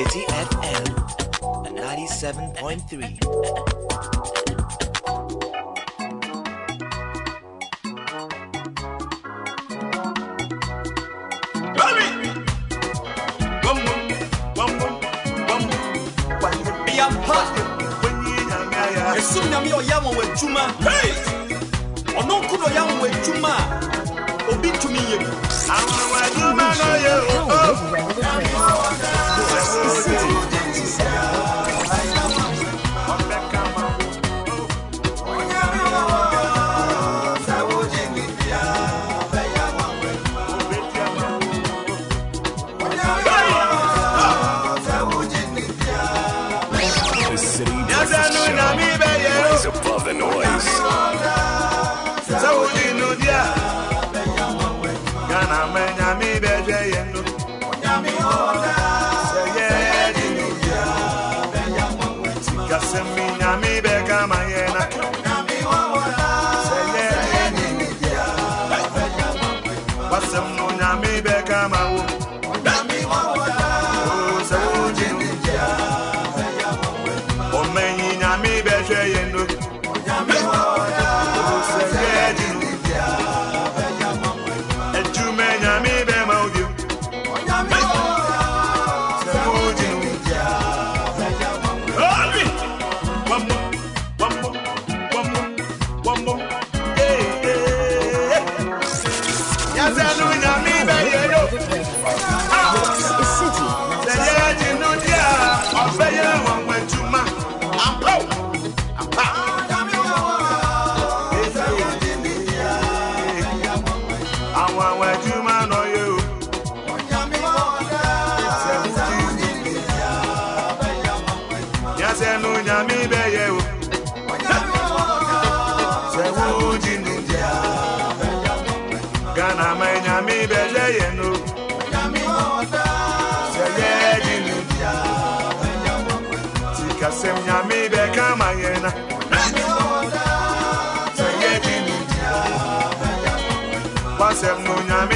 Citi FM. 97.3. ɛsom nyame a ɔyɛ ama wɔ adwuma ɔno nko na ɔyɛ ama wɔ adwuma a obi ntumi yɛ bi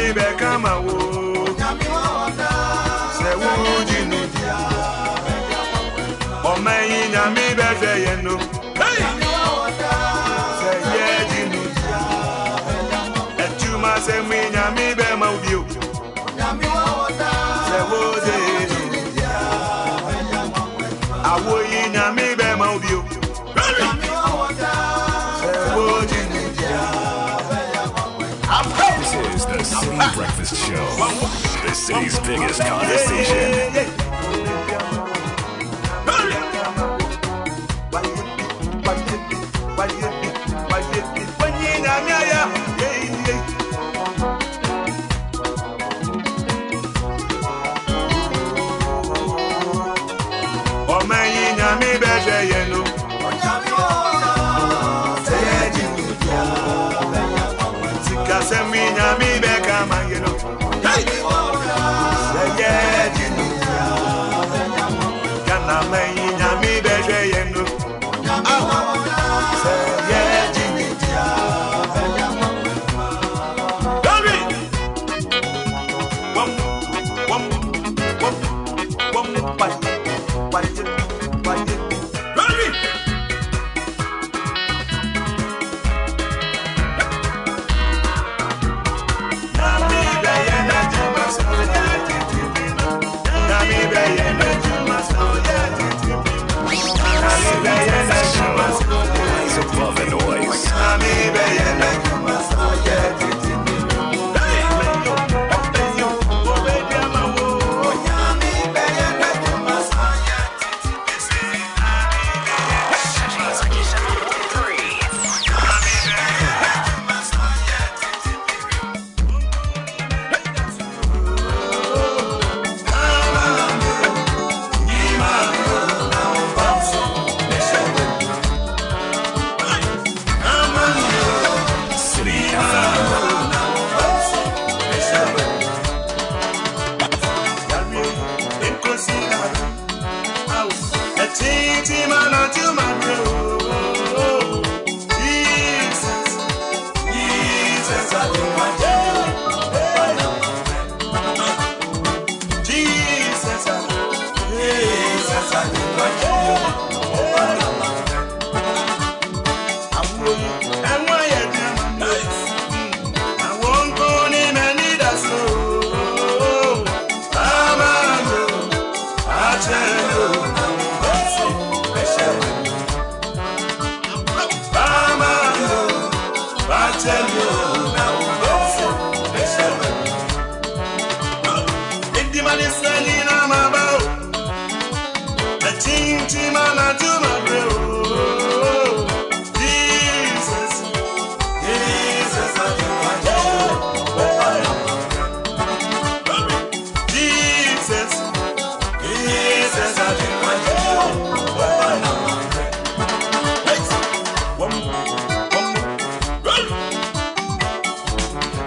ibẹ̀ ká máa wò. Sẹ̀wó jìnnì. Ọmọ ẹyin nyàmí bẹ́ fẹ́ yẹn nù. Sẹ̀yẹ jìnnì. Ẹ̀tú máa ṣe mú nyàmí bẹ́ máa bí o. Sẹ̀wó jìnnì. Àwo yìí. Show. The city's biggest conversation.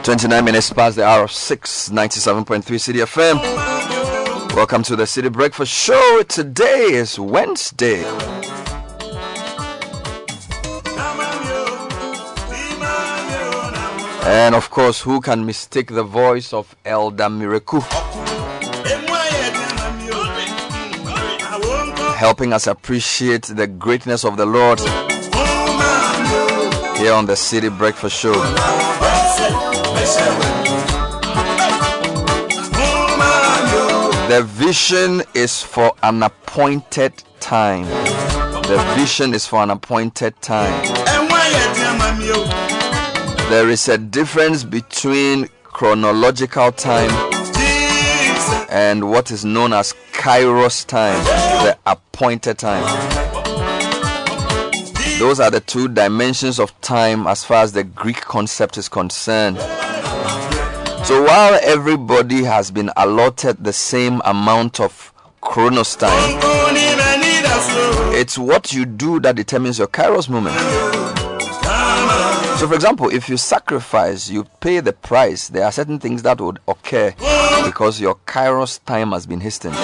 29 minutes past the hour of 6, 97.3 Citi FM. Welcome to the Citi Breakfast Show. Today is Wednesday. And of course, who can mistake the voice of Elder Miraku? Helping us appreciate the greatness of the Lord here on the Citi Breakfast Show. The vision is for an appointed time. The vision is for an appointed time. There is a difference between chronological time and what is known as kairos time, the appointed time. Those are the two dimensions of time as far as the Greek concept is concerned. So while everybody has been allotted the same amount of chronos time, it's what you do that determines your kairos moment. So, for example, if you sacrifice, you pay the price, there are certain things that would occur because your kairos time has been hastened.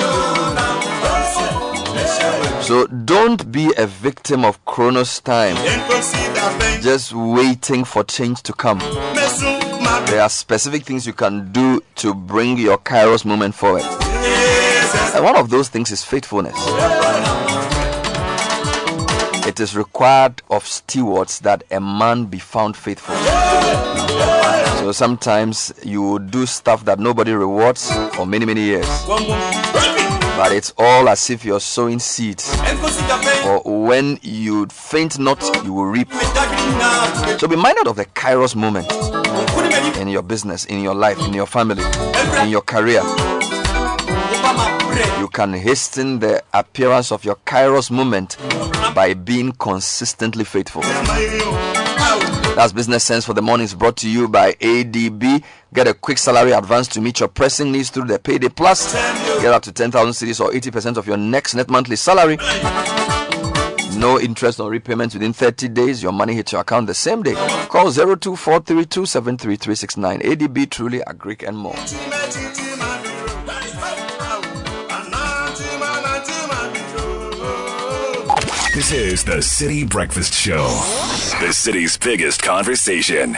So, don't be a victim of chronos time, just waiting for change to come. There are specific things you can do to bring your kairos moment forward. And one of those things is faithfulness. It is required of stewards that a man be found faithful. So sometimes you do stuff that nobody rewards for many, many years. But it's all as if you're sowing seeds. Or when you faint not, you will reap. So be minded of the kairos moment in your business, in your life, in your family, in your career. You can hasten the appearance of your kairos moment by being consistently faithful. That's Business Sense for the Morning is brought to you by ADB. Get a quick salary advance to meet your pressing needs through the Payday Plus. Get up to 10,000 cedis or 80% of your next net monthly salary. No interest on repayment within 30 days. Your money hits your account the same day. Call 0243273369. ADB truly a Greek and more. This is the Citi Breakfast Show, the city's biggest conversation.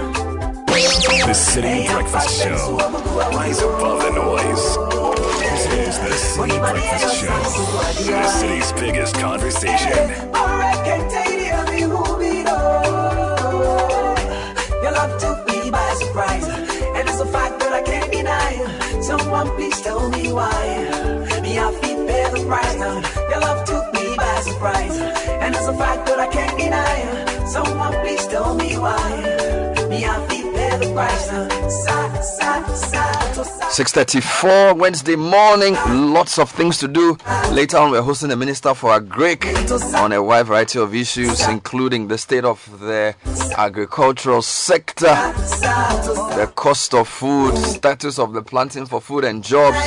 The Citi Breakfast Show. He's above the noise. This is the Citi Breakfast Show. The city's biggest conversation. Your love took me by surprise, and it's a fact that I can't deny. Someone please tell me why. Me I feel the price now. Your love took me by surprise, and it's a fact that I can't deny. Someone please tell me why. Me I feel pay the price now. Sa sa sa to sa. 6.34 Wednesday morning. Lots of things to do. Later on, we're hosting the Minister for Agric on a wide variety of issues, including the state of the agricultural sector, the cost of food, status of the planting for food and jobs,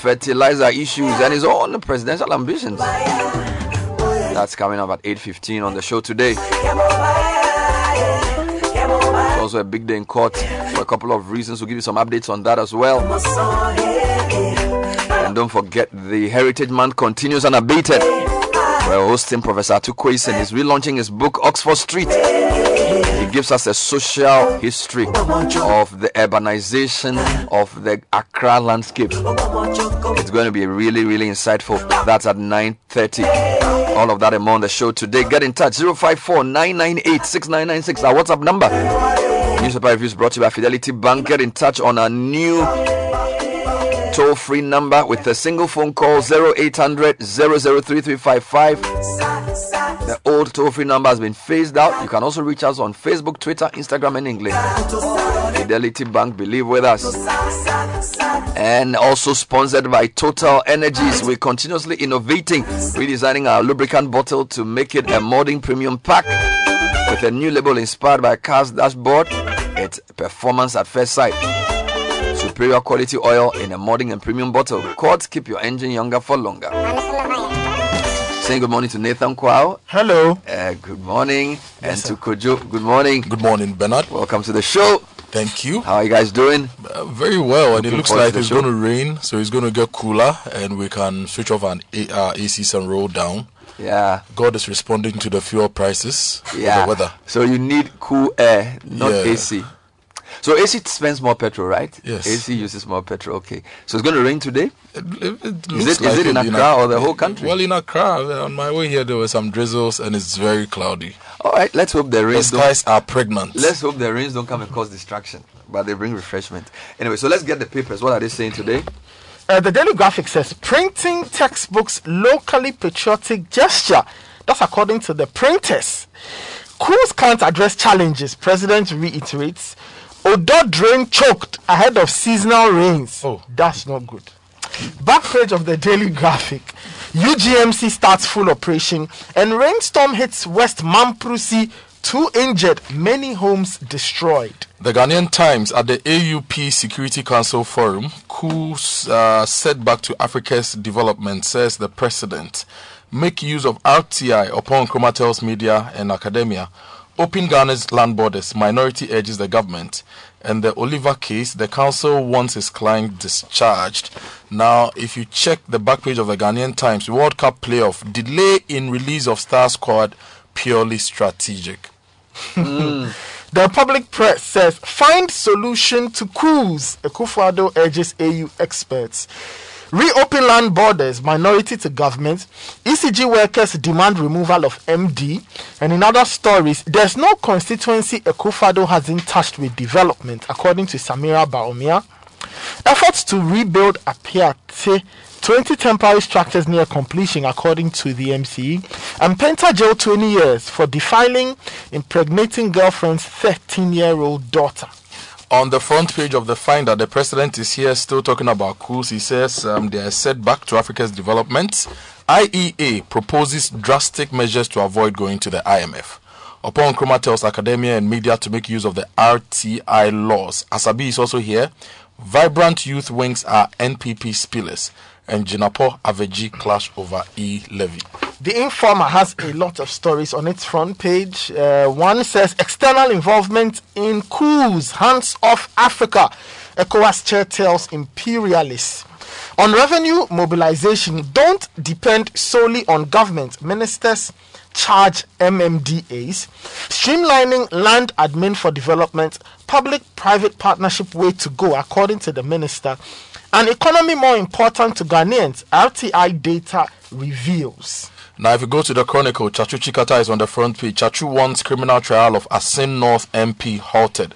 fertilizer issues, and his own presidential ambitions. That's coming up at 8.15 on the show today. Also a big day in court for a couple of reasons. We'll give you some updates on that as well. And don't forget, the Heritage Month continues unabated. We're hosting Professor Atukwesen. He's relaunching his book, Oxford Street. He gives us a social history of the urbanization of the Accra landscape. It's going to be really, really insightful. That's at 9.30. All of that and on the show today. Get in touch 054 998 6996. Our WhatsApp number. Newspaper reviews brought to you by Fidelity Bank. Get in touch on our new toll free number with a single phone call 0800 003355. The old toll free number has been phased out. You can also reach us on Facebook, Twitter, Instagram, and English. Fidelity Bank, believe with us. And also sponsored by Total Energies. We're continuously innovating, redesigning our lubricant bottle to make it a modern premium pack with a new label inspired by car's dashboard. It's performance at first sight. Superior quality oil in a modern and premium bottle. Quartz keep your engine younger for longer. Saying good morning to Nathan Kwao. Hello. Uh, good morning. and to Kojo, good morning. Good morning, Bernard. Welcome to the show. Thank you. How are you guys doing? Uh, very well, and it looks like it's show. going to rain, so it's going to get cooler, and we can switch off an A- uh, ACs and roll down. Yeah. God is responding to the fuel prices, Yeah. the weather. So you need cool air, not Yeah. AC. So AC spends more petrol, right? Yes. AC uses more petrol. Okay. So it's going to rain today. It, it, it Is looks it- is like it in Accra or the whole country? Well, in Accra, on my way here, there were some drizzles, and it's very cloudy. All right. Let's hope the The rains don't. skies are pregnant. Let's hope the rains don't come and cause distraction, but they bring refreshment. Anyway, so let's get the papers. What are they saying today? Uh, the Daily Graphic says printing textbooks locally patriotic gesture. That's according to the printers. Schools can't address challenges, President reiterates. Odaw drain choked ahead of seasonal rains. Oh. That's not good. Back page of the Daily Graphic. UGMC starts full operation and rainstorm hits West Mamprusi. Two injured, many homes destroyed. The Ghanaian Times at the AUP Security Council Forum, whose uh, setback to Africa's development, says the president, make use of RTI Oppong Nkrumah tells media and academia. Open Ghana's land borders, minority urges the government. And the Oliver case, the council wants his client discharged. Now, if you check the back page of the Ghanaian Times, World Cup playoff, delay in release of star squad, purely strategic. Mm. The public press says find solution to coups. Akufo-Addo urges AU experts. Reopen land borders, minority to government. ECG workers demand removal of MD. And in other stories, there's no constituency Akufo-Addo hasn't touched with development, according to Samira Bawumia. Efforts to rebuild Apiate 20 temporary structures near completion, according to the MCE, and Penta jail 20 years for defiling, impregnating girlfriend's 13 year old daughter. On the front page of the Finder, the president is here still talking about coups. He says um, they are setback to Africa's development. IEA proposes drastic measures to avoid going to the IMF. Oppong Nkrumah tells academia and media to make use of the RTI laws. Asabi is also here. Vibrant youth wings are NPP spillers. And Jinapor Avedzi clash over E levy. The Informer has a lot of stories on its front page. Uh, one says external involvement in coups, hands off Africa. ECOWAS chair tells imperialists. On revenue mobilization, don't depend solely on government. Ministers charge MMDAs, streamlining land admin for development, public private partnership way to go, according to the minister, an economy more important to Ghanaians, RTI data reveals. Now, if you go to the Chronicle, Tsatsu Tsikata is on the front page. Tsatsu wants criminal trial of Asin North MP halted.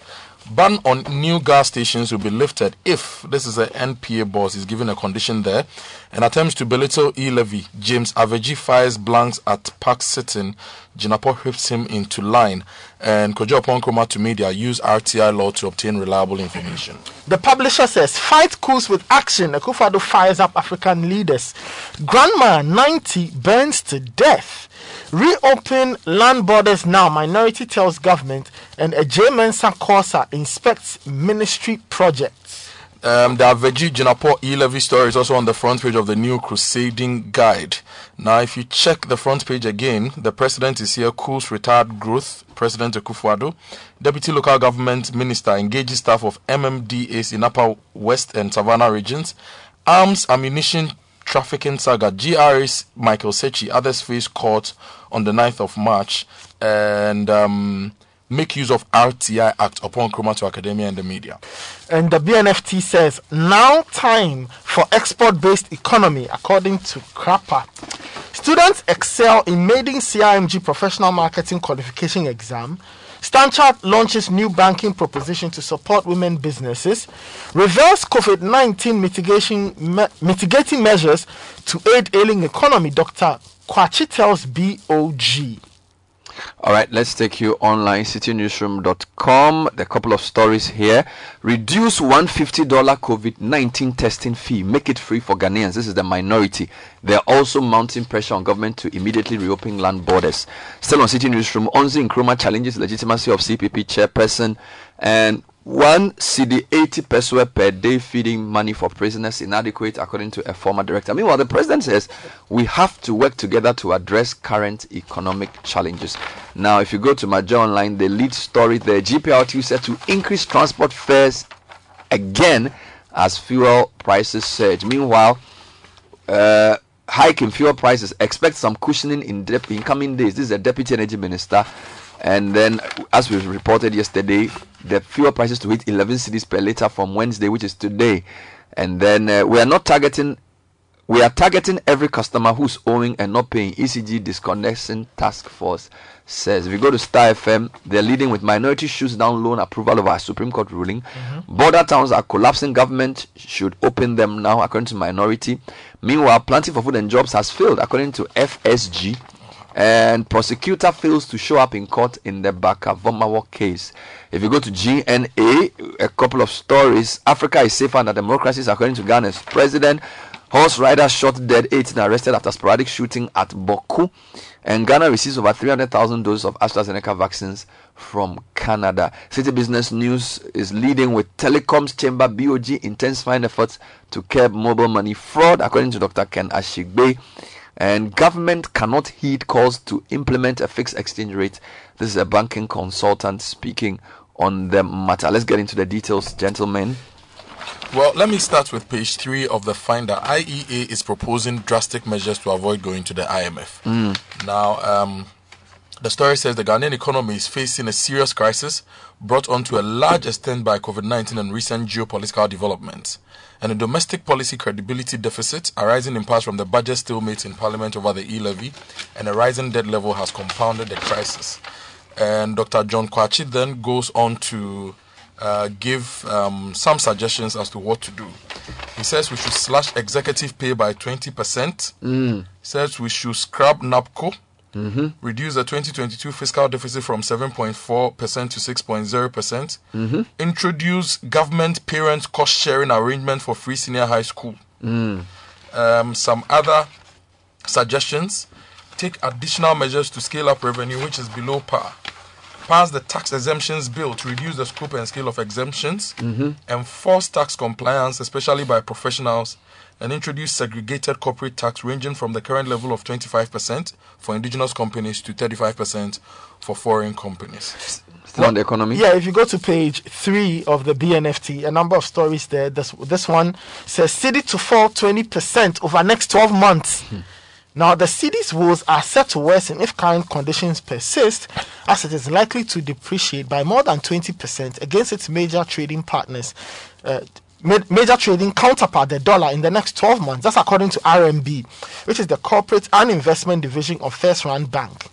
Ban on new gas stations will be lifted if this is an NPA boss is given a condition there and attempts to belittle e levy. James Avedzi fires blanks at PAC sitting. Jinapor whips him into line. And Kojo Oppong Nkrumah to media use RTI law to obtain reliable information. The publisher says, fight coups with action. Akufo-Addo fires up African leaders. Grandma 90 burns to death. Reopen land borders now, minority tells government. And a J Mensa Corsa inspects ministry projects. Um, the Avedzi Jinapor E Levy story is also on the front page of the new Crusading Guide. Now, if you check the front page again, the president is here, Cool's retired growth, President Akufo-Addo. Deputy local government minister engages staff of MMDAs in Upper West and Savannah regions. Arms ammunition trafficking saga. GRA's Michael Sechi, others face court on the 9th of March. And um, make use of RTI Act Oppong Nkrumah to academia and the media. And the BNFT says, now time for export based economy, according to Krapa. Students excel in maiden CIMG professional marketing qualification exam. Stanchart launches new banking proposition to support women businesses. Reverse COVID 19 mitigation me- mitigating measures to aid ailing economy. Dr. Kwakye tells BOG. All right, let's take you online, citinewsroom.com. There are a couple of stories here. Reduce $150 COVID 19 testing fee. Make it free for Ghanaians. This is the minority. They're also mounting pressure on government to immediately reopen land borders. Still on Citi Newsroom, Onzi Nkrumah challenges legitimacy of CPP chairperson and one CD 80 peso per day feeding money for prisoners inadequate, according to a former director. Meanwhile, the president says we have to work together to address current economic challenges. Now, if you go to MyJoyOnline, the lead story there GPRT said to increase transport fares again as fuel prices surge. Meanwhile, uh, hike in fuel prices. Expect some cushioning in, dep- in coming days. This is the deputy energy minister. And then, as we reported yesterday, the fuel prices to hit 11 cedis per liter from Wednesday, which is today. And then uh, we are not targeting. We are targeting every customer who's owing and not paying. ECG Disconnection Task Force says. If you go to Starr FM, they're leading with minority shoots down loan approval of our Supreme Court ruling. Border towns are collapsing. Government should open them now, according to minority. Meanwhile, Planting for Food and Jobs has failed, according to FSG and prosecutor fails to show up in court in the Barker-Vormawor case. If you go to GNA, a couple of stories. Africa is safer under democracies, according to Ghana's president. Horse rider shot dead, 18 arrested after sporadic shooting at Boku. And Ghana receives over 300,000 doses of AstraZeneca vaccines from Canada. Citi Business News is leading with Telecoms Chamber BOG intensifying efforts to curb mobile money fraud, according to Dr. Ken Ashigbey and government cannot heed calls to implement a fixed exchange rate. This is a banking consultant speaking on the matter. Let's get into the details, gentlemen. Well, let me start with page three of the Finder. IEA is proposing drastic measures to avoid going to the IMF. Now, um, the story says the Ghanaian economy is facing a serious crisis brought on to a large extent by COVID 19 and recent geopolitical developments. And a domestic policy credibility deficit arising in part from the budget stalemate in Parliament over the e levy and a rising debt level has compounded the crisis. And Dr. John Kwakye then goes on to uh, give um, some suggestions as to what to do. He says we should slash executive pay by 20%. Mm. He says we should scrap NABCO, Mm-hmm. reduce the 2022 fiscal deficit from 7.4% to 6.0%, percent Mhm. introduce government parent cost sharing arrangement for free senior high school. Mm. Um, some other suggestions take additional measures to scale up revenue, which is below par. Pass the tax exemptions bill to reduce the scope and scale of exemptions. Mhm. Enforce tax compliance, especially by professionals, and introduce segregated corporate tax ranging from the current level of 25% for indigenous companies to 35% for foreign companies. Still on the economy? Yeah, if you go to page three of the BNFT, a number of stories there. This, this one says cedi to fall 20% over next 12 months. Now, the cedi's woes are set to worsen if current conditions persist, as it is likely to depreciate by more than 20% against its major trading partners. Uh, ma- Major trading counterpart, the dollar, in the next 12 months. That's according to RMB, which is the corporate and investment division of FirstRand Bank.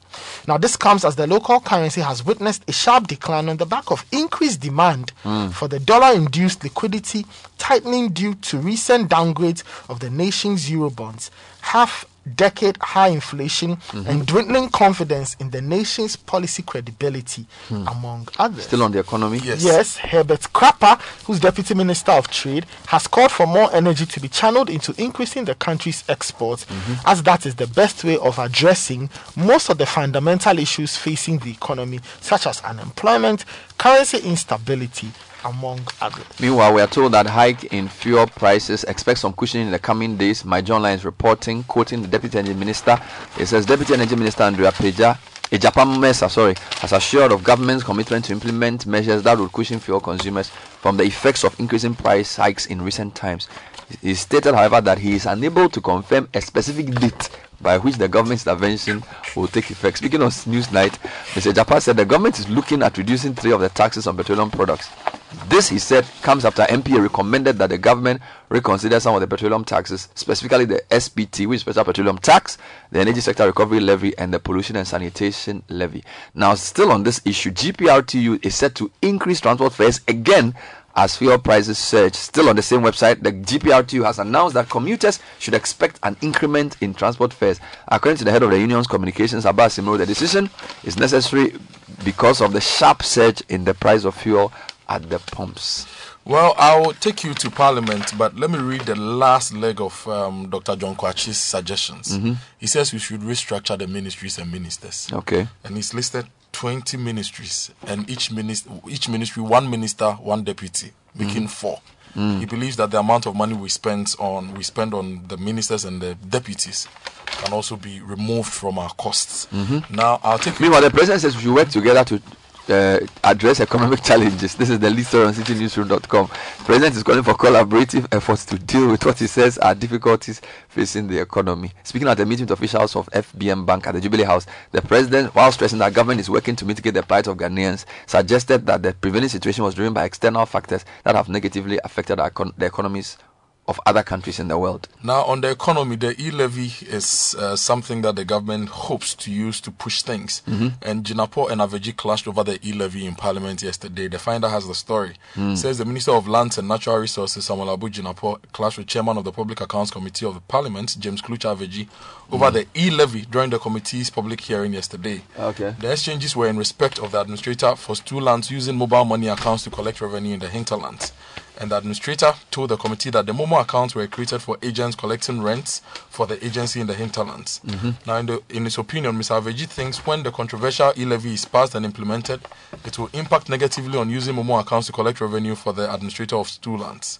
Now, this comes as the local currency has witnessed a sharp decline on the back of increased demand hmm. for the dollar induced liquidity tightening due to recent downgrades of the nation's eurobonds, half decade high inflation, mm-hmm. and dwindling confidence in the nation's policy credibility, hmm. among others. Still on the economy? Yes. Yes, Herbert Krapa, who's Deputy Minister of Trade, has called for more energy to be channeled into increasing the country's exports, mm-hmm. as that is the best way of addressing most of the fundamental issues facing the economy, such as unemployment, currency instability, among others. Meanwhile, we are told that hike in fuel prices expect some cushioning in the coming days. MyJoyOnline is reporting, quoting the Deputy Energy Minister. It says Deputy Energy Minister Andrea Peja Japan Mesa, sorry, has assured of government's commitment to implement measures that would cushion fuel consumers from the effects of increasing price hikes in recent times. He stated, however, that he is unable to confirm a specific date by which the government's intervention will take effect. Speaking on Newsnight, Mr. Japan said the government is looking at reducing three of the taxes on petroleum products. This, he said, comes after NPA recommended that the government reconsider some of the petroleum taxes, specifically the SPT, which is Special Petroleum Tax, the Energy Sector Recovery Levy, and the Pollution and Sanitation Levy. Now, still on this issue, GPRTU is set to increase transport fares again as fuel prices surge. Still on the same website, the GPRTU has announced that commuters should expect an increment in transport fares. According to the head of the union's communications, Abbas Simro, the decision is necessary because of the sharp surge in the price of fuel at the pumps. Well, I'll take you to Parliament, but let me read the last leg of um, Dr. John Kwakye's suggestions. Mhm. He says we should restructure the ministries and ministers. Okay. And he's listed 20 ministries, and each, minister, each ministry, one minister, one deputy, making Mhm. four. Mm. He believes that the amount of money we spend on we spend on the ministers and the deputies can also be removed from our costs. Mhm. Now, I'll take Meanwhile, the president says we should work together to uh, address economic challenges. This is the story on citinewsroom.com. President is calling for collaborative efforts to deal with what he says are difficulties facing the economy. Speaking at a meeting with officials of FBN Bank at the Jubilee House, the president, while stressing that government is working to mitigate the plight of Ghanaians, suggested that the prevailing situation was driven by external factors that have negatively affected the economies of other countries in the world. Now, on the economy, the e levy is uh, something that the government hopes to use to push things. Mhm. And Jinapor and Avedzi clashed over the e levy in Parliament yesterday. The finder has the story. Mm. Says the Minister of Lands and Natural Resources, Samuel Abu Jinapor, clashed with Chairman of the Public Accounts Committee of the Parliament, James Klutse Avedzi, over Mm. the e levy during the committee's public hearing yesterday. Okay. The exchanges were in respect of the administrator for two lands using mobile money accounts to collect revenue in the hinterlands. And the administrator told the committee that the Momo accounts were created for agents collecting rents for the agency in the hinterlands. Mhm. Now, in, the, in his opinion, Mr. Avedzi thinks when the controversial e levy is passed and implemented, it will impact negatively on using Momo accounts to collect revenue for the administrator of two lands.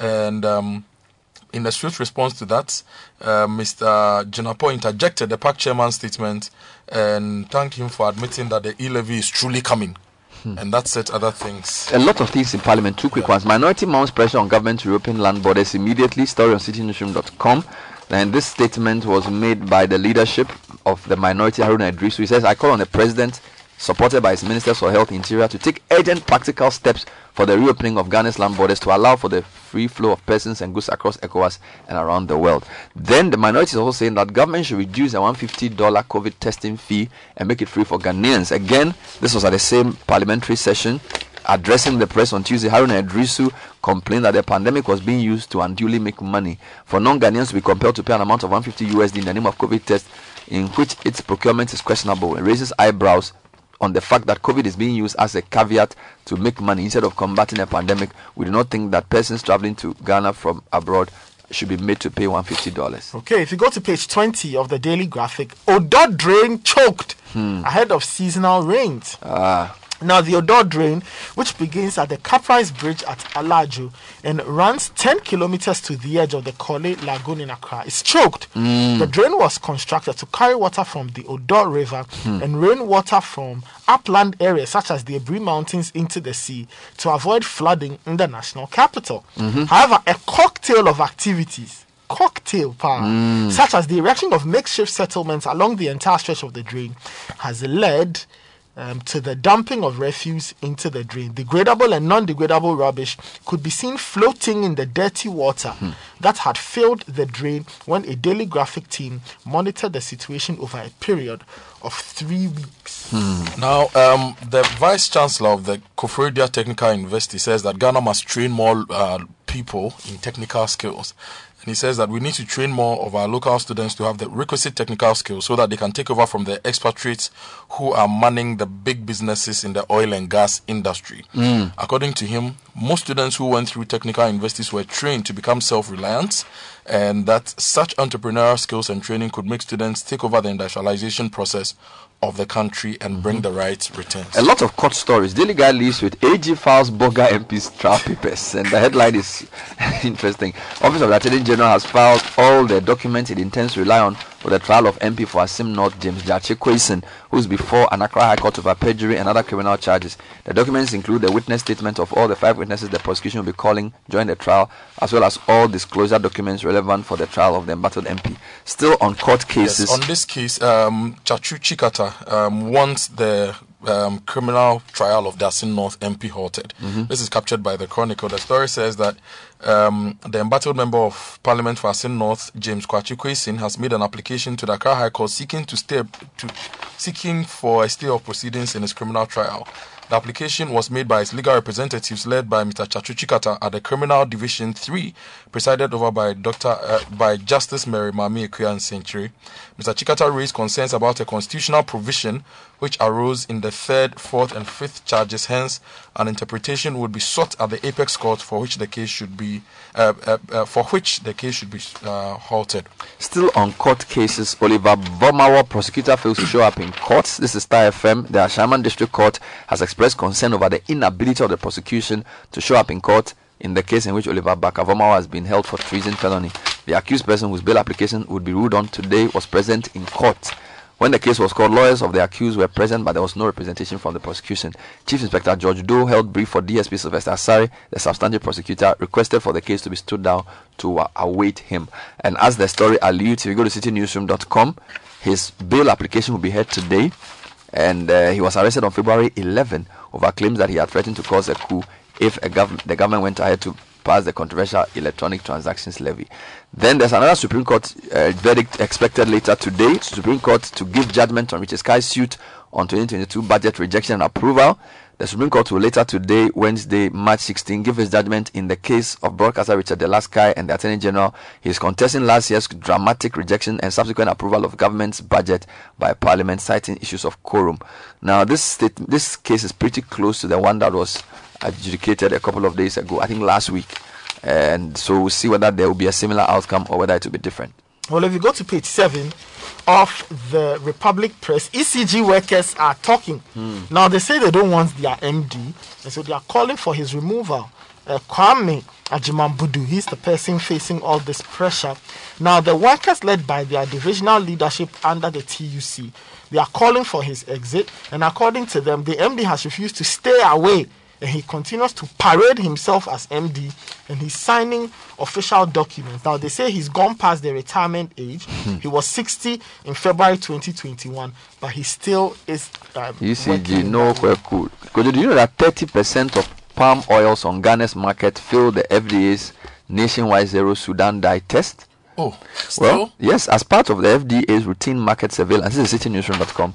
And um, in a swift response to that, uh, Mr. Jinapor interjected the PAC chairman's statement and thanked him for admitting that the e levy is truly coming. Hmm. And that said other things. A lot of things in Parliament. Two quick ones. Minority mounts pressure on government to reopen land borders immediately. Story on citinewsroom.com. And this statement was made by the leadership of the minority, Haruna Iddrisu. He says, I call on the president, supported by his ministers for health and interior, to take urgent practical steps for the reopening of Ghana's land borders to allow for the free flow of persons and goods across ECOWAS and around the world. Then the minority is also saying that government should reduce the $150 COVID testing fee and make it free for Ghanaians. Again, this was at the same parliamentary session. Addressing the press on Tuesday, Haruna Iddrisu complained that the pandemic was being used to unduly make money for non-Ghanaians to be compelled to pay an amount of 150 USD in the name of COVID test, in which its procurement is questionable and raises eyebrows on the fact that COVID is being used as a caveat to make money instead of combating a pandemic. We do not think that persons traveling to Ghana from abroad should be made to pay $150. Okay, if you go to page 20 of the Daily Graphic, Odaw drain choked Hmm. ahead of seasonal rains. Ah. Now, the Odaw drain, which begins at the Caprice Bridge at Alajo and runs 10 kilometers to the edge of the Korle Lagoon in Accra, is choked. Mm. The drain was constructed to carry water from the Odaw River Hmm. and rainwater from upland areas such as the Aburi Mountains into the sea to avoid flooding in the national capital. Mhm. However, a cocktail of activities cocktail power, such as the erection of makeshift settlements along the entire stretch of the drain, has led um, to the dumping of refuse into the drain. Degradable and non degradable rubbish could be seen floating in the dirty water that had filled the drain when a daily graphic team monitored the situation over a period of three weeks. Now, um, the vice chancellor of the Koforidua Technical University says that Ghana must train more uh, people in technical skills. And he says that we need to train more of our local students to have the requisite technical skills so that they can take over from the expatriates who are manning the big businesses in the oil and gas industry. Mm. According to him, most students who went through technical universities were trained to become self reliant, and that such entrepreneurial skills and training could make students take over the industrialization process of the country and bring mm-hmm. the right returns. A lot of court stories. Daily Guy leaves with AG files Boga MP's trial papers, and the headline is interesting. Office of the Attorney General has filed all the documents it intends to rely on for the trial of MP for Assin North James Gyakye Quayson, who is before an Accra High Court over perjury and other criminal charges. The documents include the witness statement of all the five witnesses the prosecution will be calling during the trial, as well as all disclosure documents relevant for the trial of the embattled MP. Still on court cases. Yes, on this case, um, Tsatsu Tsikata um, wants the um, criminal trial of Dasin North MP halted. This is captured by the Chronicle. The story says that um, the embattled member of Parliament for Asin North, James Kwachi has made an application to the Accra High Court seeking to stay to seeking for a stay of proceedings in his criminal trial. The application was made by his legal representatives, led by Mr. Tsatsu Tsikata at the Criminal Division 3, presided over by Dr. Uh, by Justice Mary Mami Ekuyan Century. Mr. Tsikata raised concerns about a constitutional provision which arose in the third, fourth, and fifth charges. Hence, an interpretation would be sought at the apex court for which the case should be uh, uh, uh, for which the case should be uh, halted. Still on court cases, Oliver Vormawor, prosecutor, fails to show up in court. This is Starr FM. The Ashaiman District Court has expressed concern over the inability of the prosecution to show up in court in the case in which Oliver Barker-Vormawor has been held for treason felony. The accused person whose bail application would be ruled on today was present in court. When the case was called, lawyers of the accused were present, but there was no representation from the prosecution. Chief Inspector George Doe held brief for DSP Sylvester Asari, the substantive prosecutor, requested for the case to be stood down to uh, await him. And as the story alludes, if you go to citinewsroom.com, his bail application will be heard today, and uh, he was arrested on February 11 over claims that he had threatened to cause a coup if gov- the government went ahead to pass the controversial electronic transactions levy. Then there's another Supreme Court uh, verdict expected later today. Supreme Court to give judgment on Richard Sky's suit on 2022 budget rejection and approval. The Supreme Court will later today, Wednesday, March 16, give his judgment in the case of broadcaster Richard Dela Sky and the Attorney General. He is contesting last year's dramatic rejection and subsequent approval of government's budget by Parliament, citing issues of quorum. Now, this state, this case is pretty close to the one that was adjudicated a couple of days ago, I think last week. And so we'll see whether there will be a similar outcome or whether it will be different. Well, if you go to page seven of the Republic Press, ECG workers are talking. Now they say they don't want their MD, and so they are calling for his removal. Uh, Kwame Agyeman-Budu, he's the person facing all this pressure. Now the workers, led by their divisional leadership under the TUC, they are calling for his exit, and according to them, the MD has refused to stay away and he continues to parade himself as MD and he's signing official documents. Now they say he's gone past the retirement age. Hmm. He was 60 in February 2021, but he still is. Uh, working ECG, no where cool. Because do you know that 30% of palm oils on Ghana's market fail the FDA's nationwide zero Sudan dye test? Oh, Well, yes, as part of the FDA's routine market surveillance, this is citinewsroom.com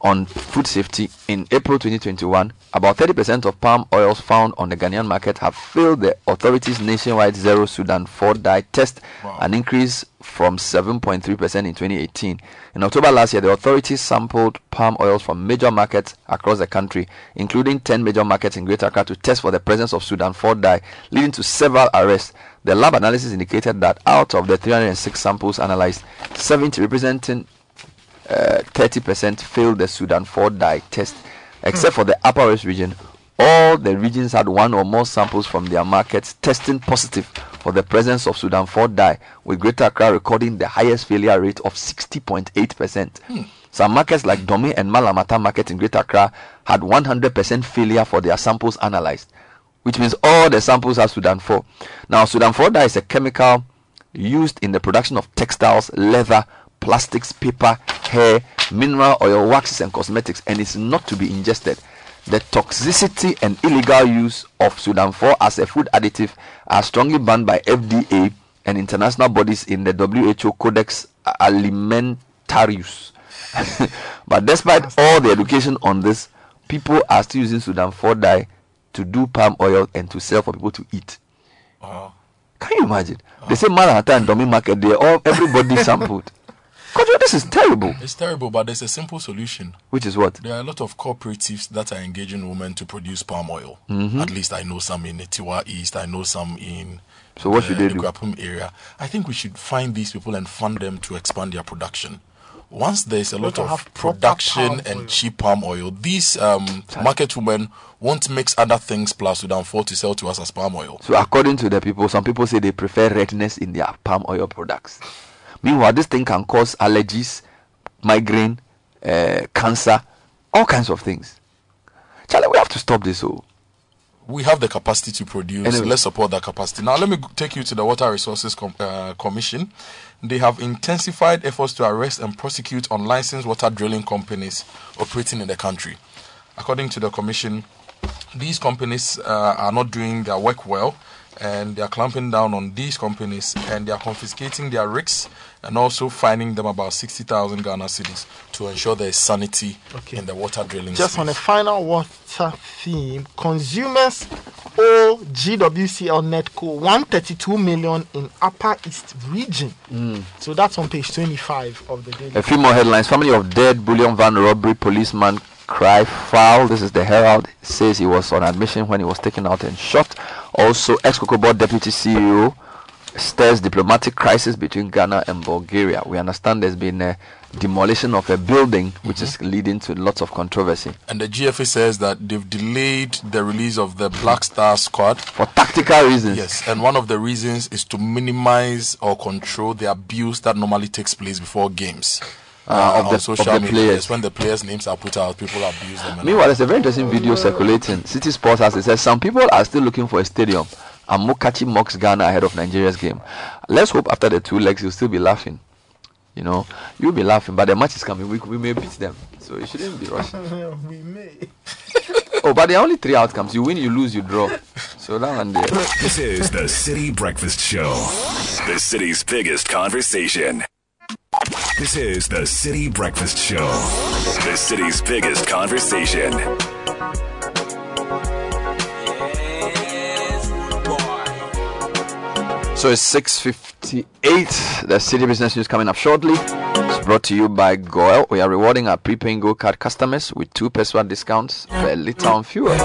on food safety in April 2021, about 30% of palm oils found on the Ghanaian market have failed the authorities' nationwide zero Sudan 4 dye test, an increase from 7.3% in 2018. In October last year, the authorities sampled palm oils from major markets across the country, including 10 major markets in Greater Accra, to test for the presence of Sudan 4 dye, leading to several arrests. The lab analysis indicated that out of the 306 samples analyzed, 70 representing 30% failed the Sudan 4 dye test, except for the Upper West region. All the regions had one or more samples from their markets testing positive for the presence of Sudan 4 dye, with Greater Accra recording the highest failure rate of 60.8%. Hmm. Some markets like Dome and Mallam Atta market in Greater Accra had 100% failure for their samples analyzed, which means all the samples have Sudan 4. Now, Sudan 4 dye is a chemical used in the production of textiles, leather, plastics, paper, hair, mineral oil, waxes, and cosmetics, and is not to be ingested. The toxicity and illegal use of Sudan 4 as a food additive are strongly banned by FDA and international bodies in the WHO Codex Alimentarius. but despite all the education on this, people are still using Sudan 4 dye to do palm oil and to sell for people to eat. Uh-huh. Can you imagine? They say Manhattan and Domi Market, they all everybody sampled. Kojo, this is terrible. It's terrible, but there's a simple solution. Which is what? There are a lot of cooperatives that are engaging women to produce palm oil. Mhm. At least I know some in Tiwa East. I know some in. So what should uh, they the do? Kwapum area. I think we should find these people and fund them to expand their production. Once there's a We lot of production and oil. cheap palm oil, these um, market women won't mix other things plus Sudan 4 to sell to us as palm oil. So according to the people, some people say they prefer redness in their palm oil products. Meanwhile, this thing can cause allergies, migraine, uh, cancer, all kinds of things. Charlie, we have to stop this. Oh, we have the capacity to produce. Anyway. Let's support that capacity. Now, let me take you to the Water Resources Com- uh, Commission. They have intensified efforts to arrest and prosecute unlicensed water drilling companies operating in the country. According to the Commission, these companies uh, are not doing their work well and they are clamping down on these companies and they are confiscating their rigs and also fining them about 60,000 Ghana cedis to ensure there is sanity in the water drilling Just space. on a final water theme, consumers owe GWCL Netco 132 million in Upper East region. Mm. So that's on page 25 of the daily. A few more headlines. Family of dead bullion van robbery policeman cry foul. This is the Herald. Says he was on admission when he was taken out and shot. Also, ex Board deputy CEO stirs diplomatic crisis between Ghana and Bulgaria. We understand there's been a demolition of a building which is mm-hmm. leading to lots of controversy. And the GFA says that they've delayed the release of the Black Star Squad for tactical reasons. Yes, and one of the reasons is to minimize or control the abuse that normally takes place before games. Uh, of on the- social of the media. players. Yes, when the players' names are put out, people abuse them. Meanwhile, there's a very interesting video circulating. Citi Sports has it says some people are still looking for a stadium. And Mokachi mocks Ghana ahead of Nigeria's game. Let's hope after the two legs you'll still be laughing. You know, you'll be laughing, but the match is coming. We, we may beat them, so you shouldn't be rushing. we may. oh, but there are only three outcomes: you win, you lose, you draw. So that one there. This is the Citi Breakfast Show, the city's biggest conversation. This is the Citi Breakfast Show, the city's biggest conversation. So it's 6.58. The Citi Business News coming up shortly. It's brought to you by Goil. We are rewarding our prepaying Go card customers with two percent discounts per litre on fuel.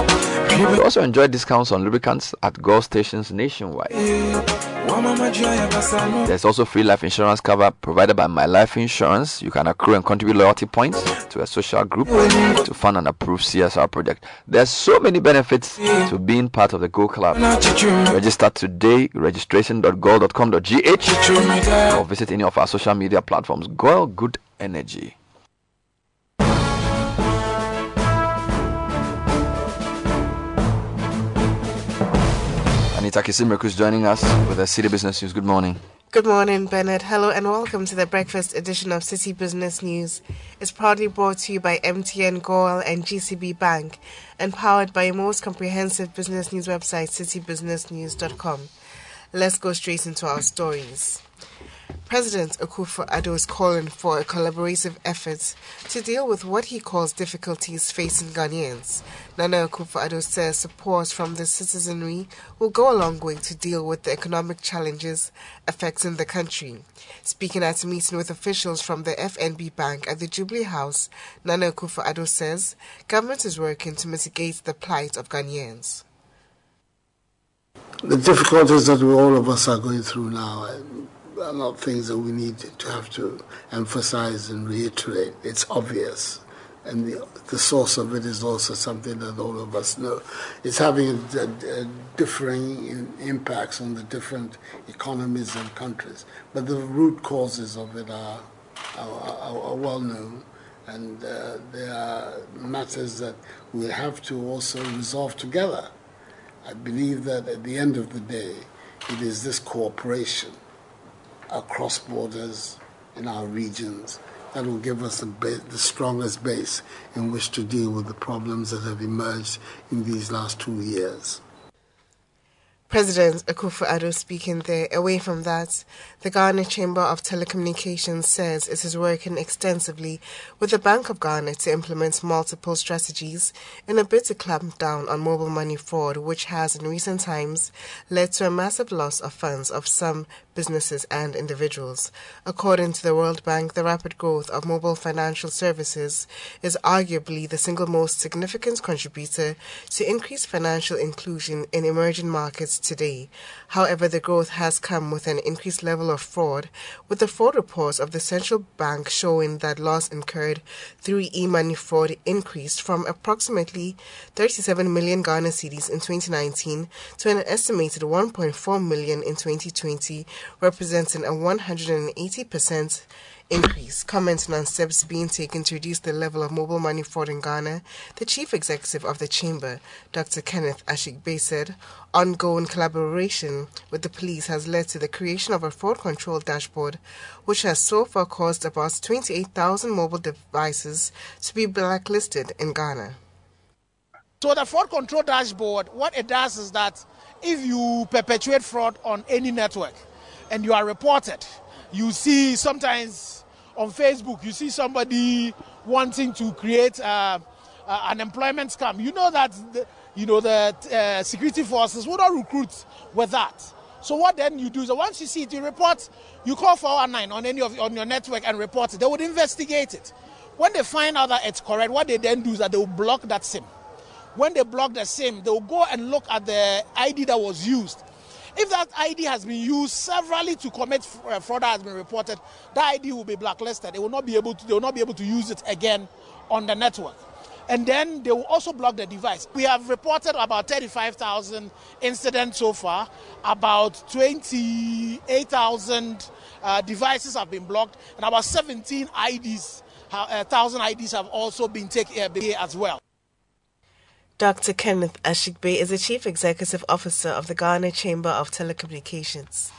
We also enjoy discounts on lubricants at Goil stations nationwide. There's also free life insurance cover provided by My Life Insurance. You can accrue and contribute loyalty points to a social group to fund an approved CSR project. There's so many benefits to being part of the Go Club. Register today, registration.goil.com.gh or visit any of our social media platforms. Goil Good Energy. Anita Kisimirku is joining us with the Citi Business News. Good morning. Good morning, Bernard. Hello, and welcome to the breakfast edition of Citi Business News. It's proudly brought to you by MTN Goal and GCB Bank, and powered by your most comprehensive business news website, citibusinessnews.com. Let's go straight into our stories. President Akufo-Addo is calling for a collaborative effort to deal with what he calls difficulties facing Ghanaians. Nana Akufo-Addo says support from the citizenry will go a long way to deal with the economic challenges affecting the country. Speaking at a meeting with officials from the FNB Bank at the Jubilee House, Nana Akufo-Addo says government is working to mitigate the plight of Ghanaians. The difficulties that all of us are going through now are not things that we need to have to emphasize and reiterate. It's obvious. And the, the source of it is also something that all of us know. It's having a, a- a differing in- impacts on the different economies and countries. But the root causes of it are, are, are, are well known. And uh, there are matters that we have to also resolve together. I believe that at the end of the day, it is this cooperation across borders in our regions that will give us the, ba- the strongest base in which to deal with the problems that have emerged in these last two years. President Akufo-Addo speaking there. Away from that, the Ghana Chamber of Telecommunications says it is working extensively with the Bank of Ghana to implement multiple strategies in a bid to clamp down on mobile money fraud, which has in recent times led to a massive loss of funds of some businesses and individuals. According to the World Bank, the rapid growth of mobile financial services is arguably the single most significant contributor to increased financial inclusion in emerging markets today. However, the growth has come with an increased level of fraud, with the fraud reports of the central bank showing that loss incurred through e-money fraud increased from approximately 37 million Ghana cedis in 2019 to an estimated 1.4 million in 2020, representing a 180% increase. Commenting on steps being taken to reduce the level of mobile money fraud in Ghana, the chief executive of the chamber, Dr. Kenneth Ashigbey, said ongoing collaboration with the police has led to the creation of a fraud control dashboard, which has so far caused about 28,000 mobile devices to be blacklisted in Ghana. So the fraud control dashboard, what it does is that if you perpetuate fraud on any network and you are reported, you see sometimes on Facebook, you see somebody wanting to create uh, uh, an employment scam. You know that the, you know the uh, security forces will not recruit with that. So what then you do is once you see it, you report, you call 419 on any of on your network and report it. They would investigate it. When they find out that it's correct, what they then do is that they will block that SIM. When they block the SIM, they will go and look at the ID that was used. If that ID has been used severally to commit uh, fraud has been reported, that ID will be blacklisted. They will not be able to. They will not be able to use it again on the network. And then they will also block the device. We have reported about 35,000 incidents so far. About 28,000 uh, devices have been blocked, and about 17 IDs, uh, thousand IDs have also been taken uh, as well. Dr. Kenneth Ashigbey is the Chief Executive Officer of the Ghana Chamber of Telecommunications.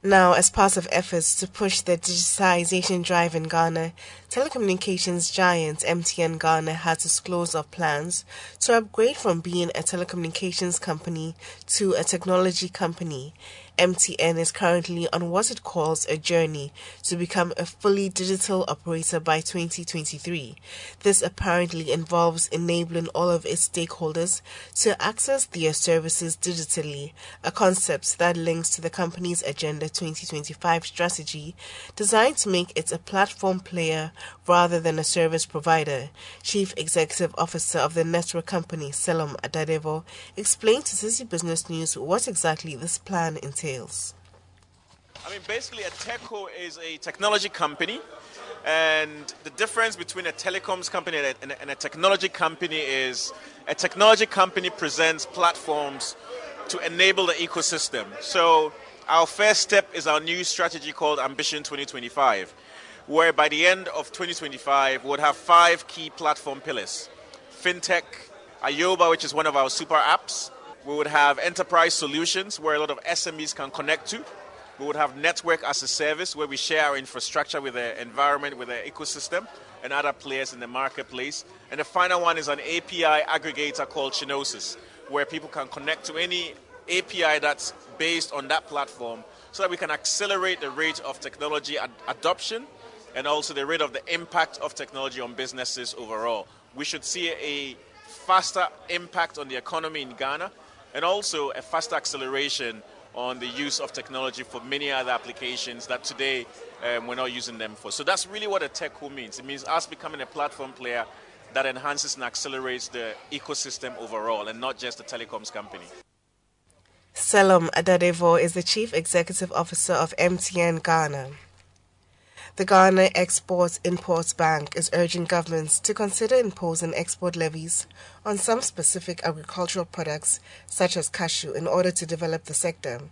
Now, as part of efforts to push the digitization drive in Ghana, telecommunications giant MTN Ghana has disclosed of plans to upgrade from being a telecommunications company to a technology company. MTN is currently on what it calls a journey to become a fully digital operator by 2023. This apparently involves enabling all of its stakeholders to access their services digitally, a concept that links to the company's Agenda 2025 strategy designed to make it a platform player rather than a service provider. Chief Executive Officer of the network company, Selorm Adadevoh, explained to Citi Business News what exactly this plan entails. I mean, basically, a TechCo is a technology company, and the difference between a telecoms company and a, and a technology company is a technology company presents platforms to enable the ecosystem. So, our first step is our new strategy called Ambition 2025, where by the end of 2025, we'll have five key platform pillars fintech, Ayoba, which is one of our super apps. We would have enterprise solutions, where a lot of SMEs can connect to. We would have network as a service where we share our infrastructure with the environment, with the ecosystem, and other players in the marketplace. And the final one is an API aggregator called Chenosis, where people can connect to any API that's based on that platform so that we can accelerate the rate of technology ad- adoption and also the rate of the impact of technology on businesses overall. We should see a faster impact on the economy in Ghana and also a faster acceleration on the use of technology for many other applications that today um, we're not using them for. So that's really what a TechCo means. It means us becoming a platform player that enhances and accelerates the ecosystem overall and not just a telecoms company. Selorm Adadevoh is the Chief Executive Officer of MTN Ghana. The Ghana Exports Imports Bank is urging governments to consider imposing export levies on some specific agricultural products, such as cashew, in order to develop the sector.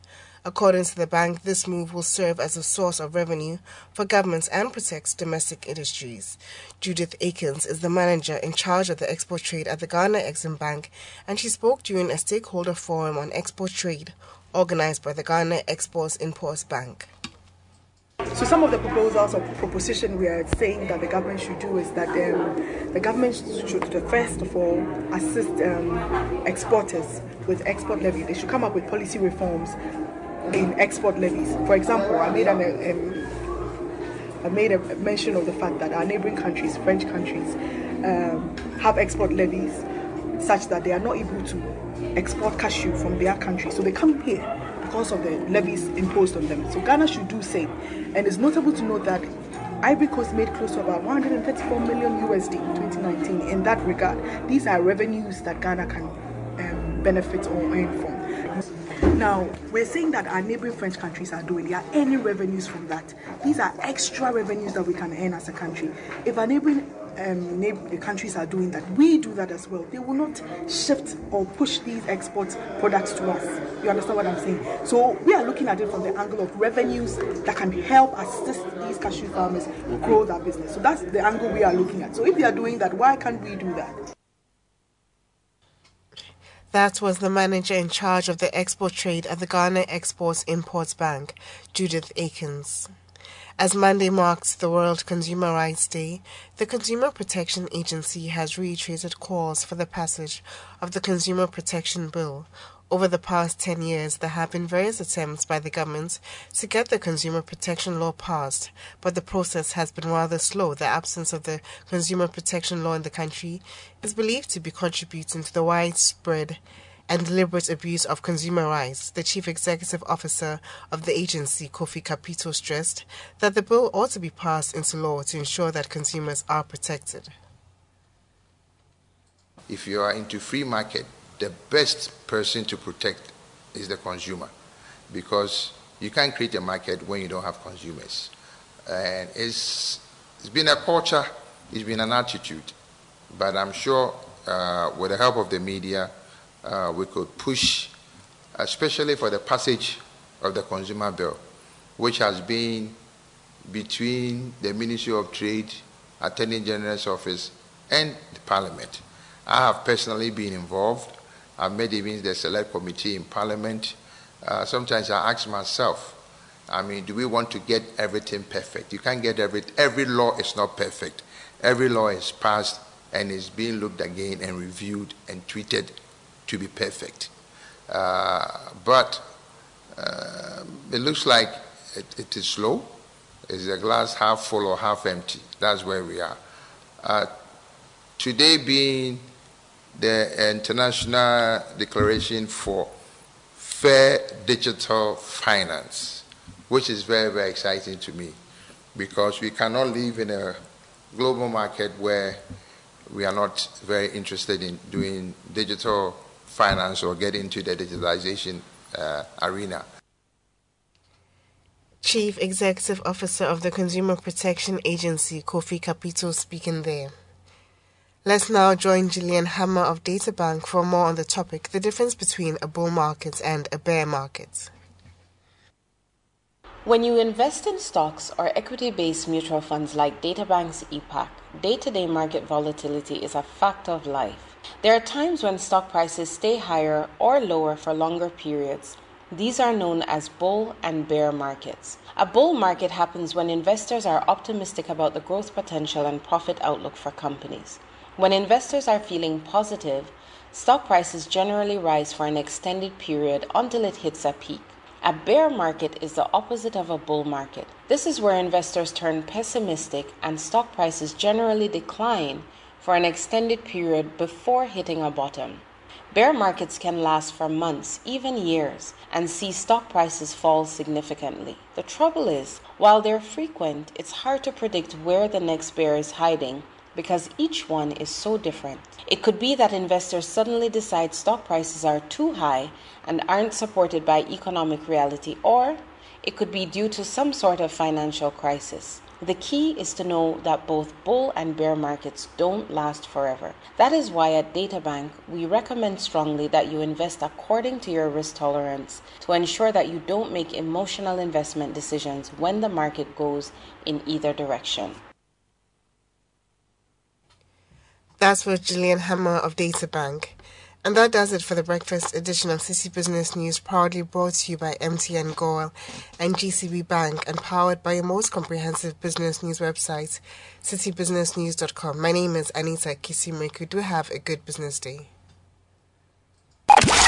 According to the bank, this move will serve as a source of revenue for governments and protects domestic industries. Judith Akins is the manager in charge of the export trade at the Ghana Exim Bank, and she spoke during a stakeholder forum on export trade organized by the Ghana Exports Imports Bank. So some of the proposals or proposition we are saying that the government should do is that um, the government should first of all assist um, exporters with export levy. They should come up with policy reforms in export levies. For example, I made an um, I made a mention of the fact that our neighboring countries, French countries, um, have export levies such that they are not able to export cashew from their country. So they come here because of the levies imposed on them. So Ghana should do same. And it's notable to note that Ivory Coast made close to about 134 million USD in 2019 in that regard. These are revenues that Ghana can um, benefit or earn from. Now, we're saying that our neighboring French countries are doing, they are earning revenues from that. These are extra revenues that we can earn as a country. If our neighboring um, neighboring countries are doing that, we do that as well. They will not shift or push these export products to us. You understand what I'm saying? So we are looking at it from the angle of revenues that can help assist these cashew farmers grow their business. So that's the angle we are looking at. So if they are doing that, why can't we do that? That was the manager in charge of the export trade at the Ghana Exports Imports Bank, Judith Akins. As Monday marks the World Consumer Rights Day, the Consumer Protection Agency has reiterated calls for the passage of the Consumer Protection Bill. Over the past 10 years, there have been various attempts by the government to get the consumer protection law passed, but the process has been rather slow. The absence of the consumer protection law in the country is believed to be contributing to the widespread and deliberate abuse of consumer rights, the chief executive officer of the agency, Kofi Kapito, stressed that the bill ought to be passed into law to ensure that consumers are protected. If you are into free market, the best person to protect is the consumer because you can't create a market when you don't have consumers. And it's, it's been a culture, it's been an attitude, but I'm sure uh, with the help of the media, uh, we could push, especially for the passage of the consumer bill, which has been between the Ministry of Trade, Attorney General's office, and the Parliament. I have personally been involved. I've made even the select committee in Parliament. Uh, sometimes I ask myself, I mean, do we want to get everything perfect? You can't get every every law is not perfect. Every law is passed and is being looked again and reviewed and tweeted to be perfect. Uh, but uh, it looks like it, it is slow. Is the glass half full or half empty? That's where we are. Uh, today being the International Declaration for Fair Digital Finance, which is very, very exciting to me because we cannot live in a global market where we are not very interested in doing digital finance or get into the digitalization uh, arena. Chief Executive Officer of the Consumer Protection Agency, Kofi Kapito, speaking there. Let's now join Gillian Hammer of Databank for more on the topic the difference between a bull market and a bear market. When you invest in stocks or equity based mutual funds like Databank's EPAC, day to day market volatility is a fact of life. There are times when stock prices stay higher or lower for longer periods. These are known as bull and bear markets. A bull market happens when investors are optimistic about the growth potential and profit outlook for companies. When investors are feeling positive, stock prices generally rise for an extended period until it hits a peak. A bear market is the opposite of a bull market. This is where investors turn pessimistic and stock prices generally decline for an extended period before hitting a bottom. Bear markets can last for months, even years, and see stock prices fall significantly. The trouble is, while they're frequent, it's hard to predict where the next bear is hiding because each one is so different. It could be that investors suddenly decide stock prices are too high and aren't supported by economic reality, or it could be due to some sort of financial crisis. The key is to know that both bull and bear markets don't last forever. That is why at Databank, we recommend strongly that you invest according to your risk tolerance to ensure that you don't make emotional investment decisions when the market goes in either direction. That's with Gillian Hammer of Databank. And that does it for the breakfast edition of Citi Business News, proudly brought to you by MTN Goal and GCB Bank and powered by your most comprehensive business news website, citibusinessnews.com. My name is Anita Kisimriku. Do have a good business day.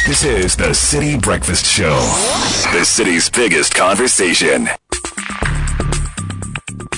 This is the Citi Breakfast Show, the city's biggest conversation.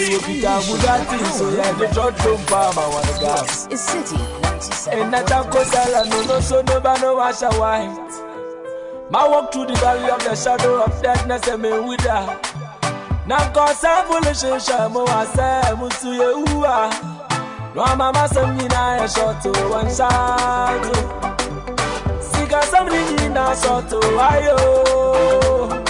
This is Citi 97. Enachakosala no no so no ba no wash white. Ma walk through the valley of the shadow of darkness and me with her. Nanko sa foolish shamo ase musu ye uwa. No mama sam nyina e short to one shot. Sika sam nyina short to ayo.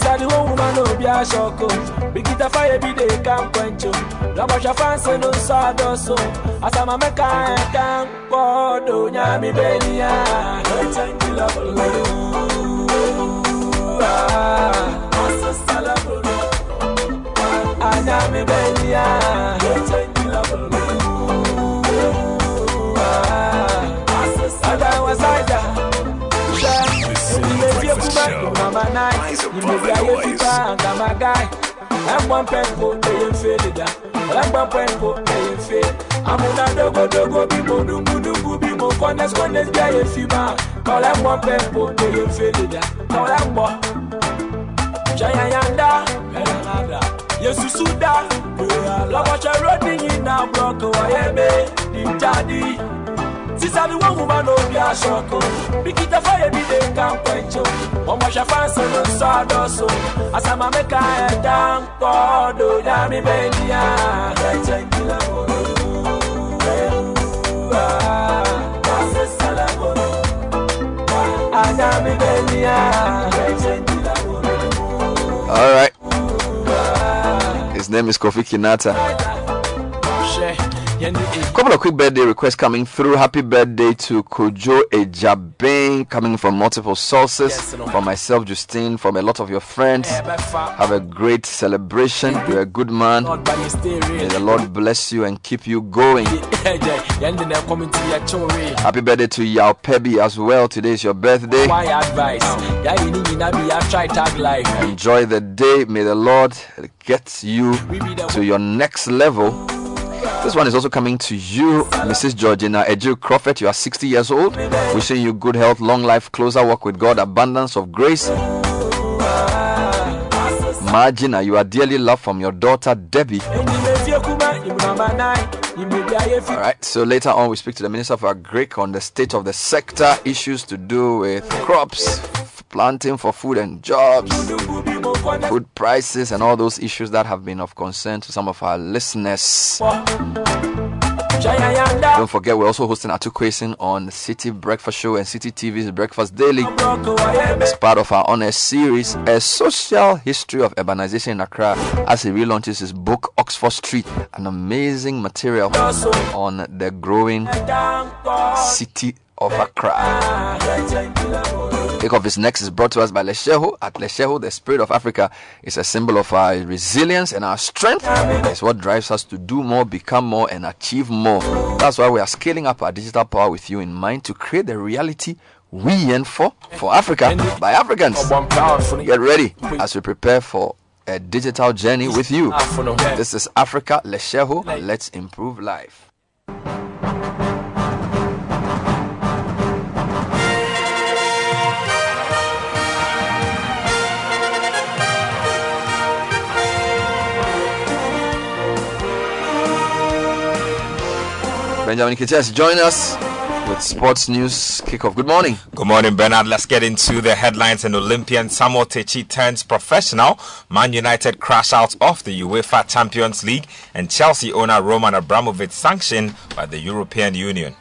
Sisa the one woman no be a shoko. Bigita fire be the camp quencho. Rabasha fancy no sadoso. Asama meka e camp kodo nyami benia. No change level. Asa sala bolo. Anyami benia. No change level. Asa Show. Eyes above the noise. my guy. I'm one pepo, they ain't faded that. I'm one pepo, they ain't faded. I'm on a dogo dogo bimo, dungu dungu bimo, corners corners, guy if you man. Call I'm one pepo, they ain't faded that. Call I'm one. Chayayanda, Belanada, Yesusuda, Lawacha running in a block, Wayeme, Dintadi. Sisa the one woman no be a shoko. Bikita fire be the camp quencho. One wash a fancy no sawdust. Asama make a head down. Kodo yami bendia. Right and kila Anyami bendia. Right and kila All right. His name is Kofi Kinata. Couple of quick birthday requests coming through. Happy birthday to Kojo Ejabeng, coming from multiple sources. From myself, Justine, from a lot of your friends. Have a great celebration. You're a good man. May the Lord bless you and keep you going. Happy birthday to Yao Pebi as well. Today is your birthday. Why advice? Yeah, you need to be a try tag life. Enjoy the day. May the Lord get you to your next level. This one is also coming to you, Mrs. Georgina Eju Crawford. You are 60 years old. Wishing you good health, long life, closer walk with God, abundance of grace. Margina, you are dearly loved from your daughter Debbie. Alright, so later on we speak to the Minister of Agric on the state of the sector, issues to do with crops, planting for food and jobs, food prices, and all those issues that have been of concern to some of our listeners. Don't forget, we're also hosting Atu Kwesing on Citi Breakfast Show and Citi TV's Breakfast Daily as part of our honor series, A Social History of Urbanization in Accra, as he relaunches his book, Oxford Street, an amazing material on the growing city of Accra. Take of his next is brought to us by Lesheho. At Lesheho, the spirit of Africa is a symbol of our resilience and our strength. It's what drives us to do more, become more, and achieve more. That's why we are scaling up our digital power with you in mind to create the reality we yearn for for Africa by Africans. Get ready as we prepare for a digital journey with you. This is Africa Lesheho. Let's improve life. Benjamin Kites, join us with sports news kickoff. Good morning. Good morning, Bernard. Let's get into the headlines. An Olympian Samuel Takyi turns professional. Man United crash out of the UEFA Champions League, and Chelsea owner Roman Abramovich sanctioned by the European Union.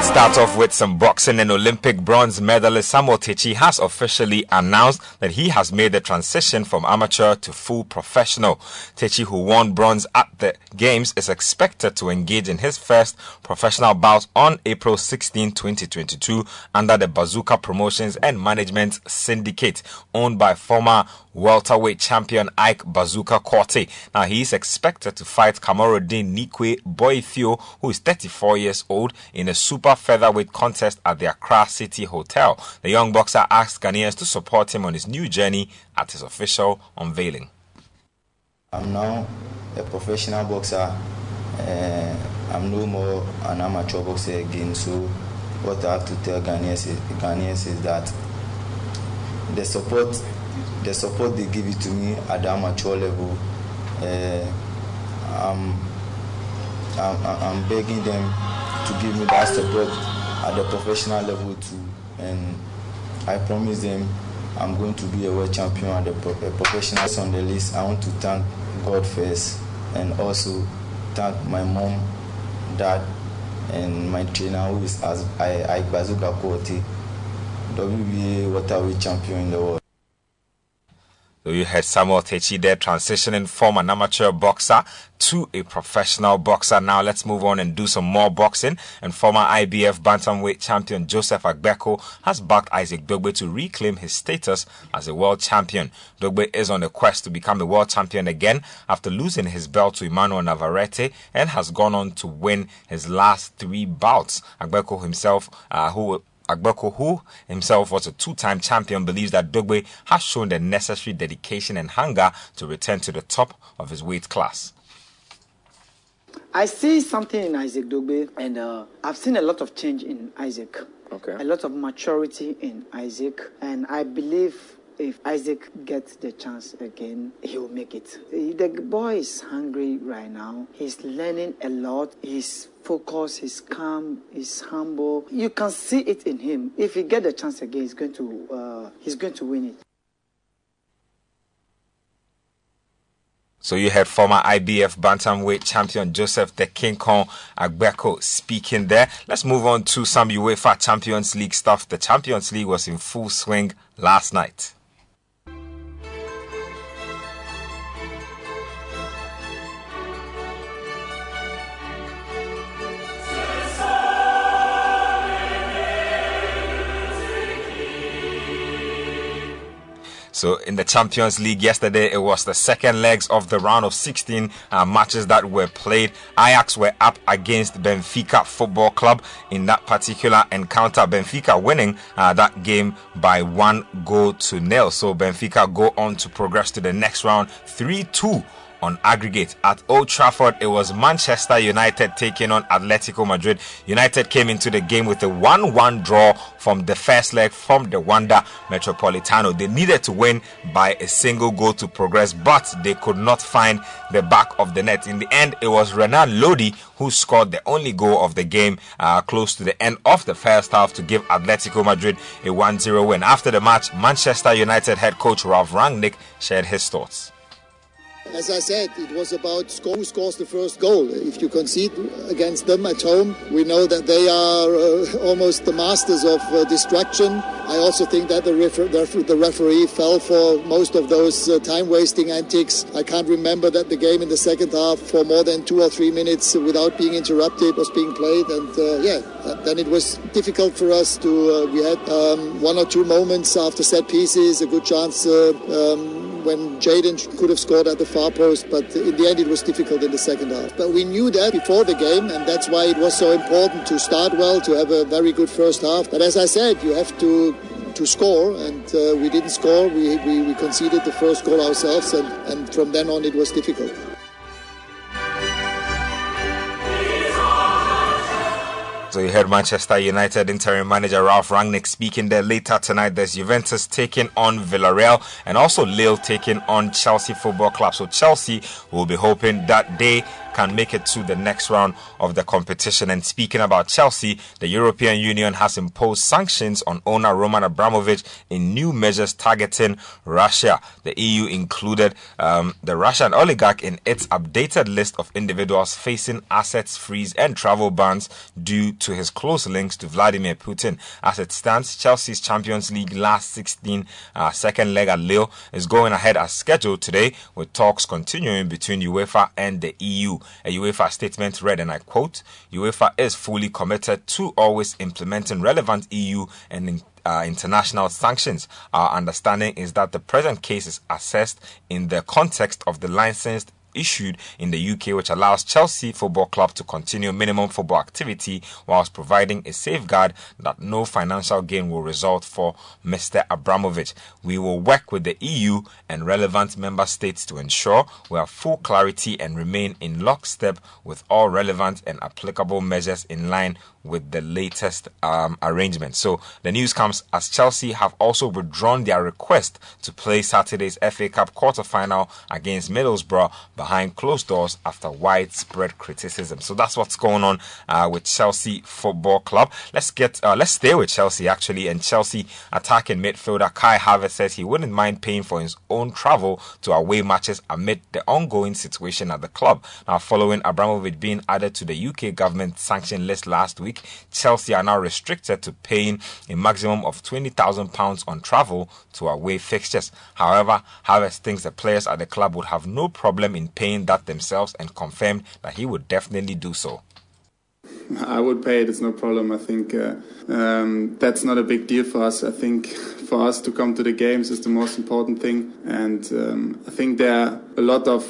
Let's start off with some boxing and Olympic bronze medalist Samuel Takyi has officially announced that he has made the transition from amateur to full professional. Takyi, who won bronze at the Games, is expected to engage in his first professional bout on April 16, 2022 under the Bazooka Promotions and Management Syndicate owned by former welterweight champion Ike Bazooka Quartey. Now he is expected to fight Kamaruddin Nikwe Boifio, who is 34 years old, in a super featherweight contest at the Accra City Hotel. The young boxer asked Ghanaians to support him on his new journey at his official unveiling. I'm now a professional boxer. Uh, I'm no more an amateur boxer again. So what I have to tell Ghanaians is, Ghanaians is that the support the support they give it to me at the amateur level, uh, I'm, I'm, I'm begging them to give me that support at the professional level too. And I promise them I'm going to be a world champion and a professionals on the list. I want to thank God first and also thank my mom, dad, and my trainer who is as I, I Bazooka Quartey, WBA waterweight champion in the world. You heard Samuel Takyi there transitioning from an amateur boxer to a professional boxer. Now let's move on and do some more boxing. And former IBF bantamweight champion Joseph Agbeko has backed Isaac Dogbe to reclaim his status as a world champion. Dogbe is on a quest to become a world champion again after losing his belt to Emmanuel Navarrete and has gone on to win his last three bouts. Agbeko himself, uh, who Agbeko, who himself was a two-time champion, believes that Dogbe has shown the necessary dedication and hunger to return to the top of his weight class. I see something in Isaac Dogbe, and uh, I've seen a lot of change in Isaac. Okay. A lot of maturity in Isaac, and I believe if Isaac gets the chance again, he will make it. The boy is hungry right now. He's learning a lot. He's focused, he's calm, he's humble. You can see it in him. If he get the chance again, he's going to uh, he's going to win it. So you heard former IBF bantamweight champion Joseph the King Kong Agbeko speaking there. Let's move on to some UEFA Champions League stuff. The Champions League was in full swing last night. So in the Champions League yesterday, it was the second legs of the round of 16 uh, matches that were played. Ajax were up against Benfica Football Club in that particular encounter. Benfica winning uh, that game by one goal to nil. So Benfica go on to progress to the next round 3-2 on aggregate. At Old Trafford, it was Manchester United taking on Atletico Madrid. United came into the game with a 1 1 draw from the first leg from the Wanda Metropolitano. They needed to win by a single goal to progress, but they could not find the back of the net. In the end, it was Renan Lodi who scored the only goal of the game uh, close to the end of the first half to give Atletico Madrid a 1 0 win. After the match, Manchester United head coach Ralph Rangnick shared his thoughts. As I said, it was about who scores the first goal. If you concede against them at home, we know that they are uh, almost the masters of uh, distraction. I also think that the, refer- the referee fell for most of those uh, time-wasting antics. I can't remember that the game in the second half for more than two or three minutes without being interrupted was being played. And uh, yeah, then it was difficult for us to. Uh, we had um, one or two moments after set pieces, a good chance. Uh, um, when Jadon could have scored at the far post, but in the end it was difficult in the second half. But we knew that before the game, and that's why it was so important to start well, to have a very good first half. But as I said, you have to to score, and uh, we didn't score. We, we, we conceded the first goal ourselves, and, and from then on it was difficult. So you heard Manchester United interim manager Ralph Rangnick speaking there later tonight. There's Juventus taking on Villarreal and also Lille taking on Chelsea Football Club. So Chelsea will be hoping that they can make it to the next round of the competition. And speaking about Chelsea, the European Union has imposed sanctions on owner Roman Abramovich in new measures targeting Russia. The EU included um, the Russian oligarch in its updated list of individuals facing assets freeze and travel bans due to his close links to Vladimir Putin. As it stands, Chelsea's Champions League last 16 uh, second leg at Lille is going ahead as scheduled today, with talks continuing between UEFA and the EU. A UEFA statement read, and I quote, UEFA is fully committed to always implementing relevant EU and uh, international sanctions. Our understanding is that the present case is assessed in the context of the licensed issued in the UK, which allows Chelsea Football Club to continue minimum football activity whilst providing a safeguard that no financial gain will result for Mr. Abramovich. We will work with the EU and relevant member states to ensure we have full clarity and remain in lockstep with all relevant and applicable measures in line with the latest um, arrangement. So the news comes as Chelsea have also withdrawn their request to play Saturday's FA Cup quarter-final against Middlesbrough behind closed doors after widespread criticism. So that's what's going on uh, with Chelsea Football Club. Let's get uh, let's stay with Chelsea actually. And Chelsea attacking midfielder Kai Havertz says he wouldn't mind paying for his own travel to away matches amid the ongoing situation at the club. Now, following Abramovich being added to the UK government sanction list last week week, Chelsea are now restricted to paying a maximum of £20,000 on travel to away fixtures. However, Havertz thinks the players at the club would have no problem in paying that themselves and confirmed that he would definitely do so. I would pay it, it's no problem. I think uh, um, that's not a big deal for us. I think for us to come to the games is the most important thing. And um, I think there are a lot of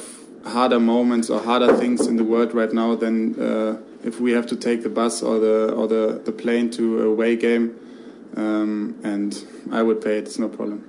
harder moments or harder things in the world right now than uh, if we have to take the bus or the or the, the plane to a away game, um, and I would pay it. It's no problem.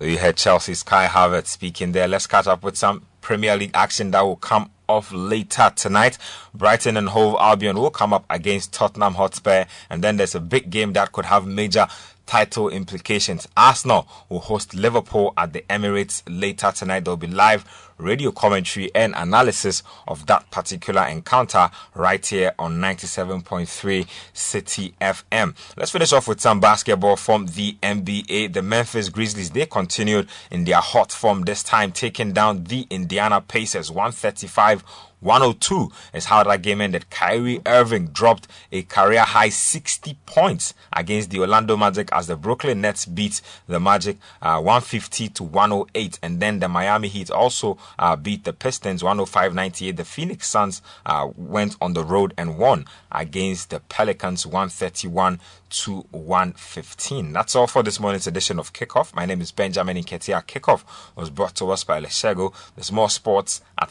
You heard Chelsea's Kai Havertz speaking there. Let's catch up with some Premier League action that will come off later tonight. Brighton and Hove Albion will come up against Tottenham Hotspur, and then there's a big game that could have major title implications. Arsenal will host Liverpool at the Emirates later tonight. There'll be live radio commentary and analysis of that particular encounter right here on 97.3 Citi FM. Let's finish off with some basketball from the NBA. The Memphis Grizzlies, they continued in their hot form this time, taking down the Indiana Pacers 135 102 is how that game ended. Kyrie Irving dropped a career high 60 points against the Orlando Magic as the Brooklyn Nets beat the Magic uh, 150 to 108. And then the Miami Heat also uh, beat the Pistons 105 98. The Phoenix Suns uh, went on the road and won against the Pelicans 131 to 115. That's all for this morning's edition of Kickoff. My name is Benjamin Inketia. Kickoff was brought to us by Leshego. There's more sports at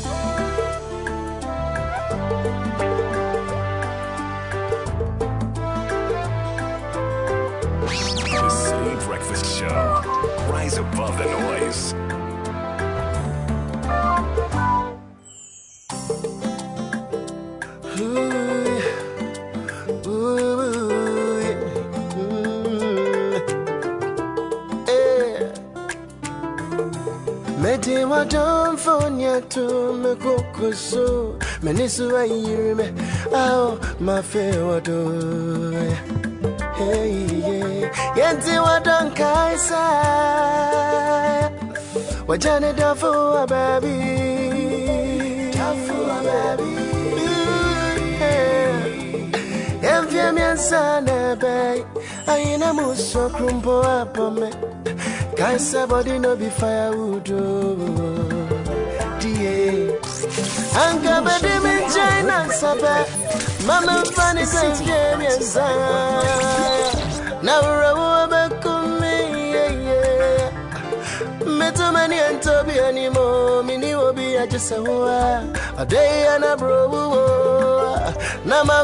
Show. Rise above the noise. Mede wadomfonya to me kokoso Menisu ayirime Ao mafe wado Hey yeah Yenti wadon kaisa Wajane dafu wa baby Dafu wa baby Yemfia miansa nebe Ayina muso krumpo apome Kaisa body no be firewood. Die Anka bedi min China sabe Mama fani kwenye miansa Na urawu abekumi yeah yeah Metumani antobi animo Mini wobi ya just a a day and a bro na ma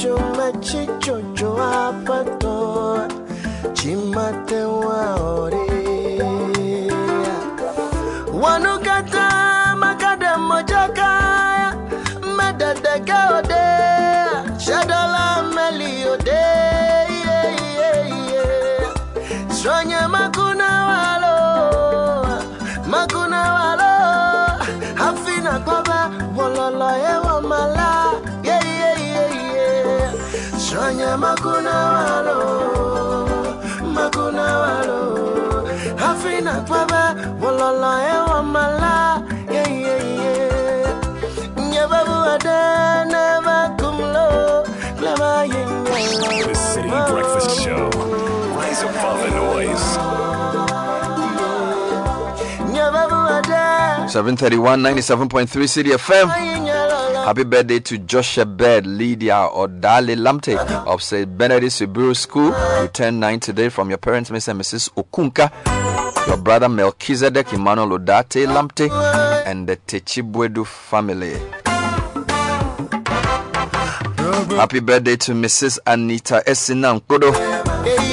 ojo machi jojo apato chimate wa hafina kwaba wololo ewa mala yeah yeah yeah Nyababu ada never kumlo Glama yin The Citi Breakfast Show. Rise above the noise. 731 97.3 Citi FM. Happy birthday to Joshua Bed, Lydia Odale Lamte of St. Benedict Sibiru School. You turn 9 today from your parents, Mr. and Mrs. Okunka, your brother Melchizedek Emmanuel Odate Lamte, and the Techibwedu family. Happy birthday to Mrs. Anita Esina Nkodo,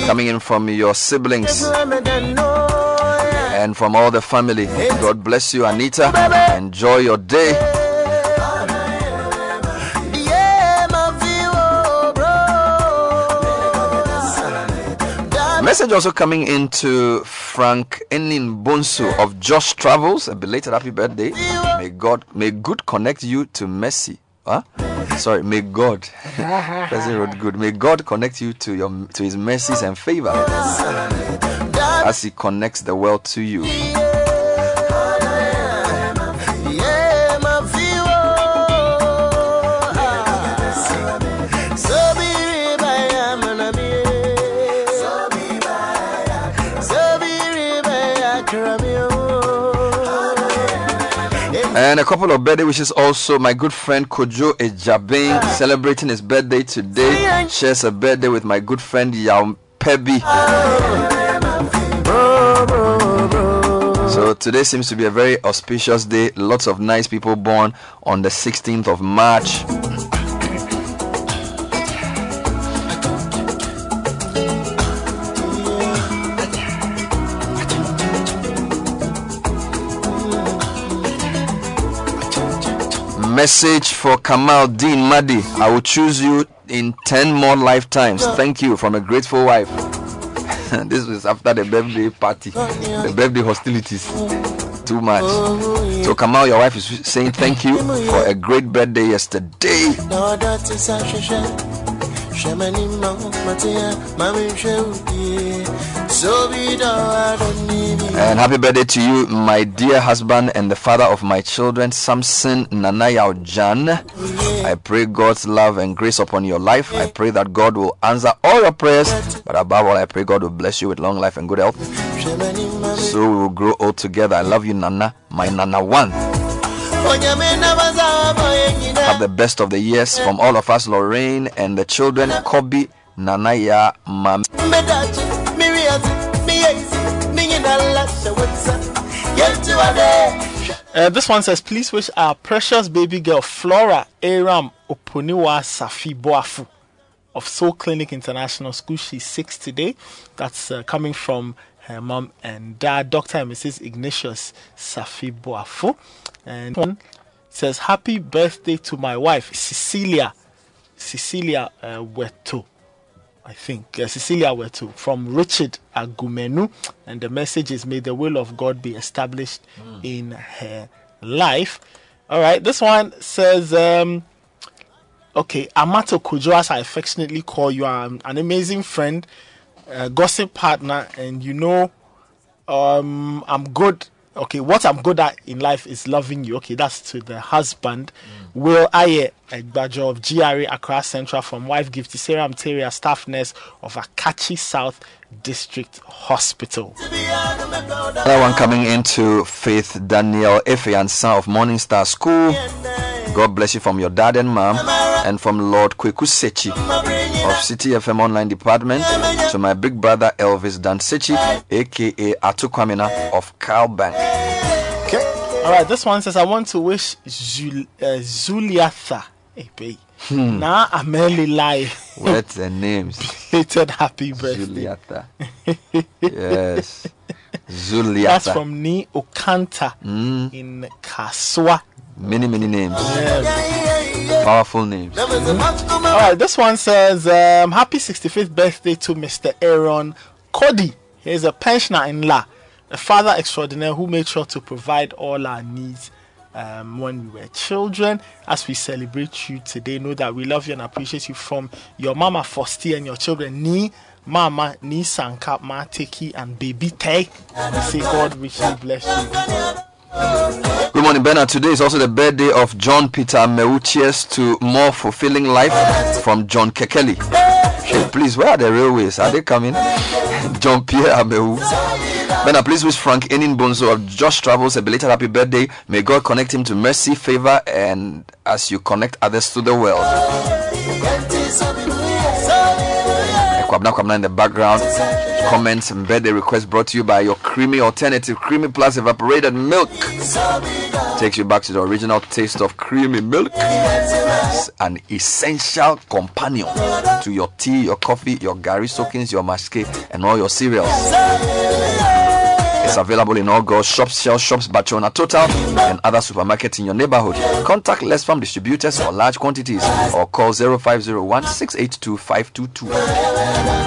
coming in from your siblings and from all the family. God bless you, Anita. Enjoy your day. Message also coming into Frank Enin Bonsu of Josh Travels. A belated happy birthday. May God, may good connect you to mercy. Huh? Sorry, may God. President Road Good. May God connect you to your to His mercies and favor as He connects the world to you. And a couple of birthday wishes also. My good friend Kojo Ejabing celebrating his birthday today. Shares a birthday with my good friend Yao Pebi. So today seems to be a very auspicious day. Lots of nice people born on the 16th of March. Message for Kamal Dean Madi. I will choose you in 10 more lifetimes. Thank you from a grateful wife. this was after the birthday party, the birthday hostilities. Too much. So Kamal, your wife is saying thank you for a great birthday yesterday. And happy birthday to you, my dear husband and the father of my children, Samson Nanayao Jan. I pray God's love and grace upon your life. I pray that God will answer all your prayers, but above all, I pray God will bless you with long life and good health. So we will grow old together. I love you, Nana, my Nana one. Have the best of the years from all of us, Lorraine and the children, Kobe, Nanaya, Mam. Uh, this one says, please wish our precious baby girl Flora Aram Oponiwa Safi Boafu of Soul Clinic International School. She's six today. That's uh, coming from her mom and dad, Dr. and Mrs. Ignatius Safi Boafu. And one says, Happy birthday to my wife, Cecilia. Cecilia uh, Weto. I think uh, Cecilia Weto from Richard Agumenu, and the message is: May the will of God be established mm. in her life. All right, this one says, um, "Okay, Amato Kujo, as I affectionately call you, I'm an amazing friend, uh, gossip partner, and you know, um, I'm good okay, what I'm good at in life is loving you. Okay, that's to the husband. Mm. Will Aye Egbajo of GRA Accra Central from wife Gifty Sarah Mteria, staff nurse of Akatsi South District Hospital. Another one coming into Faith Daniel Efe and son of Morning Star School. God bless you from your dad and mom, and from Lord Kweku Sechi of Citi FM Online Department to my big brother Elvis Dan Sechi, aka Atukwamina of Cal Bank. Okay. All right. This one says, "I want to wish Zul- uh, Zuliatha, hey, babe, hmm. na Ameli Lai. What's the names? Belated happy birthday. Zuliatha. yes. Zuliatha. That's from Ni Okanta mm. in Kaswa. Many, many names. Powerful names. All right, this one says, um, Happy 65th birthday to Mr. Aaron Cody. He's a pensioner in La, a father extraordinaire who made sure to provide all our needs um, when we were children. As we celebrate you today, know that we love you and appreciate you from your mama Fosti and your children, Ni, Mama, Ni Sanka, Ma Teki, and Baby Tay. We say God richly bless you. Good morning, Bernard. Today is also the birthday of John Peter Meu. To more fulfilling life from John Kekeli. Please, where are the railways? Are they coming? John Pierre Ameu. Bernard, please wish Frank Enin Bonsu of Josh Travels a belated happy birthday. May God connect him to mercy, favor, and as you connect others to the world. In the background. Comments and birthday requests brought to you by your creamy alternative, creamy plus evaporated milk. Takes you back to the original taste of creamy milk. It's an essential companion to your tea, your coffee, your gari soakings, your masque, and all your cereals. It's available in all Go shops, Shell shops, Bachona Total, and other supermarkets in your neighborhood. Contact Less Farm distributors for large quantities or call 0501 682 522.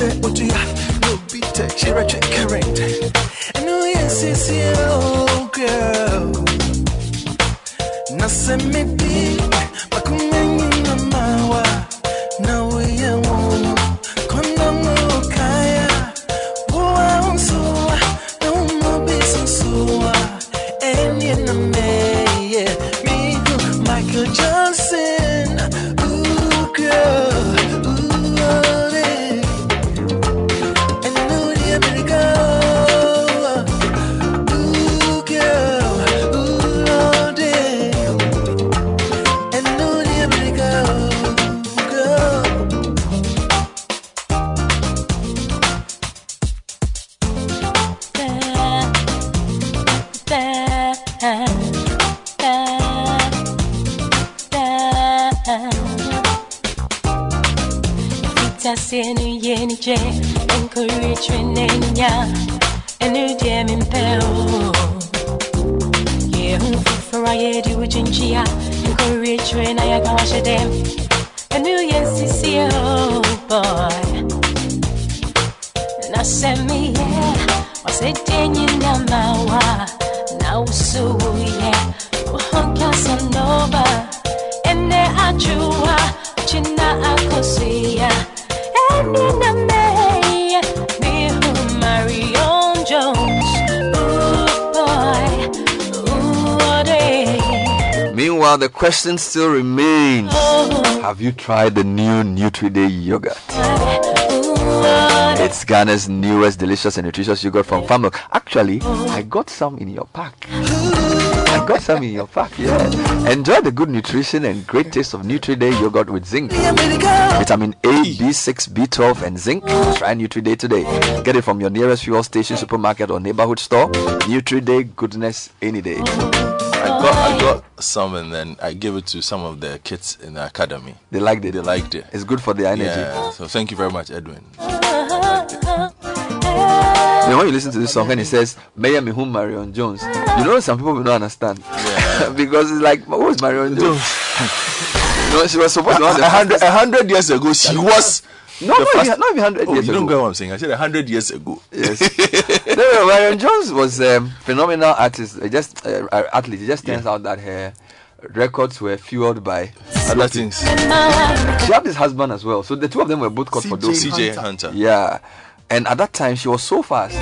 bite what you have? No bite she right current and no yes yes girl? Na se me for I hear you with Jinjia. Encourage when I can wash them. And new yes, is oh boy. And I send me, yeah. I said, then you know my why. Now, so yeah. Oh, Casa Nova. And there I drew, I could see, yeah. And you know. Meanwhile, the question still remains Have you tried the new Nutri-Day yogurt? It's Ghana's newest delicious and nutritious yogurt from Farm Actually, I got some in your pack. I got some in your pack, yeah. Enjoy the good nutrition and great taste of Nutri-Day yogurt with zinc, vitamin A, B6, B12, and zinc. Try Nutri-Day today. Get it from your nearest fuel station, supermarket, or neighborhood store. Nutri-Day goodness any day. Got I got some and then I gave it to some of the kids in the academy. They liked it. They liked it. It's good for their energy. Yeah. So thank you very much, Edwin. You know, when you listen to this song and it says Mayor Mihum Marion Jones, you know some people will not understand. because it's like who is Marion Jones? you know, she was supposed to a hundred a hundred years ago she was No, the not first- not even 100 oh, years you don't get what I'm saying. I said a hundred years ago. Yes. no, Marion Jones was a phenomenal artist, uh, just uh, uh, athlete. It just turns out that her records were fueled by Other things. She had this husband as well, so the two of them were both caught for CJ doping. CJ Hunter. Yeah, and at that time she was so fast.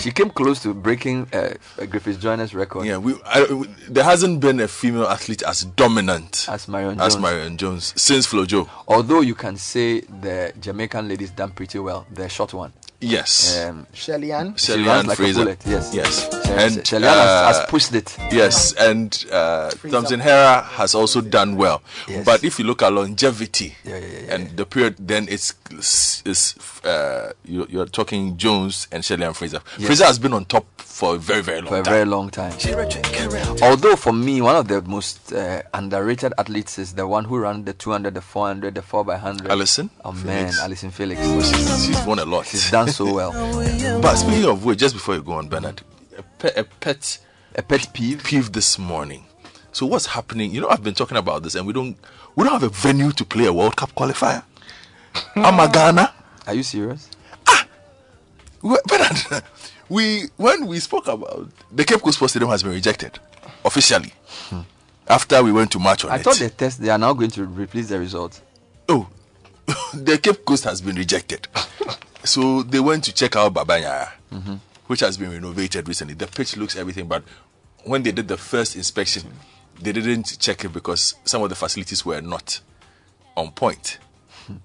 She came close to breaking uh, uh, Griffith Joyner's record. Yeah, we, I, we- there hasn't been a female athlete as dominant as Marion as Jones. Marion Jones since Flojo. Although you can say the Jamaican ladies done pretty well, the short one. Yes. Um, Shelly Ann. Shelly Ann like Fraser. bullet, yes. Yes. And Shelly Ann has- has pushed it. Yes, and uh, Thompson Herah has also done well. But if you look at longevity and the period, then it's is uh, you, you're talking Jones and Shelly Ann Fraser. Yes. Fraser has been on top for a very very long for a time. very long time. Although for me, one of the most uh, underrated athletes is the one who ran the 200, the 400, the 4 by 100 Allyson Oh man, Felix. Allyson Felix. she's, she's won a lot. She's done so well. but speaking of which, just before you go on, Bernard, a pet, a pet, a pet peeve, peeve this morning. So what's happening? You know, I've been talking about this, and we don't, we don't have a venue to play a World Cup qualifier. Hmm. I'm a Ghana. Are you serious? Ah! We- Bernard, we when we spoke about the Cape Coast Sports Stadium has been rejected officially hmm. after we went to march on I it. thought the test they are now going to replace the results. Oh, the Cape Coast has been rejected. so they went to check out Baba Yara, Mhm. which has been renovated recently. The pitch looks everything, but when they did the first inspection, they didn't check it because some of the facilities were not on point.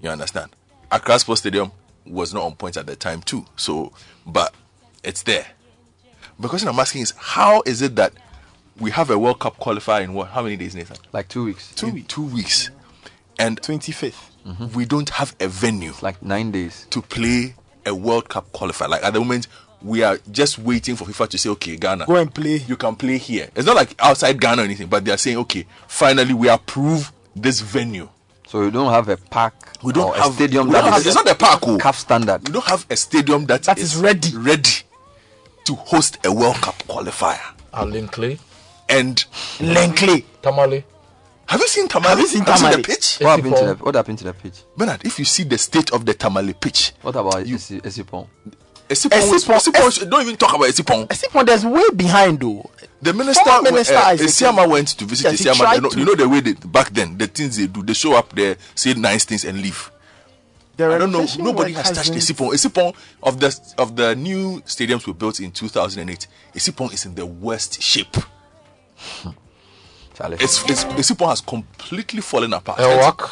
You understand? Accra Sports Stadium was not on point at the time too. So, but it's there. The question I'm asking is, how is it that we have a World Cup qualifier in what? How many days, Nathan? Like two weeks. Two weeks. Two weeks. And 25th. We don't have a venue. Like nine days. To play a World Cup qualifier. Like at the moment, we are just waiting for FIFA to say, okay, Ghana. Go and play. You can play here. It's not like outside Ghana or anything, but they are saying, okay, finally we approve this venue. So you don't have a park We don't or have a stadium that have- is it's not a park. Oh. CAF standard. We don't have a stadium that, That is ready. ready to host a World Cup qualifier. Alan Clay and Lankley. Tamale. Have you seen Tamale? Have you seen the pitch? What happened to the What happened to the pitch? Bernard, if you see the state of the Tamale pitch, What about Esi- Essipong? Essipong, Essipong- Essipong, don't even talk about Essipong. Essipong, there's way behind though. The minister, Former minister uh, Isaac- Asiamah went to visit Yes, he Asiamah. You know, to- you know the way they, back then, the things they do, they show up there, say nice things and leave. The I don't know. Nobody work has touched hasn't- Essipong. Essipong of the of the new stadiums we built in 2008. Essipong is in the worst shape. It's, it's Essipong has completely fallen apart. Elwak?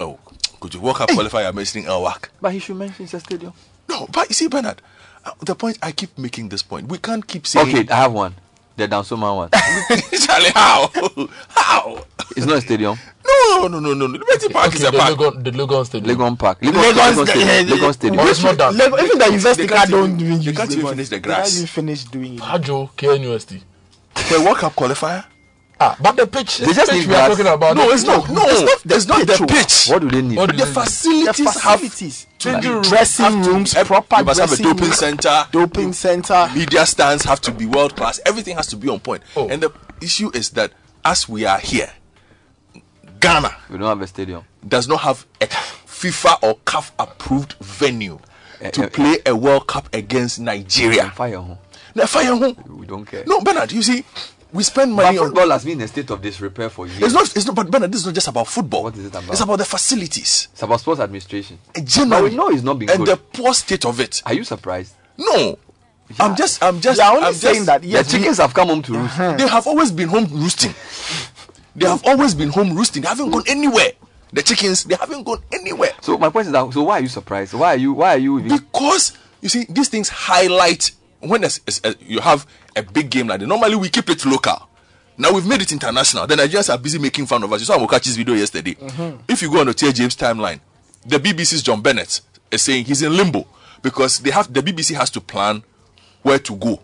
Oh, could you walk up qualify? You're mentioning Elwak. But he should mention the stadium. No, but you see, Bernard, uh, the point I keep making this point. We can't keep saying. Okay, I have one. The Dansoman one. Charlie, how? How? It's not a stadium. No, no, no, no, no. Liberty Park is a the park. Legon, the Legon Stadium. Legon Park. Legon, Lagos- Legon Stadium. Legon Stadium. Oh, it's not that. Lego- even the They university can't don't even- even they use can't even finish the They grass. can't even finish doing it. Hajo, KNUST. For World Cup qualifier? Ah, but the pitch, They just pitch need we are talking about. No, it's not. No, it's not, the pitch. What do they need? What The they- facilities, The facilities. have Like to dressing rooms, proper You must have a doping center. doping center. Media stands have to be world class. Everything has to be on point. Oh. And the issue is that as we are here, Ghana We don't have a stadium. does not have a FIFA or CAF approved venue Eh, to eh, play a World Cup against Nigeria. Fire home. Now, fire home. We don't care. No, Bernard, you see, we spend But money on. football has been in a state of disrepair for years. It's not. It's not. But Bernard, this is not just about football. What is it about? It's about the facilities. It's about sports administration. Generally, But we know it's not being and good. the poor state of it. Are you surprised? No, I'm just. I'm just. You're only I'm saying just, that, The yes, we- chickens have come home to roost. They have always been home roosting. They have always been home roosting. They haven't gone anywhere. The chickens, they haven't gone anywhere. So my point is that so why are you surprised? Why are you why are you even Because you see, these things highlight when there's, is- uh, you have a big game like that. Normally we keep it local. Now we've made it international. The Nigerians are busy making fun of us. You saw Mokachi's video yesterday. Mhm. If you go on the Tia James timeline, the BBC's John Bennett is saying he's in limbo because they have the BBC has to plan where to go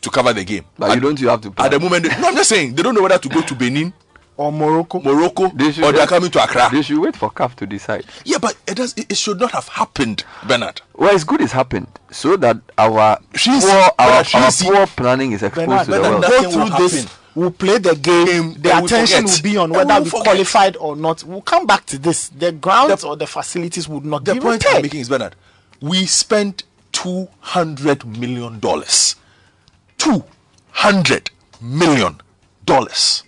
to cover the game. But you don't you have to At the moment, they, no, I'm just saying they don't know whether to go to Benin or Morocco, Morocco, should- or they are coming to Accra. They should wait for CAF to decide. Yeah, but it does. It, it should not have happened, Bernard. Well, it's good it's happened so that our She's- poor our, our she's- poor planning is exposed Bernard, to the Bernard, world. go through will this. We'll play the game. The attention will be on And whether we'll we forget. qualified or not. We'll come back to this. The grounds or the facilities would not The be point I'm making is Bernard. We spent two hundred million dollars. Two hundred million dollars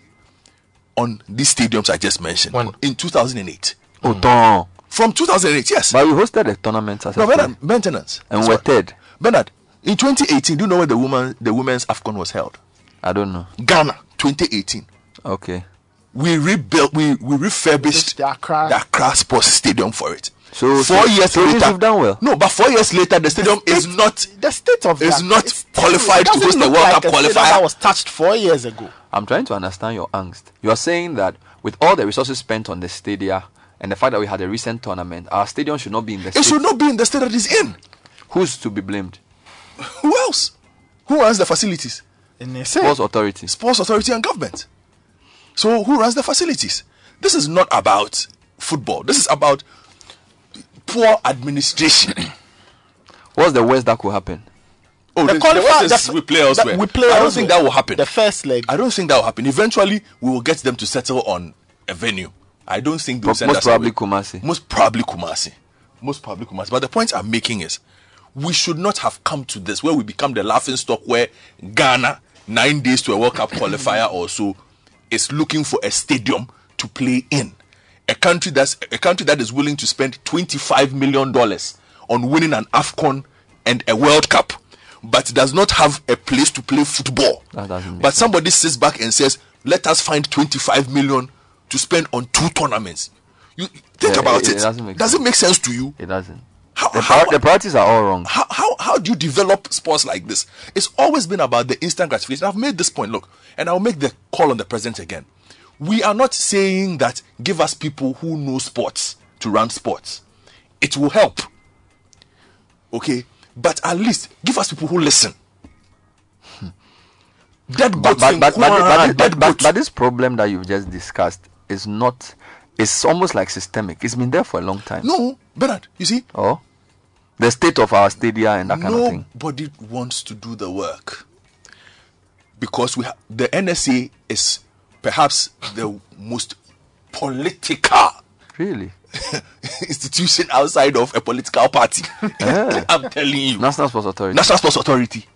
on these stadiums I just mentioned in 2008. Oh, mm. don. From 2008, yes. But we hosted a tournament as No, a Bernard, maintenance. and That's we're what- third. Bernard, in 2018, do you know where the woman, the women's Afcon was held? I don't know. Ghana, 2018. Okay. We rebuilt, we, we refurbished the Accra. the Accra Sports Stadium for it. So four so- years so later, you've done well. No, but four years later, the stadium is not the state of is that- not it's- qualified to host the World like Cup a qualifier. That was touched four years ago. I'm trying to understand your angst. You are saying that with all the resources spent on the stadia and the fact that we had a recent tournament, our stadium should not be in the It state. should not be in the state that it's in. Who's to be blamed? Who else? Who runs the facilities? Sports authority. Sports authority and government. So who runs the facilities? This is not about football. This is about poor administration. What's the worst that could happen? Oh, the, the, qualifier- worst is the- we play elsewhere. we play I don't elsewhere. think that will happen. The first leg. I don't think that will happen. Eventually, we will get them to settle on a venue. I don't think they'll send most us probably away. Kumasi. Most probably Kumasi. Most probably Kumasi. But the point I'm making is, we should not have come to this where we become the laughing stock where Ghana, nine days to a World Cup qualifier or so, is looking for a stadium to play in. A country that's a country that is willing to spend 25 million dollars on winning an AFCON and a World Cup, but does not have a place to play football. That doesn't make But somebody sits back and says, "Let us find 25 million to spend on two tournaments." You think Yeah, about it- it. it doesn't make Does it make sense to you? It doesn't. How, The, how, the priorities are all wrong. how, how, how do you develop sports like this? It's always been about the instant gratification. I've made this point, look, and I'll make the call on the president again. We are not saying that give us people who know sports to run sports. It will help. Okay? But at least give us people who listen. Hmm. Dead But, goats but, but, but, but, dead but, but, this problem that you've just discussed is not, it's almost like systemic. It's been there for a long time. No, Bernard, you see, Oh? The state of our stadia and that kind of thing. Nobody wants to do the work because we ha- the NSA is perhaps the most political Really? institution outside of a political party. Yeah. I'm telling you, National Sports Authority. National Sports Authority.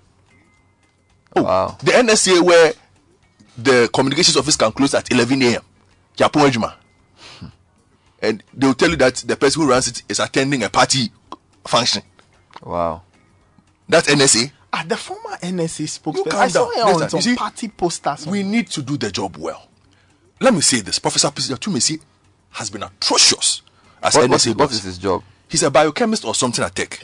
Oh, wow. the NSA where the communications office can close at 11 a.m. Japon hmm. And they'll tell you that the person who runs it is attending a party function. Wow. That's NSA. Ah, the former NSA spokesperson. I saw down. her on some see, party posters. We need to do the job well. Let me say this: Professor Twumasi has been atrocious as What, NSA what, is, boss. his job? He's a biochemist or something at Tech.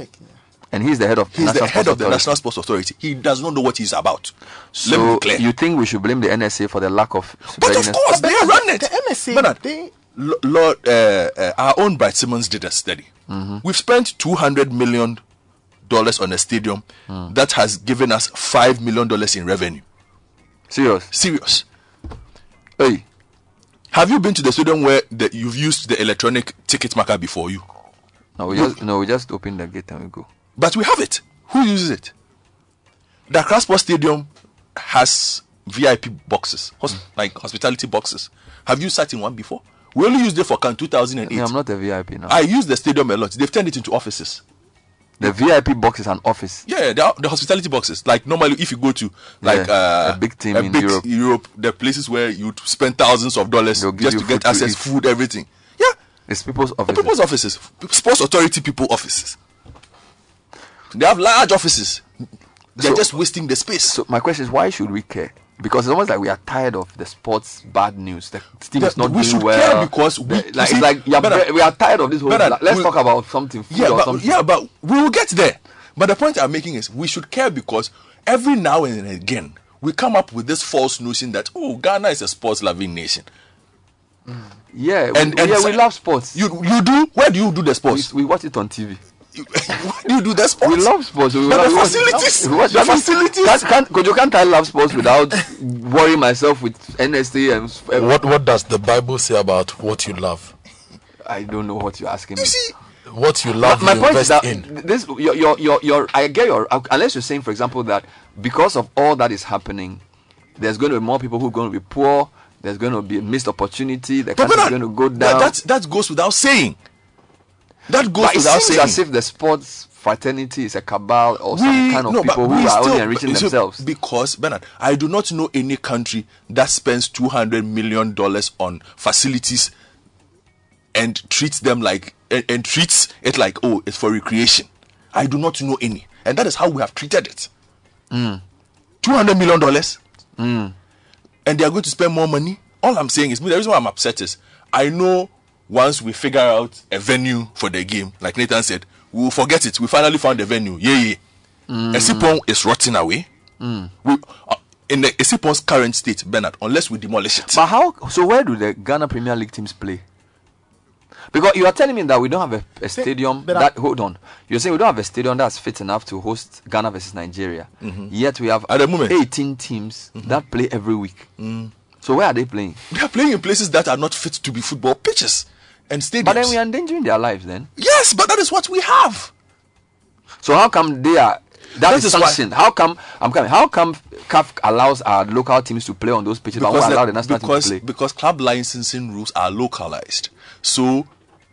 And he's the head of He's the head Sports of the Authority. National Sports Authority. He does not know what he's about. So Let me be clear. you think we should blame the NSA for the lack of But of readiness? course, they run it. The NSA, Bernard, they L- Lord, uh, uh, our own Bright Simons did a study. Mm-hmm. We've spent two hundred million dollars on a stadium Mm. that has given us five million dollars in revenue. Serious? Serious. Hey, Have you been to the stadium where the, you've used the electronic ticket marker before you? no, we just no, we just open the gate and we go. But we have it. Who uses it? The Accra Sports Stadium has VIP boxes, hos- like hospitality boxes. Have you sat in one before? We only used it for Can 2008. I'm not a VIP now. I use the stadium a lot. They've turned it into offices. The VIP box is an office. Yeah, the, the hospitality boxes. Like normally, if you go to like Yeah, uh, a big team in Europe. the places where you spend thousands of dollars just to get food to access, food, everything. Yeah, It's people's the offices. people's offices, sports authority people offices. They have large offices. They're So- just wasting the space. So my question is, why should we care? Because it's almost like we are tired of the sports bad news. The team is not we doing should well. care because we- like you it's like yeah, Bernard, we are tired of this whole. Bernard, let's we- talk about something. Yeah, or but something. yeah, but we will get there. But the point I'm making is we should care because every now and again we come up with this false notion that oh Ghana is a sports loving nation. Mm. Yeah, And- we, and yeah, we love sports. You you do? Where do you do the sports? We, we watch it on TV. You do the sports? We love sports. We But love, the facilities, we the I facilities. Can't, can't, 'cause you can't I love sports without worrying myself with NST and uh, What what does the Bible say about what you love? I don't know what you're asking you me. See, what you love, my, you my point is that in. this your, your your your I get your unless you're saying for example that because of all that is happening, there's going to be more people who are going to be poor. There's going to be a missed opportunity. The But country is going to go that, down. that that goes without saying. That goes but it without seems saying. as if the sports fraternity is a cabal or some kind of no, people who we are only enriching themselves. Because Bernard, I do not know any country that spends two hundred million dollars on facilities and treats them like and, and treats it like oh it's for recreation. I do not know any, and that is how we have treated it. Mm. Two hundred million dollars, Mm. and they are going to spend more money. All I'm saying is, the reason why I'm upset is I know once we figure out a venue for the game, like Nathan said, we will forget it. We finally found the venue. Yeah, yeah. Mm. Essipong is rotting away. Mm. We, uh, in the Essipong's current state, Bernard, unless we demolish it. But how? So where do the Ghana Premier League teams play? Because you are telling me that we don't have a, a stadium but I- that hold on. You're saying we don't have a stadium that's fit enough to host Ghana versus Nigeria. Mhm. Yet we have At the moment. 18 teams that play every week. Mm. So where are they playing? They are playing in places that are not fit to be football pitches and stadiums. But then we are endangering their lives then. yes, but that is what we have. So how come they are that That is is why- How come I'm coming? How come CAF allows our local teams to play on those pitches, but won't allow the national team because, to play? because club licensing rules are localized. So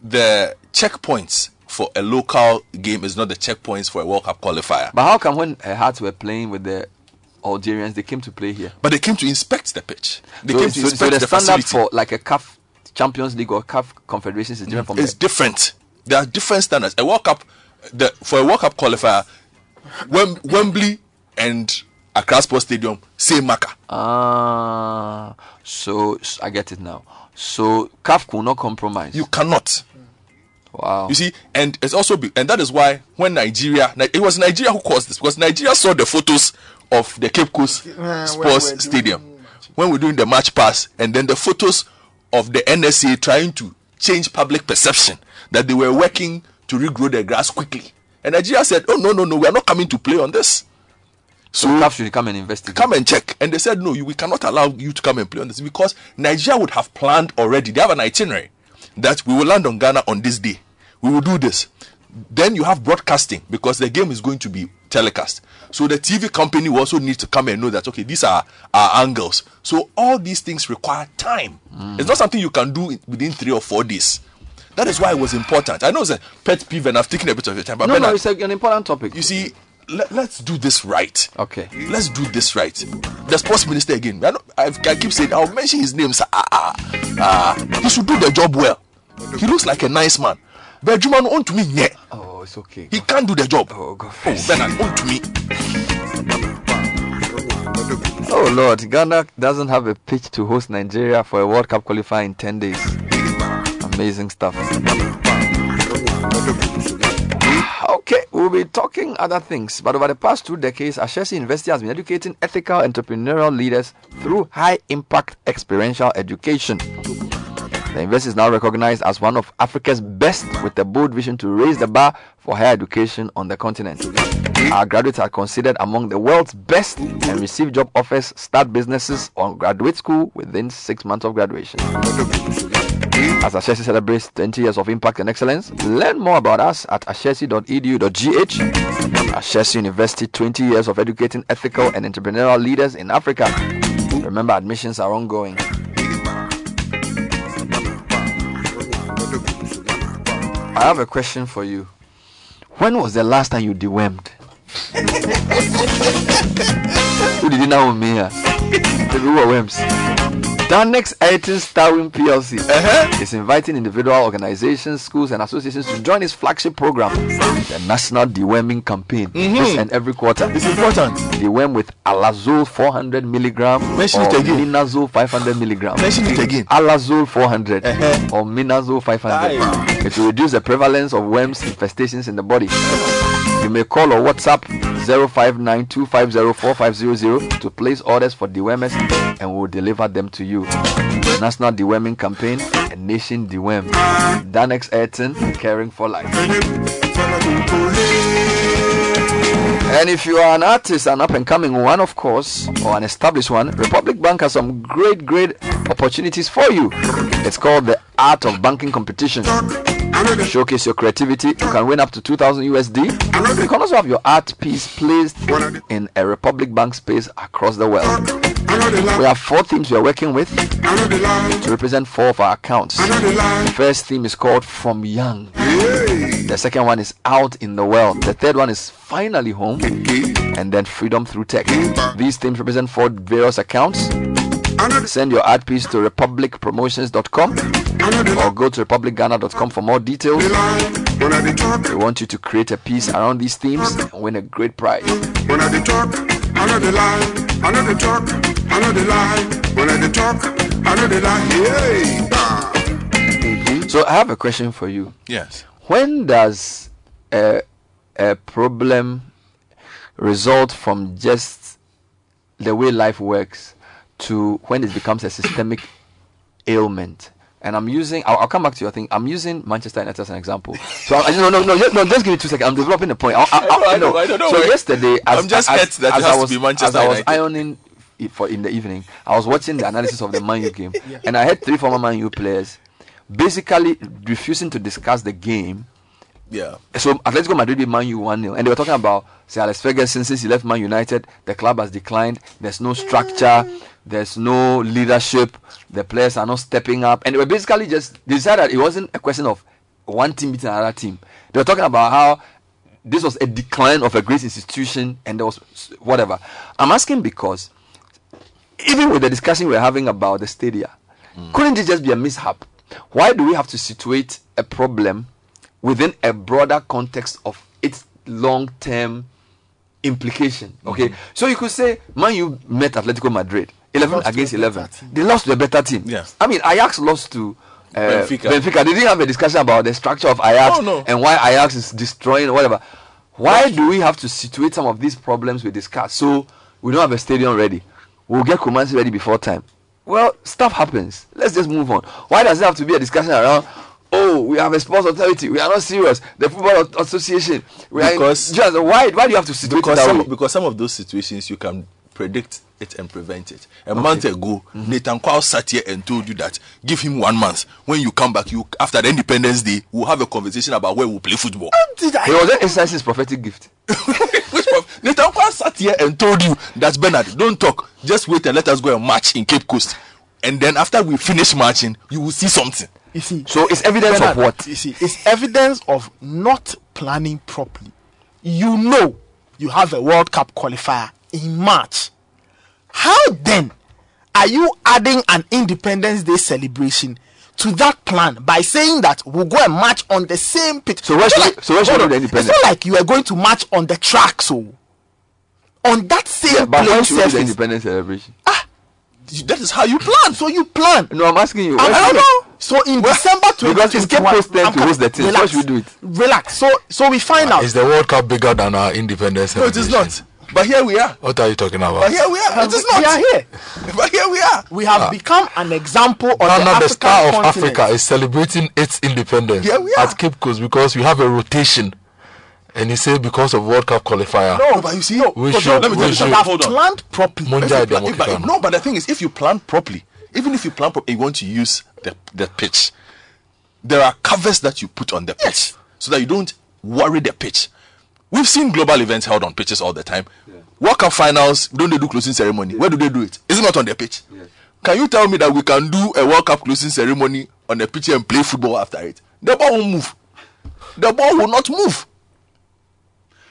the checkpoints for a local game is not the checkpoints for a World Cup qualifier. But how come when uh, Hearts were playing with the Algerians, they came to play here? But they came to inspect the pitch. They so, came to so- so inspect the, the, standard facility. for like a CAF Champions League or CAF Confederations is different from it's the different. There are different standards. A World Cup, the, for a World Cup qualifier, Wem, Wembley and Accra Sports Stadium, same marker. Ah, so I get it now. So CAF will not compromise. You cannot. Wow. You see, and it's also be, and that is why when Nigeria, it was Nigeria who caused this because Nigeria saw the photos of the Cape Coast Sports Stadium when we're doing the match pass, and then the photos of the NSA trying to change public perception that they were working to regrow the grass quickly, and Nigeria said, "Oh no, no, no, we are not coming to play on this." So CAF should come and investigate. Come and check. And they said, no, you, we cannot allow you to come and play on this because Nigeria would have planned already. They have an itinerary that we will land on Ghana on this day. We will do this. Then you have broadcasting because the game is going to be telecast. So the TV company will also need to come and know that, okay, these are our angles. So all these things require time. It's not something you can do within three or four days. That is why it was important. I know it's a pet peeve and I've taken a bit of your time, but no, no, it's a, an important topic. you see, let, let's do this right. Okay. Let's do this right. The sports minister again. not- I, I keep saying I'll mention his name. sir. Ah, ah, ah. he should do the job well. He looks like a nice man. But Juma no on to me yet. Oh, it's okay. He can't do the job. Oh God. Oh, Bernard, on to me. Oh Lord, Ghana doesn't have a pitch to host Nigeria for a World Cup qualifier in 10 days. Amazing stuff. Okay, we'll be talking other things, but over the past two decades, Ashesi University has been educating ethical entrepreneurial leaders through high impact experiential education. The university is now recognized as one of Africa's best with a bold vision to raise the bar for higher education on the continent. Our graduates are considered among the world's best and receive job offers, start businesses or graduate school within six months of graduation. As Ashesi celebrates 20 years of impact and excellence, learn more about us at ashesi.edu.gh. Ashesi University 20 years of educating ethical and entrepreneurial leaders in Africa. Remember, admissions are ongoing. I have a question for you. When was the last time you dewormed? Who did you know me? Ah? The Ruwa Worms. Dannex Ayrton Starwin PLC Uh-huh. is inviting individual organizations, schools, and associations to join its flagship program, the National Deworming Campaign, this and every quarter. Mm-hmm. It's important. Deworm with Alazole 400 milligram Mention or it again. Minazole 500 milligram. Mention it again. Alazole 400 Uh-huh. or Minazole 500. Aye. It will reduce the prevalence of worms infestations in the body. You may call or WhatsApp 059250450 to place orders for dewormers and we will deliver them to you. National Deworming Campaign and Nation Deworm. Dannex Ayrton, caring for life. And if you are an artist, an up and coming one, of course, or an established one, Republic Bank has some great, great opportunities for you. It's called the Art of Banking Competition. Showcase your creativity. You can win up to 2000 USD. You can also have your art piece placed in a Republic Bank space across the world. We have four themes we are working with to represent four of our accounts. The first theme is called From Young. The second one is Out in the World. The third one is Finally Home. And then Freedom Through Tech. These themes represent four various accounts. Send your ad piece to republicpromotions.com or go to republicghana.com for more details. We want you to create a piece around these themes and win a great prize. When I talk, I know the lie. I know the talk, I know the lie. When I talk, I know the lie. Yeah. So I have a question for you. Yes. When does a, a problem result from just the way life works to when it becomes a systemic ailment? And I'm using, I'll, I'll come back to your thing. I'm using Manchester United as an example. So I, no, no, no, just, no, just give me two seconds. I'm developing a point. I, I, I know, I know, no. I know, don't So worry. yesterday, as, I'm just as, hurt that as it I was, Manchester as I was ironing it for in the evening, I was watching the analysis of the Man U game, and I had three former Man U players basically refusing to discuss the game Yeah. so Atletico Madrid beat Man U 1 0. And they were talking about, say, Alex Ferguson, since he left Man United, the club has declined. There's no structure, there's no leadership, the players are not stepping up. And they were basically just, they said that it wasn't a question of one team beating another team. They were talking about how this was a decline of a great institution and there was whatever. I'm asking because even with the discussion we're having about the stadia, hmm. couldn't it just be a mishap? Why do we have to situate a problem within a broader context of its long-term implication? Okay, hmm. so you could say Man U met Atletico Madrid, eleven Lost against eleven. They lost to a better team. Yes. I mean Ajax lost to. Uh, Benfica. Benfica. They didn't have a discussion about the structure of Ajax Oh, no. and why Ajax is destroying whatever. Why do we have to situate some of these problems we discuss? So we don't have a stadium ready. We'll get Kumasi ready before time. Well, stuff happens. Let's just move on. Why does it have to be a discussion around? Oh, we have a sports authority. We are not serious. The football association. We Because- are in, just why? Why do you have to situate because that some, way? because some of those situations you can predict it and prevent it. A month ago, mm-hmm. Nathan Kwao sat here and told you that give him one month. When you come back, you after the Independence Day, we'll have a conversation about where we'll play football. He was exercising his prophetic gift. Which prof- Nathan Kwao sat here and told you that Bernard, don't talk. Just wait and let us go and march in Cape Coast. And then after we finish marching, you will see something. You see, So it's evidence of what? You see, it's evidence of not planning properly. You know you have a World Cup qualifier in March. How then are you adding an Independence Day celebration to that plan by saying that we'll go and march on the same pitch? So where It's should not so where should hold we on. do the It's not like you are going to march on the track, so on that same Yeah, but plain when should we do the independence celebration? Ah, that is how you plan. So you plan. No, I'm asking you. I, I don't know. So in December Because it's Cape 2021, Coast then I'm to com- host the team. So Relax. should we do it? Relax. So so we find out. Is the World Cup bigger than our independence? No, it is not. But here we are. What are you talking about? But here we are. It is not. we not. are here. But here we are. We have Ah. become an example of Ghana, the the, African star of continent. Africa, is celebrating its independence Yeah, we are. at Cape Coast because we have a rotation. And he said because of World Cup qualifier. No, but you see, no, We but should- let me tell we you should- have Hold on. planned properly. Monja If you plan- Demokekano. but- no, but the thing is, if you plan properly, even if you plan properly, you want to use the, the pitch. There are covers that you put on the pitch so that you don't worry the pitch. We've seen global events held on pitches all the time. World Cup finals, don't they do closing ceremony? Where do they do it? Is it not on the pitch? Can you tell me that we can do a World Cup closing ceremony on the pitch and play football after it? The ball won't move. the ball will not move.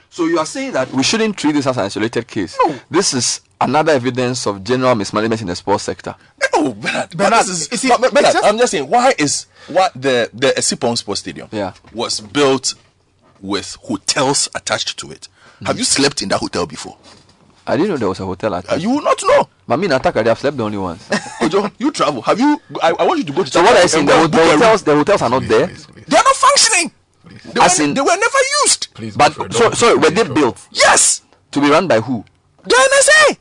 So you are saying that we shouldn't treat this as an isolated case. No. This is another evidence of general mismanagement in the sports sector. No, Bernard. Bernard, is, is it, but, Bernard, just, I'm just saying, why is what the the Essipong Sports Stadium yeah. was built with hotels attached to it? Mm. Have you slept in that hotel before? I didn't know there was a hotel attached. Uh, you will not know. Mami in Ataka, they have slept the only once. Ojo, you travel. Have you? I, I want you to go to. So what are you saying? The, the hotels, the hotels are not there. They are not functioning. They, were, in- they were never used. Please, But so sorry, were they built? Yes. To be run by who? The NSA.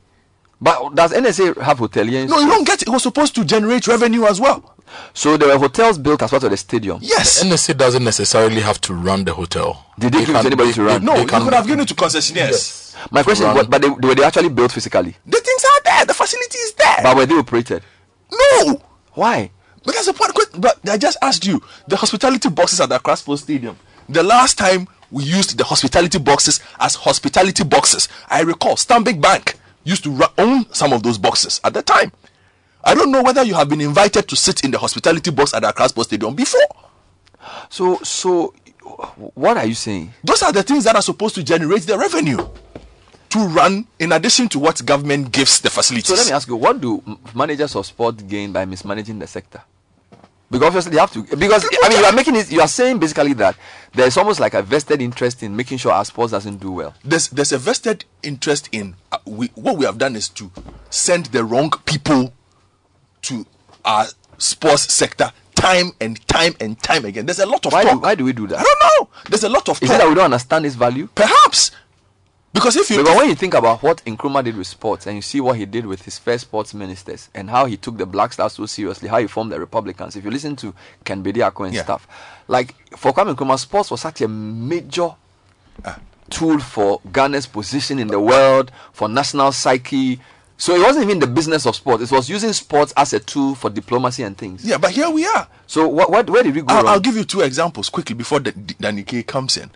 But does NSA have hoteliers? No, you don't get it. It was supposed to generate revenue as well. So there were hotels built as part of the stadium. Yes. The NSA doesn't necessarily have to run the hotel. Did they, give it to anybody to run? No, They you can- could have given it to concessionaires. My question is, run. what, but they, were they actually built physically? The things are there. The facility is there. But were they operated? no. Why? But that's the point. But I just asked you the hospitality boxes at the Accra Sports Stadium. The last time we used the hospitality boxes as hospitality boxes, I recall Stanbic Bank used to ru- own some of those boxes at the time. I don't know whether you have been invited to sit in the hospitality box at the Accra Sports Stadium before. So, so what are you saying? Those are the things that are supposed to generate the revenue to run in addition to what government gives the facilities. So let me ask you, what do managers of sport gain by mismanaging the sector? Because obviously they have to. Because I mean, you are making it. You are saying basically that there is almost like a vested interest in making sure our sports doesn't do well. there's there's a vested interest in uh, we what we have done is to send the wrong people to our sports sector time and time and time again. There's a lot of Why do, why do we do that? I don't know. There's a lot of Is talk. it that we don't understand its value? Perhaps because if you Because when you think about what Nkrumah did with sports and you see what he did with his first sports ministers and how he took the Black Stars so seriously, how he formed the Republicans, if you listen to Ken Bediako and Yeah. stuff, like for Kwame Nkrumah, sports was such a major Ah. tool for Ghana's position in the world, for national psyche. So it wasn't even the business of sports; it was using sports as a tool for diplomacy and things. yeah, but here we are. So what, what where did we go I'll, wrong? I'll give you two examples quickly before the, the Danny K comes in.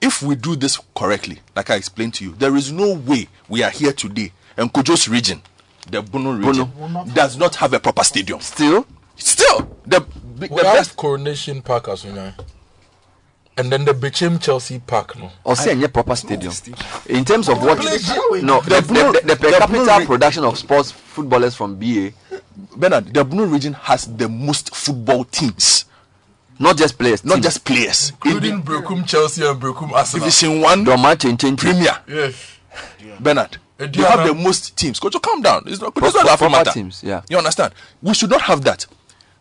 If we do this correctly, like I explained to you, there is no way we are here today and Kojo's region, the Bono region, does not have a proper stadium. Still, still the, the We best. Coronation Park as you know. And then the Bechem Chelsea Park, no. or say any proper stadium. In terms of what, no, the, The the, per capita production of sports footballers from BA, Bernard, the Bono region has the most football teams, not just players, not just players. Including Brekum Chelsea and Brekum Arsenal. Division One, Doma Chen Chen Chen. Premier. Yes. Bernard, you have the most teams. Coach, calm down. It's not, it's not that proper matter. teams, yeah. You understand? We should not have that.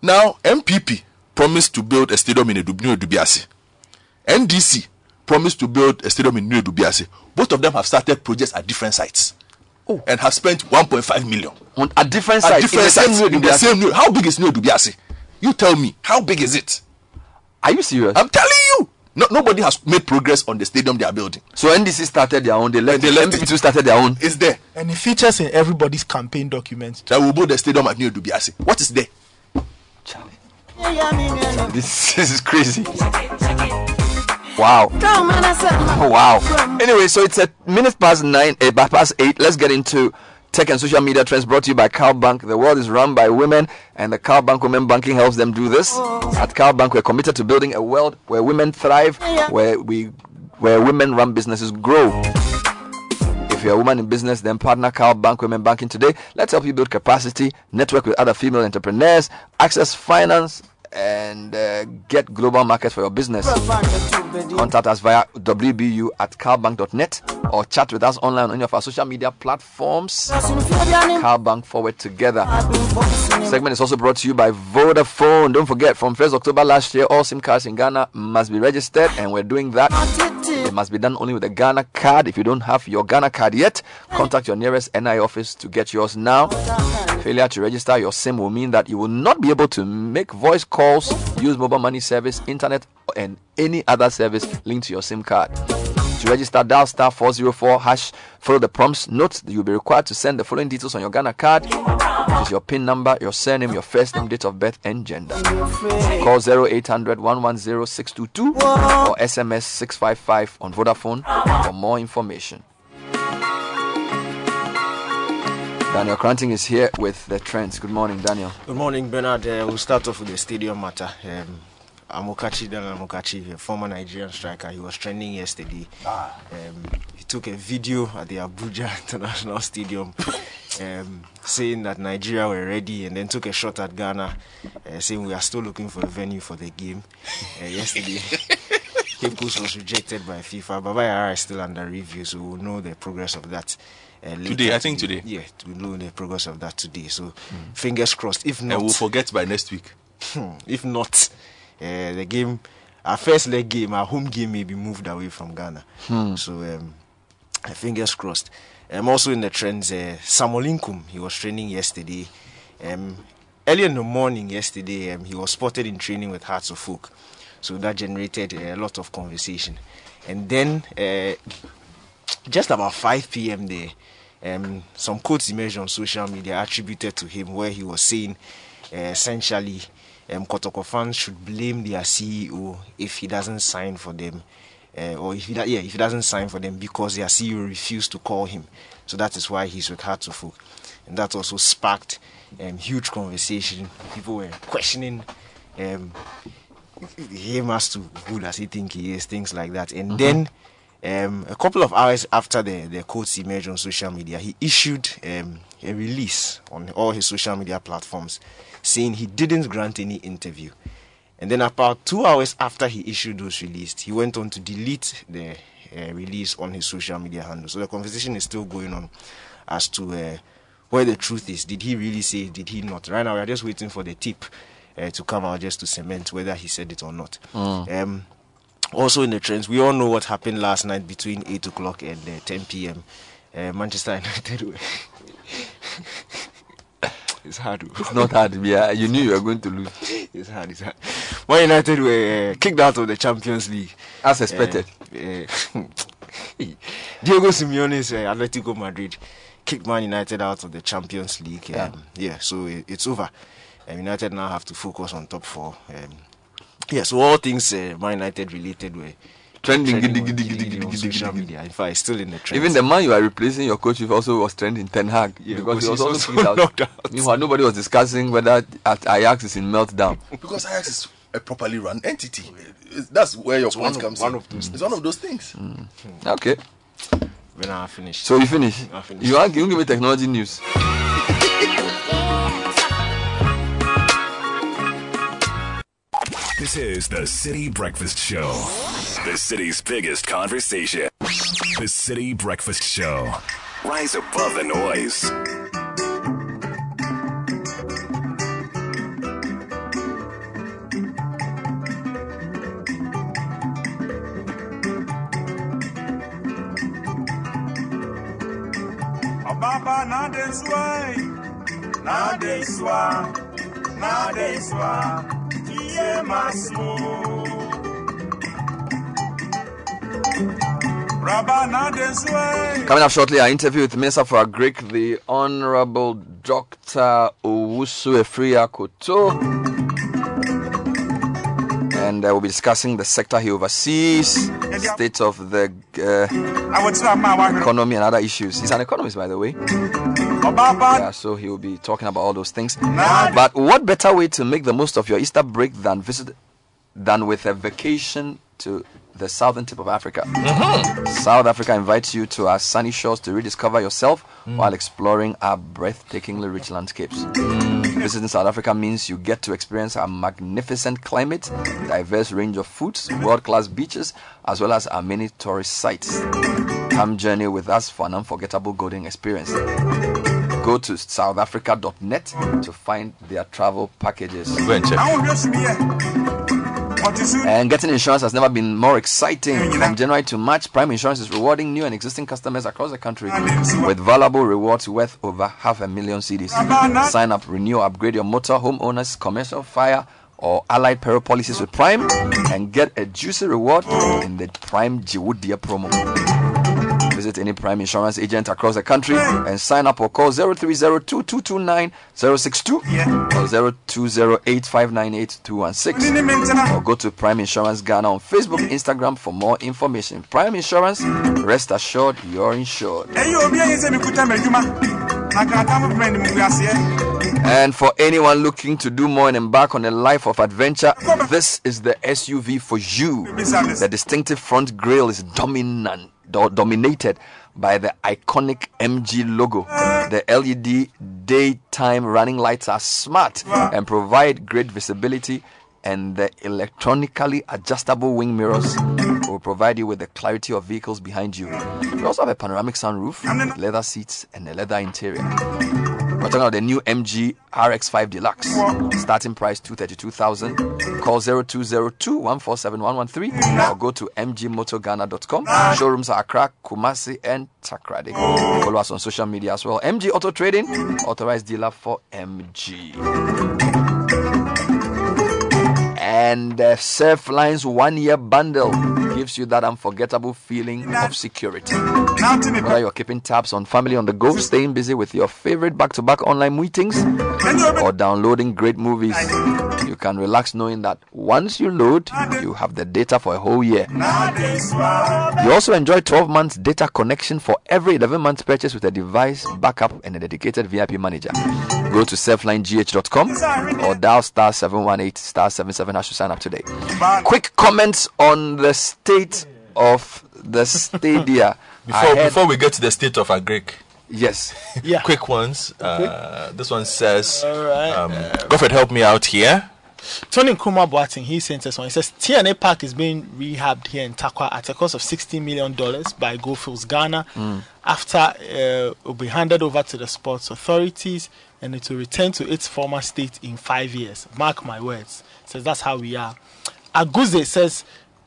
Now, MPP promised to build a stadium in Dubiasi. NDC promised to build a stadium in New Dubiasi. Both of them have started projects at different sites. Oh. And have spent 1.5 million. On a different At different in sites. In the Dubiasi. same New- How big is New Dubiasi? You tell me. How big is it? Are you serious? I'm telling you. No, nobody has made progress on the stadium they are building. so NDC started their own. They left. They left NPP it. started their own. It's there. And it features in everybody's campaign documents. That will build a stadium at New Dubiasi. What is there? Charlie. This, this is crazy. Wow. Wow. Anyway, so it's a minute past nine, eh, ba- past eight. Let's get into tech and social media trends brought to you by Cal Bank. The world is run by women, and the Cal Bank Women Banking helps them do this. At Cal Bank, we're committed to building a world where women thrive, where we, where women-run businesses grow. If you're a woman in business, then partner Cal Bank Women Banking today. Let's help you build capacity, network with other female entrepreneurs, access finance, and uh, get global markets for your business. Contact us via wbu at calbank.net or chat with us online on any of our social media platforms. Calbank forward together. Segment is also brought to you by Vodafone. Don't forget, from 1st October last year, all SIM cards in Ghana must be registered, and we're doing that. It must be done only with a Ghana card. If you don't have your Ghana card yet, contact your nearest NI office to get yours now. Failure to register your SIM will mean that you will not be able to make voice calls, use mobile money service, internet, and any other service linked to your SIM card. To register, dial star 404 hash, follow the prompts. Note that you'll be required to send the following details on your Ghana card, which is your PIN number, your surname, your first name, date of birth, and gender. Call 0800 110 622 or SMS 655 on Vodafone for more information. Daniel Cranting is here with the trends. Good morning, Daniel. Good morning, Bernard. Uh, we'll start off with the stadium matter. Um, Amokachi Dan Amokachi, a former Nigerian striker. He was trending yesterday. Um, he took a video at the Abuja International Stadium um, saying that Nigeria were ready and then took a shot at Ghana, uh, saying we are still looking for a venue for the game. Uh, yesterday, Cape Coast was rejected by FIFA. Baba Yara is still under review, so we'll know the progress of that. Uh, Today, I think today. Yeah, we'll know the progress of that today. So, fingers crossed. If not, And we'll forget by next week. Hmm, if not, uh, the game, our first leg game, our home game may be moved away from Ghana. Hmm. So, um, fingers crossed. Um, also in the trends, uh, Samuel Inkoom, he was training yesterday. Um, early in the morning yesterday, um, he was spotted in training with Hearts of Oak. So that generated a lot of conversation. And then, uh, just about 5 p.m. there, um, some quotes emerged on social media attributed to him where he was saying uh, essentially um, Kotoko fans should blame their CEO if he doesn't sign for them. Uh, or if he, yeah, if he doesn't sign for them because their CEO refused to call him. So that is why he's with Hearts of Oak. And that also sparked um, huge conversation. People were questioning um, him as to who does he think he is, things like that. And then um, a couple of hours after the, the quotes emerged on social media, he issued um, a release on all his social media platforms saying he didn't grant any interview. And then about two hours after he issued those released, he went on to delete the uh, release on his social media handle. So the conversation is still going on as to uh, where the truth is. Did he really say it? Did he not? Right now, we are just waiting for the tip uh, to come out just to cement whether he said it or not. Mm. Um, also in the trends, we all know what happened last night between 8 o'clock and uh, 10 p.m. Uh, Manchester United. it's hard. It's not hard. Yeah, you knew you were going to lose. it's hard. It's hard. Man United were uh, kicked out of the Champions League. As expected. Uh, uh, Diego Simeone's uh, Atletico Madrid kicked Man United out of the Champions League. Um, yeah. so it, it's over. Um, United now have to focus on top four. Um, yeah, so all things uh, Man United related were Trending, on- giddy, giddy, giddy, giddy, giddy giddy, social giddy. media. In fact, it's still in the trends. Even the man you are replacing your coach with also was trending Ten Hag Yeah, because because he was also also out. knocked out. Meanwhile, nobody was discussing whether at Ajax is in meltdown. Because Ajax is a properly run entity. That's where your It's point comes one in. of those it's one of those things. Hmm. Okay. When I finish. So you finish. I finished. You want you give me technology news. This is the Citi Breakfast Show. The city's biggest conversation. The Citi Breakfast Show. Rise above the noise. Ababa na de swai, na de swa, na de Coming up shortly, our interview with Minister for Agric, the Honorable Dr. Owusu Afriyie Akoto. And uh, we'll be discussing the sector he oversees, state of the I would say my uh, economy, and other issues. He's an economist, by the way. Yeah, so he will be talking about all those things. But what better way to make the most of your Easter break than visit than with a vacation to the southern tip of Africa? South Africa invites you to our sunny shores to rediscover yourself while exploring our breathtakingly rich landscapes. Visiting South Africa means you get to experience our magnificent climate, diverse range of foods, world-class beaches, as well as our many tourist sites. Come journey with us for an unforgettable golden experience. Go to southafrica.net to find their travel packages. Go and I and getting insurance has never been more exciting. From January to March, Prime Insurance is rewarding new and existing customers across the country with valuable rewards worth over half a million cedis. Sign up, renew, upgrade your motor, homeowners, commercial, fire, or allied peril policies with Prime and get a juicy reward in the Prime Jiwudia promo. Visit any Prime Insurance agent across the country and sign up or call 0302-229-062 or 0208598216 or go to Prime Insurance Ghana on Facebook, Instagram for more information. Prime Insurance, rest assured you're insured. Eyi obi eyi sɛ mi kuta mɛ adwuma na kata mo pɛmɛ ni mu wiase yɛ. And for anyone looking to do more and embark on a life of adventure, this is the SUV for you. The distinctive front grille is dominant, do- dominated by the iconic MG logo. The LED daytime running lights are smart and provide great visibility, and the electronically adjustable wing mirrors will provide you with the clarity of vehicles behind you. We also have a panoramic sunroof, leather seats, and a leather interior. We're talking about the new MG RX5 Deluxe. Starting price 232,000. Call 0202-147-113 or go to mgmotoghana.com. Showrooms are Accra, Kumasi, and Takoradi. Follow us on social media as well. MG Auto Trading, authorized dealer for MG. And the Surf Lines one year bundle gives you that unforgettable feeling of security. Whether you're keeping tabs on family on the go, staying busy with your favorite back to back online meetings, or downloading great movies, you can relax knowing that once you load, you have the data for a whole year. You also enjoy 12 months data connection for every 11 months purchase with a device, backup, and a dedicated VIP manager. Go to surflinegh.com or dial star 718 star 77 hash to sign up today. Quick comments on the state of the stadia. Before, ahead- before we get to the state of Agric, Yes. Yeah. quick ones. Uh, this one says, All right. um, Godfred, help me out here. Tony Nkrumah Boateng, he sent us one. He says TNA Park is being rehabbed here in Tarkwa at a cost of $60 million by Goldfields Ghana Mm. after uh, it will be handed over to the sports authorities and it will return to its former state in five years. Mark my words. Says that's how we are. Aguze says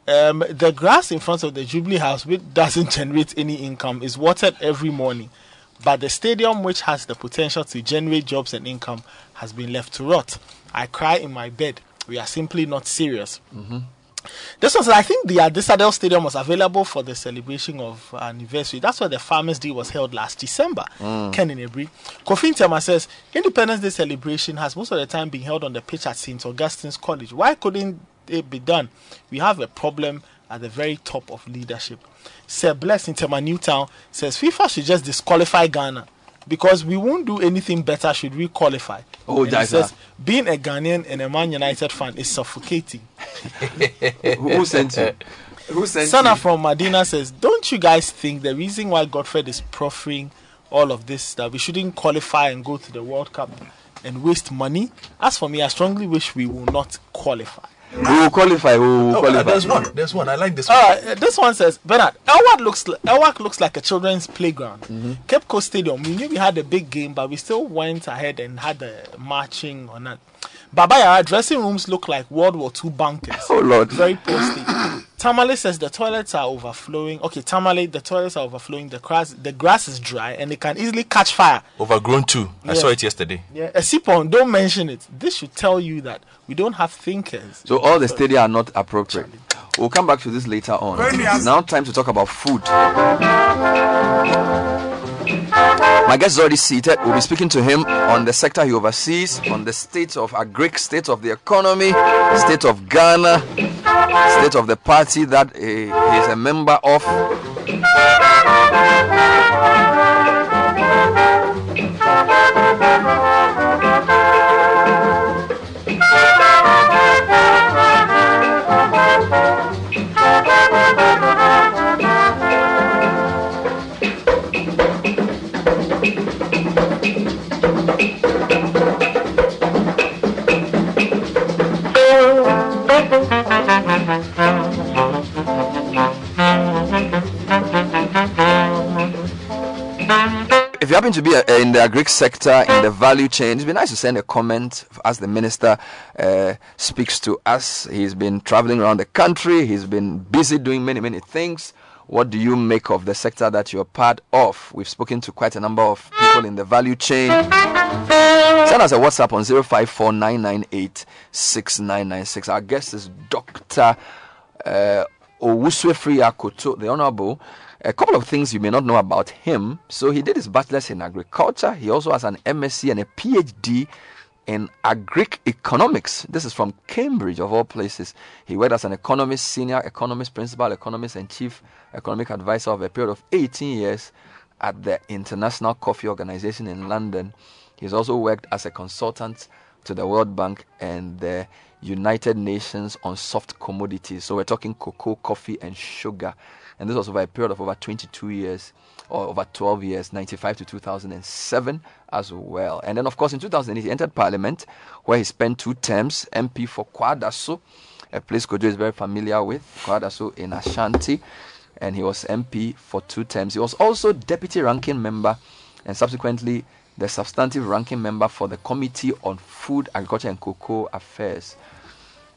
um, the grass in front of the Jubilee House, which doesn't generate any income, is watered every morning. But the stadium, which has the potential to generate jobs and income, has been left to rot. I cry in my bed. We are simply not serious. This was, I think, the Adisadel Stadium was available for the celebration of anniversary. That's where the Farmers' Day was held last December. Mm. Ken Inebri. Kofi Ntema says Independence Day celebration has most of the time been held on the pitch at St. Augustine's College. Why couldn't it be done? We have a problem at the very top of leadership. Sir Bless Ntema Newtown says FIFA should just disqualify Ghana because we won't do anything better should we qualify. Oh, And he says being a Ghanaian and a Man United fan is suffocating. Who sent you? Who sent Sana you? from Medina says, Don't you guys think the reason why Godfred is proffering all of this that we shouldn't qualify and go to the World Cup and waste money? As for me, I strongly wish we will not qualify. Who will qualify? Who will Oh, qualify? there's one. There's one. I like this one. Uh, this one says, Bernard, El-Wak looks, El-Wak looks like a children's playground. Cape Coast Stadium, we knew we had a big game, but we still went ahead and had the marching on that. Baba Yara, dressing rooms look like World War II bunkers. Oh, Lord. Very poor state. Tamale says the toilets are overflowing. Okay, Tamale, the toilets are overflowing. The grass, the grass is dry and it can easily catch fire. Overgrown too. I Yeah. saw it yesterday. Yeah, a sipon, don't mention it. This should tell you that we don't have thinkers. So all the stadia are not appropriate. We'll come back to this later on. It's now time to talk about food. My guest is already seated. We'll be speaking to him on the sector he oversees, on the state of a agric, state of the economy, state of Ghana, state of the party that he he is a member of. You happen to be uh, in the agri sector, in the value chain, it'd be nice to send a comment as the minister uh, speaks to us. He's been traveling around the country, he's been busy doing many, many things. What do you make of the sector that you're part of? We've spoken to quite a number of people in the value chain. Send us a WhatsApp on 0549986996. Our guest is Dr. Uh, Owusu Afriyie Akoto, the Honorable. A couple of things you may not know about him. So he did his bachelor's in agriculture. He also has an MSc and a PhD in agric economics. This is from Cambridge, of all places. He worked as an economist, senior economist, principal economist, and chief economic advisor of a period of 18 years at the International Coffee Organization in London. He's also worked as a consultant to the World Bank and the United Nations on soft commodities. So we're talking cocoa, coffee, and sugar. And this was over a period of over 22 years or over 12 years, 95 to 2007 as well. And then, of course, in 2008, he entered Parliament where he spent two terms MP for Kwadaso, a place Kojo is very familiar with, Kwadaso in Ashanti. And he was MP for two terms. He was also deputy ranking member and subsequently the substantive ranking member for the Committee on Food, Agriculture and Cocoa Affairs.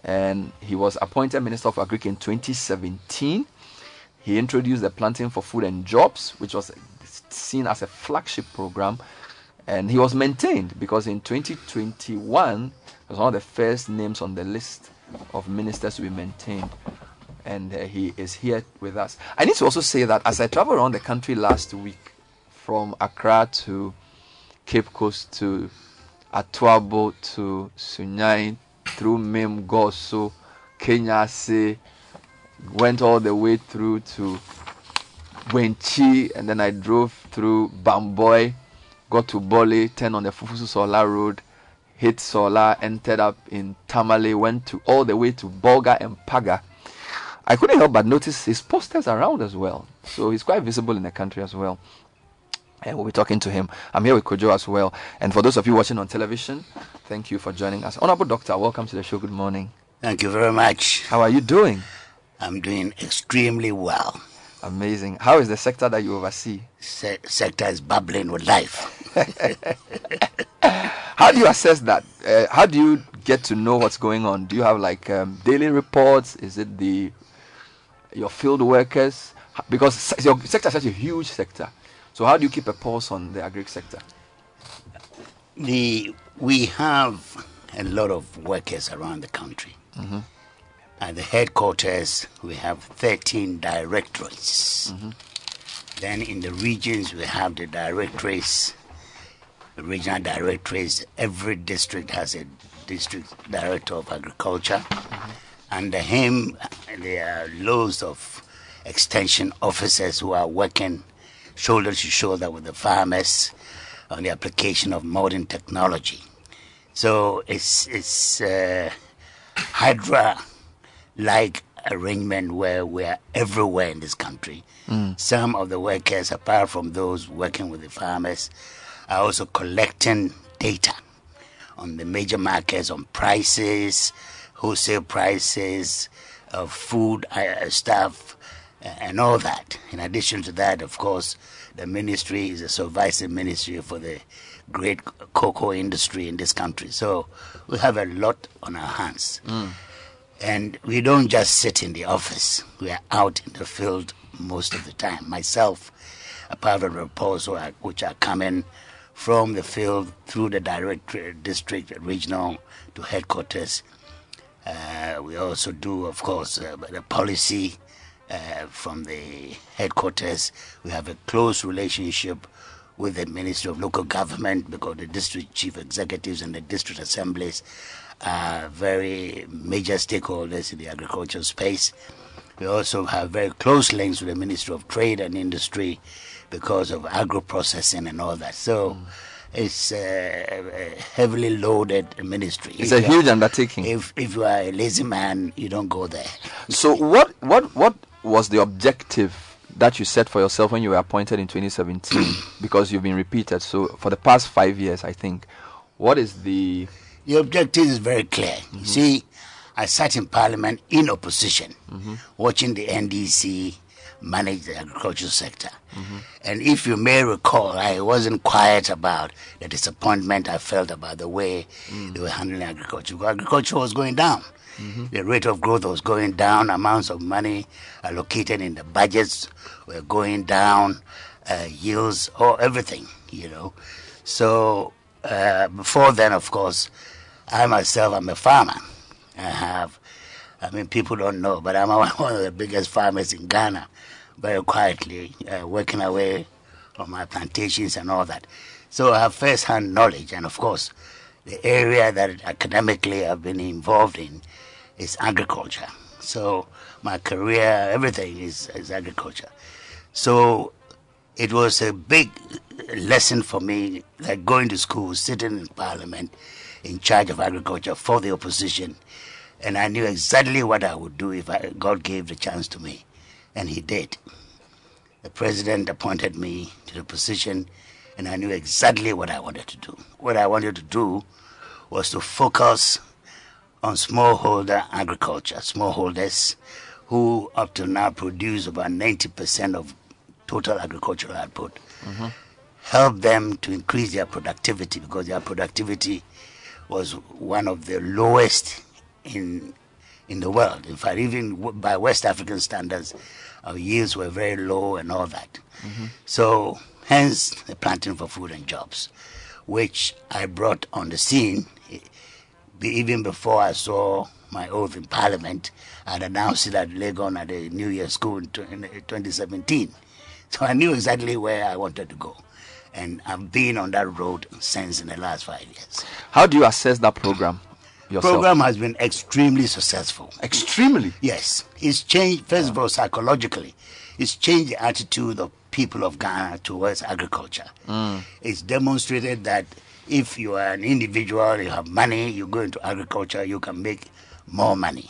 And he was appointed Minister of Agriculture in 2017. He introduced the Planting for Food and Jobs, which was seen as a flagship program. And he was maintained because in 2021, he was one of the first names on the list of ministers to be maintained. And uh, he is here with us. I need to also say that as I traveled around the country last week, from Accra to Cape Coast to Atuabo to Sunyani through Mim Goaso, Kenyase, went all the way through to Wenchi, and then I drove through Bamboi, got to Bole, turned on the Fufulso Sawla Road, hit Sawla, entered up in Tamale, went to all the way to Bolga and Paga. I couldn't help but notice his posters around as well. So he's quite visible in the country as well and we'll be talking to him. I'm here with Kojo as well. And for those of you watching on television, thank you for joining us. Honorable Doctor, welcome to the show. Good morning. Thank you very much. How are you doing? I'm doing extremely well. Amazing. How is the sector that you oversee? Se- sector is bubbling with life. how do you assess that? Uh, how do you get to know what's going on? Do you have like um, daily reports? Is it the your field workers? Because your sector is such a huge sector. So how do you keep a pulse on the agri sector? The we have a lot of workers around the country. Mm-hmm. At the headquarters, we have 13 directorates. Mm-hmm. Then in the regions, we have the directorates, the regional directorates. Every district has a district director of agriculture. Mm-hmm. Under him, there are loads of extension officers who are working shoulder to shoulder with the farmers on the application of modern technology. So it's it's uh, Hydra like arrangement where we're everywhere in this country. Mm. Some of the workers, apart from those working with the farmers, are also collecting data on the major markets on prices, wholesale prices of food uh, stuff, and all that. In addition to that, of course, the ministry is a supervisory ministry for the great cocoa industry in this country. So we have a lot on our hands. Mm. And we don't just sit in the office, we are out in the field most of the time. Myself, apart from reports which are coming from the field through the direct district, regional to headquarters. Uh, we also do, of course, uh, the policy uh, from the headquarters. We have a close relationship with the Ministry of Local Government because the district chief executives and the district assemblies very major stakeholders in the agricultural space. We also have very close links with the Ministry of Trade and Industry because of agro processing and all that. So. Mm. It's a, heavily loaded ministry. It's if a huge undertaking. If if you are a lazy man, you don't go there. So what what what was the objective that you set for yourself when you were appointed in 2017? because you've been repeated. So for the past five years, I think. What is the the objective is very clear. Mm-hmm. You see, I sat in Parliament in opposition, mm-hmm. watching the NDC manage the agricultural sector. Mm-hmm. And if you may recall, I wasn't quiet about the disappointment I felt about the way Mm. they were handling agriculture. Agriculture was going down. Mm-hmm. The rate of growth was going down. Amounts of money allocated in the budgets were going down. Uh, yields, or everything, you know. So uh, before then, of course, I myself am a farmer. I have, I mean, people don't know, but I'm one of the biggest farmers in Ghana, very quietly uh, working away on my plantations and all that. So I have first-hand knowledge, and of course, the area that academically I've been involved in is agriculture. So my career, everything is, is agriculture. So it was a big lesson for me, like going to school, sitting in parliament in charge of agriculture for the opposition. And I knew exactly what I would do if I, God gave the chance to me. And He did. The president appointed me to the position, and I knew exactly what I wanted to do. What I wanted to do was to focus on smallholder agriculture, smallholders who up to now produce about 90% of total agricultural output. Mm-hmm. Help them to increase their productivity because their productivity was one of the lowest in in the world. In fact, even w- by West African standards, our yields were very low and all that. So, hence the planting for food and jobs, which I brought on the scene eh, even before I saw my oath in Parliament. I'd announced it at Legon at the New Year School in, tw- in uh, 2017. So I knew exactly where I wanted to go. And I've been on that road since in the last five years. How do you assess that program yourself? Program has been extremely successful. Extremely? Yes. It's changed, first of all, psychologically, it's changed the attitude of people of Ghana towards agriculture. Mm. It's demonstrated that if you are an individual, you have money, you go into agriculture, you can make more money.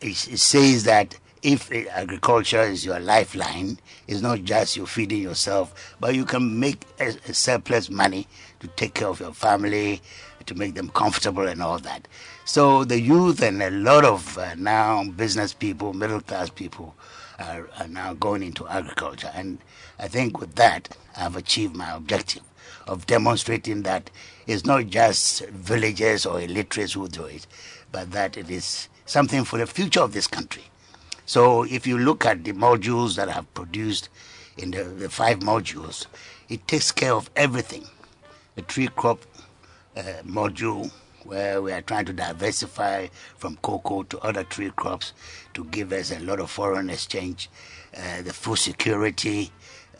It, it says that if uh, agriculture is your lifeline, it's not just you feeding yourself, but you can make a, a surplus money to take care of your family, to make them comfortable and all that. So the youth and a lot of uh, now business people, middle class people, are, are now going into agriculture. And I think with that, I've achieved my objective of demonstrating that it's not just villagers or illiterates who do it, but that it is something for the future of this country. So if you look at the modules that I have produced in the, the five modules, it takes care of everything. The tree crop uh, module, where we are trying to diversify from cocoa to other tree crops to give us a lot of foreign exchange. Uh, the food security,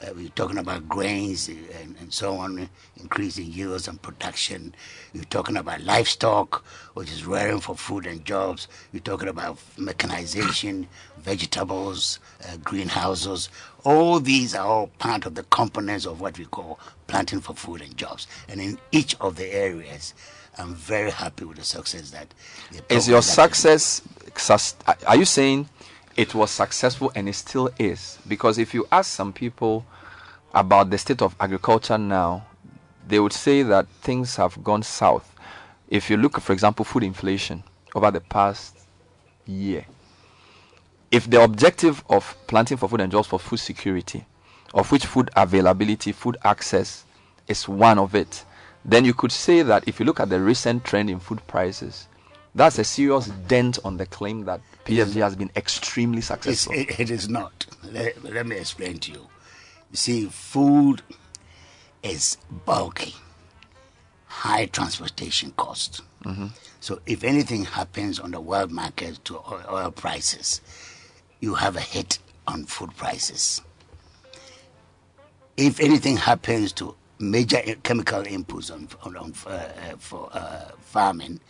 uh, we're talking about grains and, and so on, increasing yields and production. You're talking about livestock, which is rearing for food and jobs. You're talking about mechanization, vegetables, uh, greenhouses. All these are all part of the components of what we call planting for food and jobs. And in each of the areas, I'm very happy with the success that the Is your success, sus- are you saying it was successful and it still is? Because if you ask some people about the state of agriculture now, they would say that things have gone south. If you look, for example, food inflation over the past year, if the objective of planting for food and jobs for food security, of which food availability, food access is one of it, then you could say that if you look at the recent trend in food prices, that's a serious dent on the claim that PFJ has been extremely successful. it, it is not. Let, let me explain to you. You see, food is bulky, high transportation cost. Mm-hmm. So if anything happens on the world market to oil, oil prices, you have a hit on food prices. If anything happens to major chemical inputs on, on, on uh, uh, for uh, farming,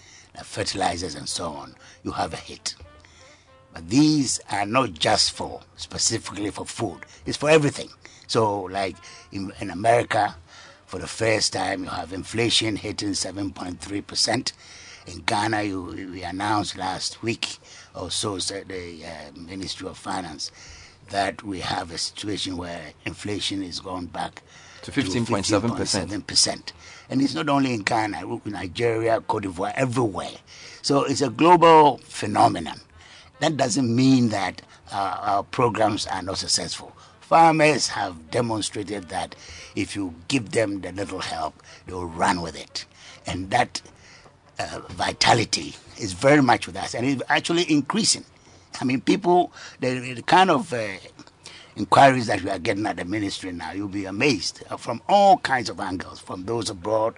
fertilizers and so on, you have a hit. But these are not just for specifically for food. It's for everything. So, like in, in America, for the first time, you have inflation hitting 7.3 percent. In Ghana, you, we announced last week, or so said the uh, Ministry of Finance, that we have a situation where inflation is gone back To 15.7%. 15.7%. And it's not only in Ghana, Nigeria, Cote d'Ivoire, everywhere. So it's a global phenomenon. That doesn't mean that uh, our programs are not successful. Farmers have demonstrated that if you give them the little help, they will run with it. And that uh, vitality is very much with us and it's actually increasing. I mean, people, the, the kind of uh, inquiries that we are getting at the ministry now, you'll be amazed uh, from all kinds of angles, from those abroad,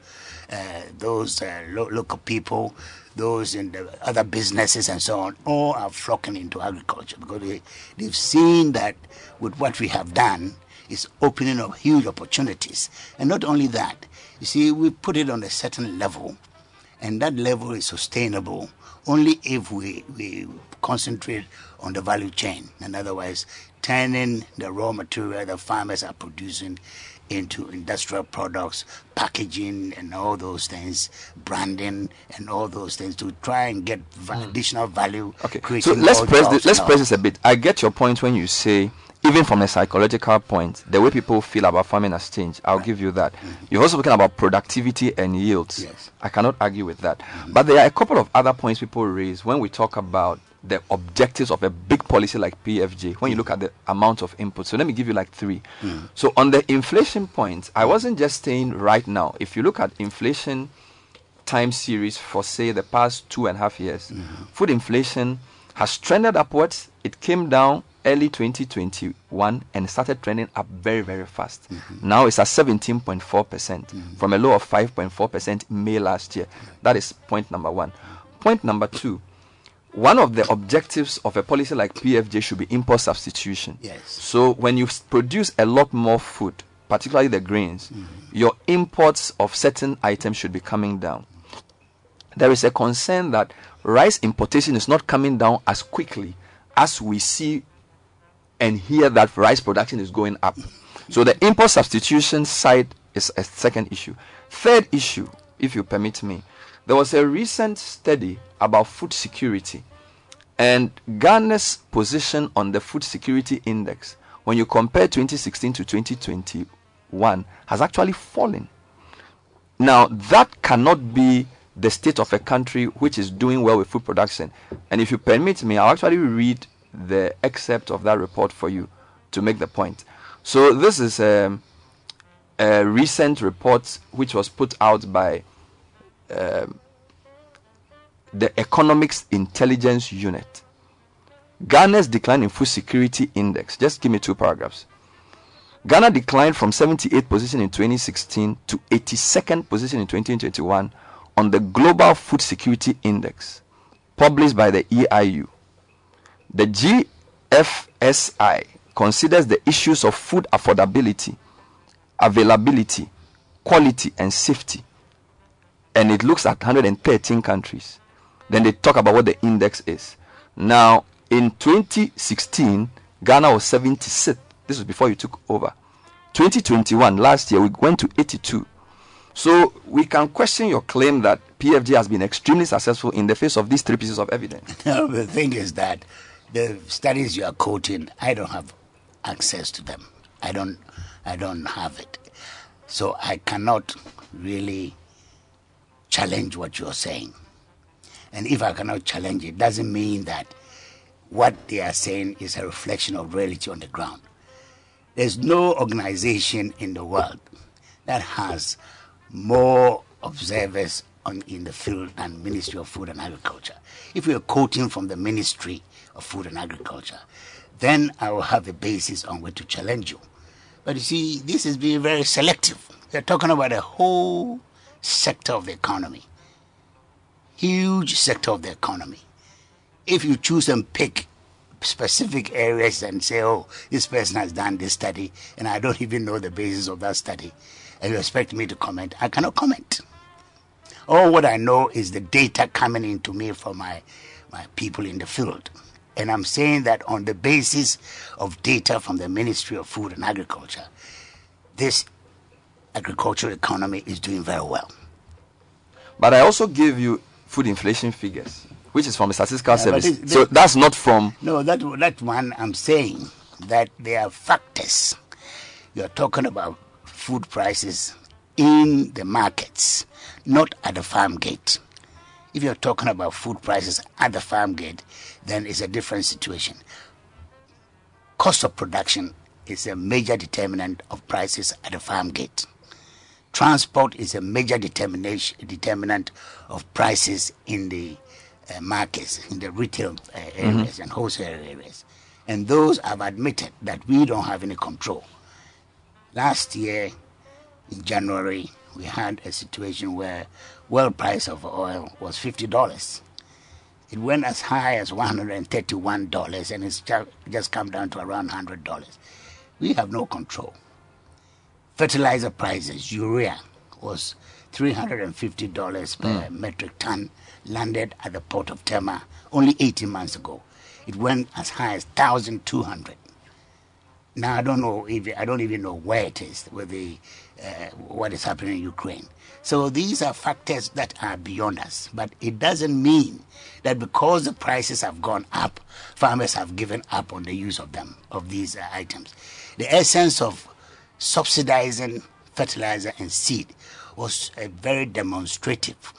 uh, those uh, lo- local people, those in the other businesses and so on, all are flocking into agriculture because they, they've seen that with what we have done, it's opening up huge opportunities. And not only that, you see, we put it on a certain level And that level is sustainable only if we, we concentrate on the value chain. And otherwise, turning the raw material the farmers are producing into industrial products, packaging, and all those things, branding, and all those things to try and get additional value. Hmm. Okay, so let's press this, let's press this a bit. I get your point when you say, even from a psychological point, the way people feel about farming has changed. I'll give you that. Mm-hmm. You're also talking about productivity and yields. Yes. I cannot argue with that. Mm-hmm. But there are a couple of other points people raise when we talk about the objectives of a big policy like PFJ, when you look at the amount of input. So let me give you like three. Mm-hmm. So on the inflation point, I wasn't just saying right now. If you look at inflation time series for say the past two and a half years, food inflation has trended upwards. It came down early 2021 and started trending up very very fast. Mm-hmm. Now it's at 17.4 percent mm-hmm. from a low of 5.4 percent May last year. That is point number one. Point number two. One of the objectives of a policy like PFJ should be import substitution. Yes. So when you produce a lot more food, particularly the grains, mm-hmm. your imports of certain items should be coming down. There is a concern that rice importation is not coming down as quickly as we see and hear that rice production is going up. So the import substitution side is a second issue. Third issue, if you permit me, there was a recent study about food security and Ghana's position on the food security index when you compare 2016 to 2021 has actually fallen. Now, that cannot be the state of a country which is doing well with food production. And if you permit me, I'll actually read the excerpt of that report for you to make the point. So, this is a, a recent report which was put out by um, the Economist Intelligence Unit. Ghana's decline in food security index. Just give me two paragraphs. Ghana declined from 78th position in 2016 to 82nd position in 2021 on the Global Food Security Index, published by the EIU. The GFSI considers the issues of food affordability, availability, quality, and safety, and it looks at 113 countries. Then they talk about what the index is. Now, in 2016, Ghana was 76th. This was before you took over. 2021, last year, we went to 82. So we can question your claim that PFJ has been extremely successful in the face of these three pieces of evidence. No, the thing is that the studies you are quoting, I don't have access to them. I don't, I don't have it, so I cannot really challenge what you're saying. And if I cannot challenge it, doesn't mean that what they are saying is a reflection of reality on the ground. There's no organization in the world that has more observers on, in the field than Ministry of Food and Agriculture. If we are quoting from the Ministry of Food and Agriculture, then I will have a basis on which to challenge you. But you see, this is being very selective. They're talking about a whole sector of the economy, huge sector of the economy. If you choose and pick specific areas and say, oh, this person has done this study, and I don't even know the basis of that study, and you expect me to comment, I cannot comment. All what I know is the data coming into me from my, my people in the field. And I'm saying that on the basis of data from the Ministry of Food and Agriculture, this agricultural economy is doing very well. But I also gave you food inflation figures, which is from the Statistical Yeah, Service. it- so that's not from. No, that that one I'm saying that there are factors. You're talking about food prices in the markets, not at the farm gate. If you're talking about food prices at the farm gate, then it's a different situation. Cost of production is a major determinant of prices at the farm gate. Transport is a major determination determinant of prices in the uh, markets, in the retail uh, areas and wholesale areas. And those have admitted that we don't have any control. Last year, in January, we had a situation where world price of oil was fifty dollars. It went as high as one hundred and thirty-one dollars, and it's ju- just come down to around hundred dollars. We have no control. Fertilizer prices, urea, was $350 per Mm. metric ton landed at the port of Tema only 18 months ago. It went as high as 1,200. Now I don't know if I don't even know where it is with the uh, what is happening in Ukraine. So these are factors that are beyond us. But it doesn't mean that because the prices have gone up, farmers have given up on the use of them of these uh, items. The essence of subsidizing fertilizer and seed was uh, very demonstrative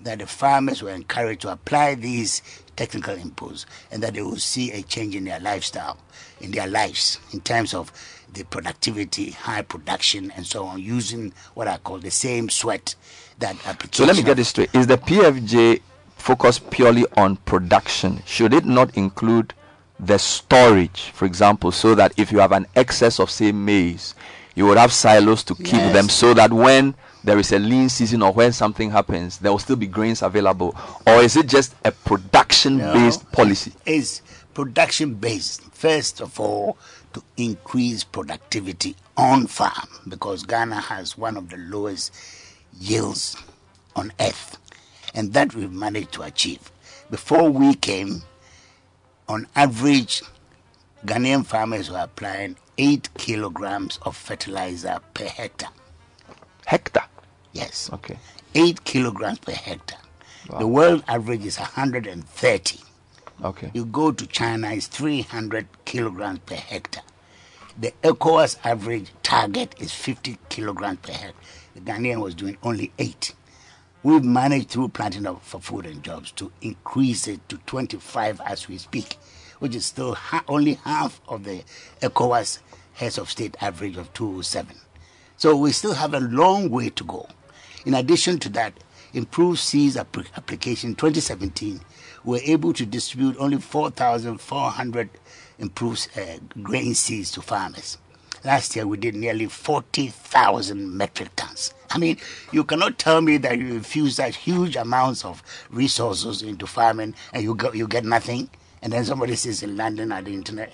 that the farmers were encouraged to apply these technical inputs and that they will see a change in their lifestyle, in their lives, in terms of the productivity, high production, and so on, using what I call the same sweat that application. So let me get this straight. Is the PFJ focused purely on production? Should it not include the storage, for example, so that if you have an excess of, say, maize, you would have silos to keep Yes. them so that when there is a lean season or when something happens, there will still be grains available? Or is it just a production based policy? is production based. First of all, to increase productivity on farm because Ghana has one of the lowest yields on earth, and that we've managed to achieve. Before we came, on average, Ghanaian farmers were applying eight kilograms of fertilizer per hectare. Hectare? Yes. Okay. Eight kilograms per hectare. The world average is 130. Okay. You go to China, it's 300 kilograms per hectare. The ECOWAS average target is 50 kilograms per hectare. The Ghanaian was doing only eight. We've managed through planting for food and jobs to increase it to 25 as we speak, which is still ha- only half of the ECOWAS heads of state average of 207. So we still have a long way to go. In addition to that, improved seeds app- application 2017, we're able to distribute only 4,400 improved uh, grain seeds to farmers. Last year we did nearly 40,000 metric tons. I mean, you cannot tell me that you infuse such huge amounts of resources into farming and you get, you get nothing. And then somebody says in London at the Internet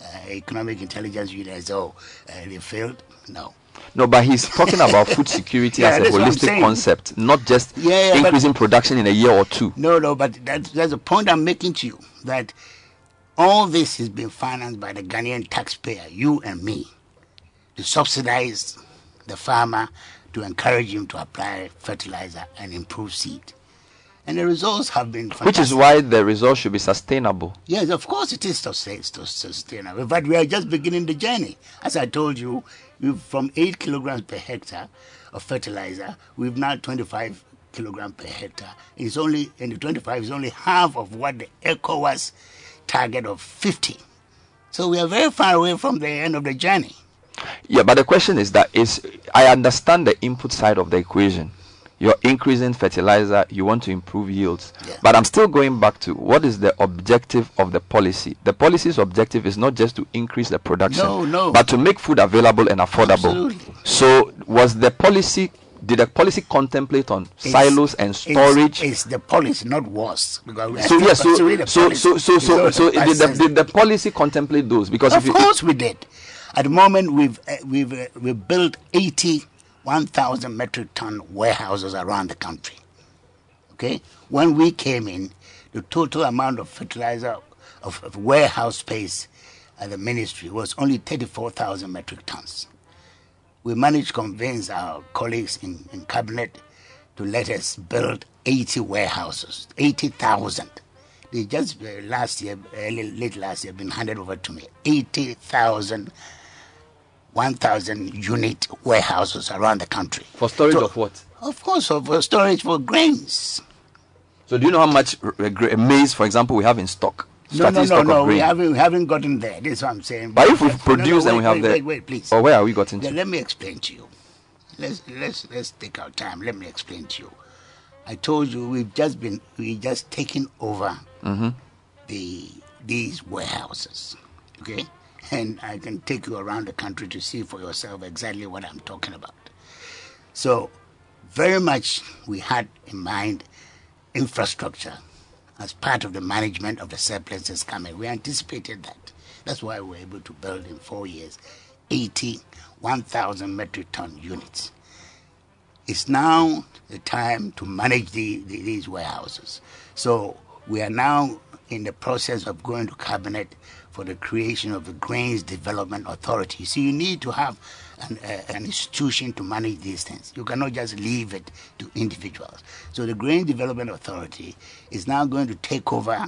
uh, Economic Intelligence Unit, oh, uh, they failed. No. No, but he's talking about food security Yeah, as a that's what I'm holistic concept, not just Yeah, yeah, but- increasing production in a year or two. No, no, but that's, that's the point I'm making to you that all this is being financed by the Ghanaian taxpayer, you and me, to subsidize the farmer, to encourage him to apply fertilizer and improve seed. And the results have been fantastic. Which is why the result should be sustainable. Yes, of course it is sustain- sus- sustainable. But we are just beginning the journey. As I told you, we've from 8 kilograms per hectare of fertilizer, we've now 25 kilograms per hectare. It's only, and the 25 is only half of what the ECOWAS target of 50. So we are very far away from the end of the journey. Yeah, but the question is that is I understand the input side of the equation. You're increasing fertilizer, you want to improve yields. But I'm still going back to what is the objective of the policy? The policy's objective is not just to increase the production, No, no. but to make food available and affordable. Absolutely. So was the policy did the policy contemplate on It's- silos and storage? It's, it's the policy, not was. So yes, so so, so so so so did the, did the policy contemplate those? Because of you, course we did. At the moment, we've uh, we've uh, we've built eighty one thousand metric ton warehouses around the country. Okay, when we came in, the total amount of fertilizer of, of warehouse space at the ministry was only thirty four thousand metric tons. We managed to convince our colleagues in, in cabinet to let us build 80 warehouses, 80,000. They just uh, last year, early, late last year, been handed over to me. 80,000, 1,000 unit warehouses around the country. for storage So- of what? Of course, for, for storage for grains. So do you know how much r- r- gra- maize, for example, we have in stock? No, no, no, no. We haven't, we haven't gotten there. This is what I'm saying. But if we produce No, no, and we have wait, the- wait, wait, please. Or where are we gotten to? Let me explain to you. Let's let's let's take our time. Let me explain to you. I told you we've just been we just taken over Mm-hmm. the these warehouses. Okay? And I can take you around the country to see for yourself exactly what I'm talking about. So very much we had in mind infrastructure as part of the management of the surpluses coming. We anticipated that. That's why we were able to build in four years 80, 1,000 metric ton units. it's now the time to manage the, the, these warehouses. So we are now in the process of going to cabinet for the creation of the Grains Development Authority. So you need to have an, uh, an institution to manage these things. You cannot just leave it to individuals. So the Grain Development Authority is now going to take over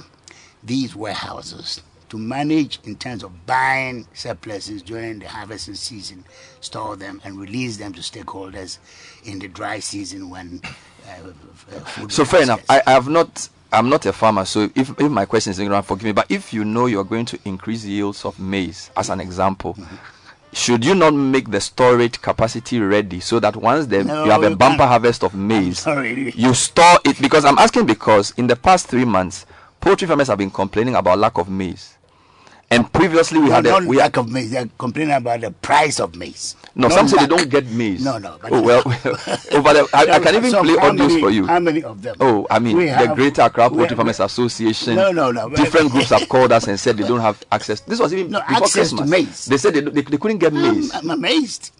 these warehouses to manage in terms of buying surpluses during the harvesting season, store them, and release them to stakeholders in the dry season when uh, uh, food So fair enough. I, I have not. I'm not a farmer, so if, if my question is ignorant, forgive me. But if you know you're going to increase yields of maize, as an example, Mm-hmm. should you not make the storage capacity ready so that once the, No, you have a bumper harvest of maize, you store it? Because I'm asking because in the past three months, poultry farmers have been complaining about lack of maize, and previously we No, had a, we lack of maize. They're complaining about the price of maize. no, Not some say they don't get maize. No, no. but- Oh well, over the, I, I can even So play audios many- for you. How many of them? Oh, I mean, We the have- Greater Accra Poultry Farmers Association. No, no, no. Different groups have called us and said they don't have access. This was even No, before access to Christmas. maize. They said they, they, they couldn't get um, maize. Um, um, I'm amazed.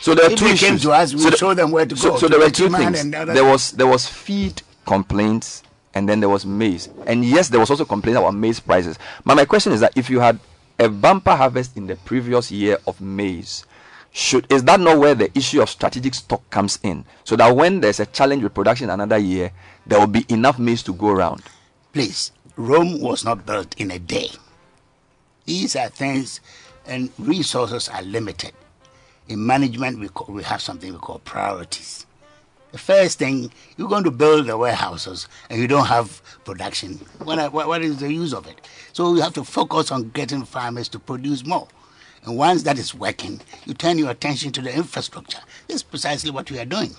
So there are If two they issues. came to us, we so show them where to so, go, So to there were two things. and the other- There was there was feed complaints, and then there was maize. And yes, there was also complaints about maize prices. But my question is that if you had a bumper harvest in the previous year of maize, should is that not where the issue of strategic stock comes in? So that when there's a challenge with production another year, there will be enough maize to go around. Please, Rome was not built in a day. These are things, and resources are limited. In management, we, call, we have something we call priorities. The first thing, you're going to build the warehouses and you don't have production. What, what, what is the use of it? So you have to focus on getting farmers to produce more. And once that is working, you turn your attention to the infrastructure. This is precisely what we are doing.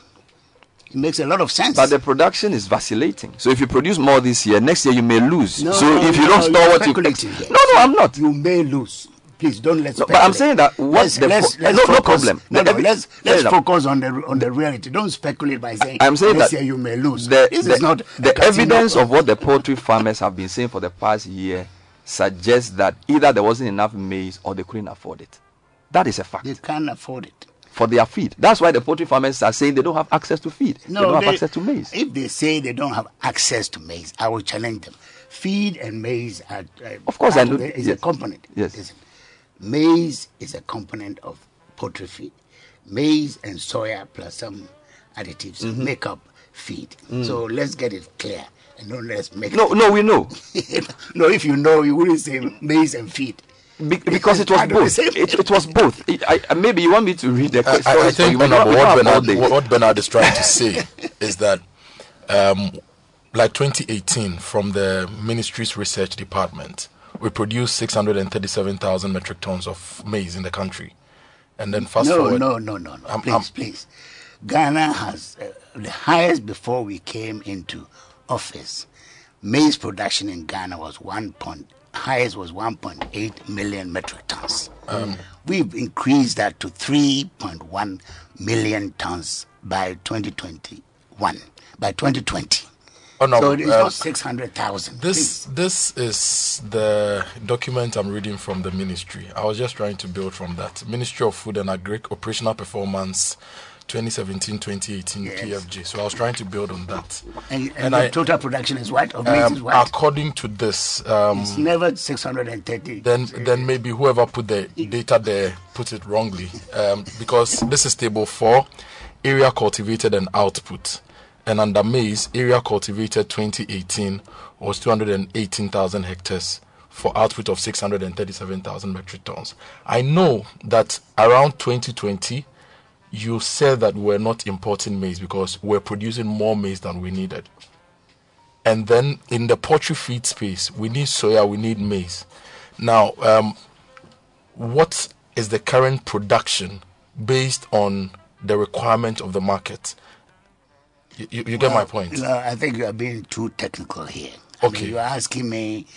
It makes a lot of sense. But the production is vacillating. So if you produce more this year, next year you may lose. No, so if you no, don't store what you here. No, no, I'm not. You may lose. Please don't let's. No, but I'm saying that what let's, the let's, let's no, no focus, problem. No, The no, evi- let's let's focus on the on the reality. Don't speculate by saying I'm saying this that year you may lose. The, this the, is not the evidence of what the poultry farmers have been saying for the past year suggests that either there wasn't enough maize or they couldn't afford it. That is a fact. They can't afford it. For their feed. That's why the poultry farmers are saying they don't have access to feed. No, they don't have access to maize. If they say they don't have access to maize, I will challenge them. Feed and maize are. Uh, Of course, I know- Is yes. a component. Yes. Listen, maize is a component of poultry feed. Maize and soya plus some additives Mhm. make up feed. Mm. So let's get it clear and don't let's make. No, no, we know. no, if you know, you wouldn't say maize and feed. Be- because it was Part of the both. It, it was both. It, I, I- maybe you want me to read the question. I, I think Bernard, don't- what, don't have all Bernard, what, what Bernard is trying to say is that, um, like 2018, from the ministry's research department, we produce 637,000 metric tons of maize in the country. And then fast no, forward. no, no, no, no. I'm- please, please. Ghana has uh, the highest before we came into office. Maize production in Ghana was one point highest was 1.8 million metric tons. Um, We've increased that to 3.1 million tons by 2021. By 2020. Oh, no, so it's um, not 600,000. This this is the document I'm reading from the ministry. I was just trying to build from that. Ministry of Food and Agri Operational Performance 2017-2018 PFJ. So I was trying to build on that. And, and, the total production is what? Of um, is what? according to this, um, it's never 630. then then maybe whoever put the data there put it wrongly um, because this is table four area cultivated and output and under maize area cultivated 2018 was 218,000 hectares for output of 637,000 metric tons i know that around 2020 you said that we're not importing maize because we're producing more maize than we needed and then in the poultry feed space, we need soya, we need maize. Now, um, what is the current production based on the requirement of the market? You, you, you get my Well, point. No, I think you are being too technical here. I Okay. mean, you're asking me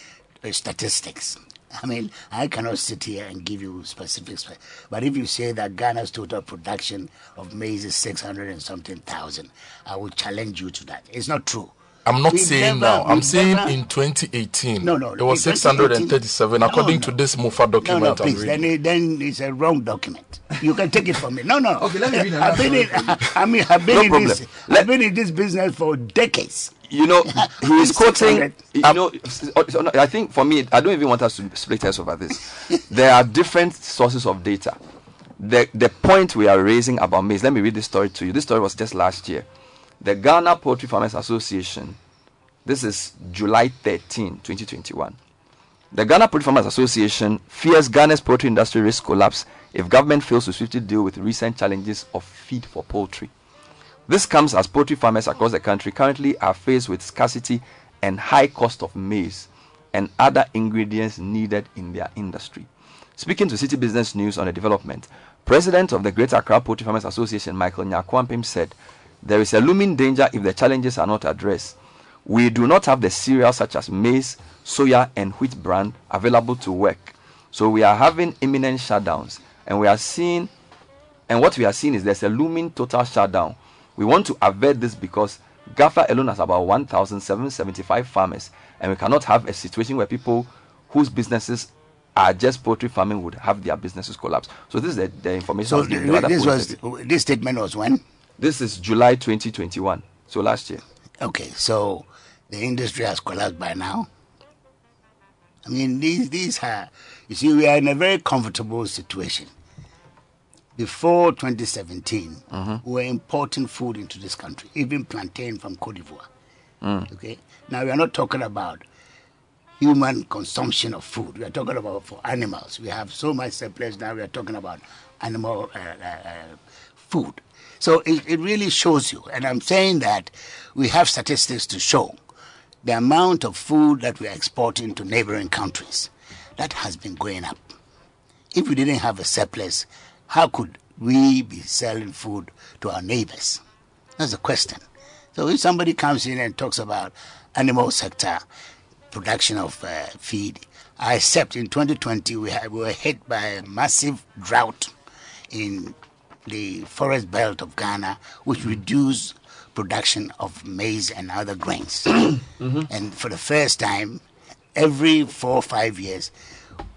uh, statistics. I mean, I cannot sit here and give you specifics. But if you say that Ghana's total production of maize is 600 and something thousand, I will challenge you to that. It's not true. I'm not We've saying never- now. I'm saying never- in 2018. No, no, It was 637, No, according no. to this MOFA No, document no, I'm please. reading. Then, it- then it's a wrong document. You can take it from me. No, no. Okay, let me read I've been in, I mean, I've been No in problem. this. I've been in this business for decades. You know, he is quoting. You know, I think for me, I don't even want us to split hairs over this. there are different sources of data. The the point we are raising about maize. Let me read this story to you. This story was just last year. The Ghana Poultry Farmers Association. This is July 13, 2021. The Ghana Poultry Farmers Association fears Ghana's poultry industry risk collapse if government fails to swiftly deal with recent challenges of feed for poultry. This comes as poultry farmers across the country currently are faced with scarcity and high cost of maize and other ingredients needed in their industry. Speaking to Citi Business News on the development, President of the Greater Accra Poultry Farmers Association, Michael Nyakwampim, said, There is a looming danger if the challenges are not addressed. We do not have the cereals such as maize, soya, and wheat bran available to work. So we are having imminent shutdowns, and we are seeing and what we are seeing is there's a looming total shutdown. We want to avert this because GAFA alone has about 1,775 farmers, and we cannot have a situation where people whose businesses are just poultry farming would have their businesses collapse. So this is the, the information. So. The this was this statement was when? This is July 2021. So last year. Okay, so the industry has collapsed by now. I mean, these these are you see, we are in a very comfortable situation. Before 2017, we were importing food into this country, even plantain from Cote d'Ivoire. Mm. Okay, now we are not talking about human consumption of food. We are talking about for animals. We have so much surplus now. We are talking about animal uh, uh, uh, food. So it, it really shows you, and I'm saying that we have statistics to show the amount of food that we are exporting to neighboring countries that has been going up. If we didn't have a surplus, how could we be selling food to our neighbors? That's the question. So if somebody comes in and talks about animal sector production of uh, feed, I accept in 2020 we, we were hit by a massive drought in the forest belt of Ghana, which reduced production of maize and other grains. Mm-hmm. And for the first time, every four or five years,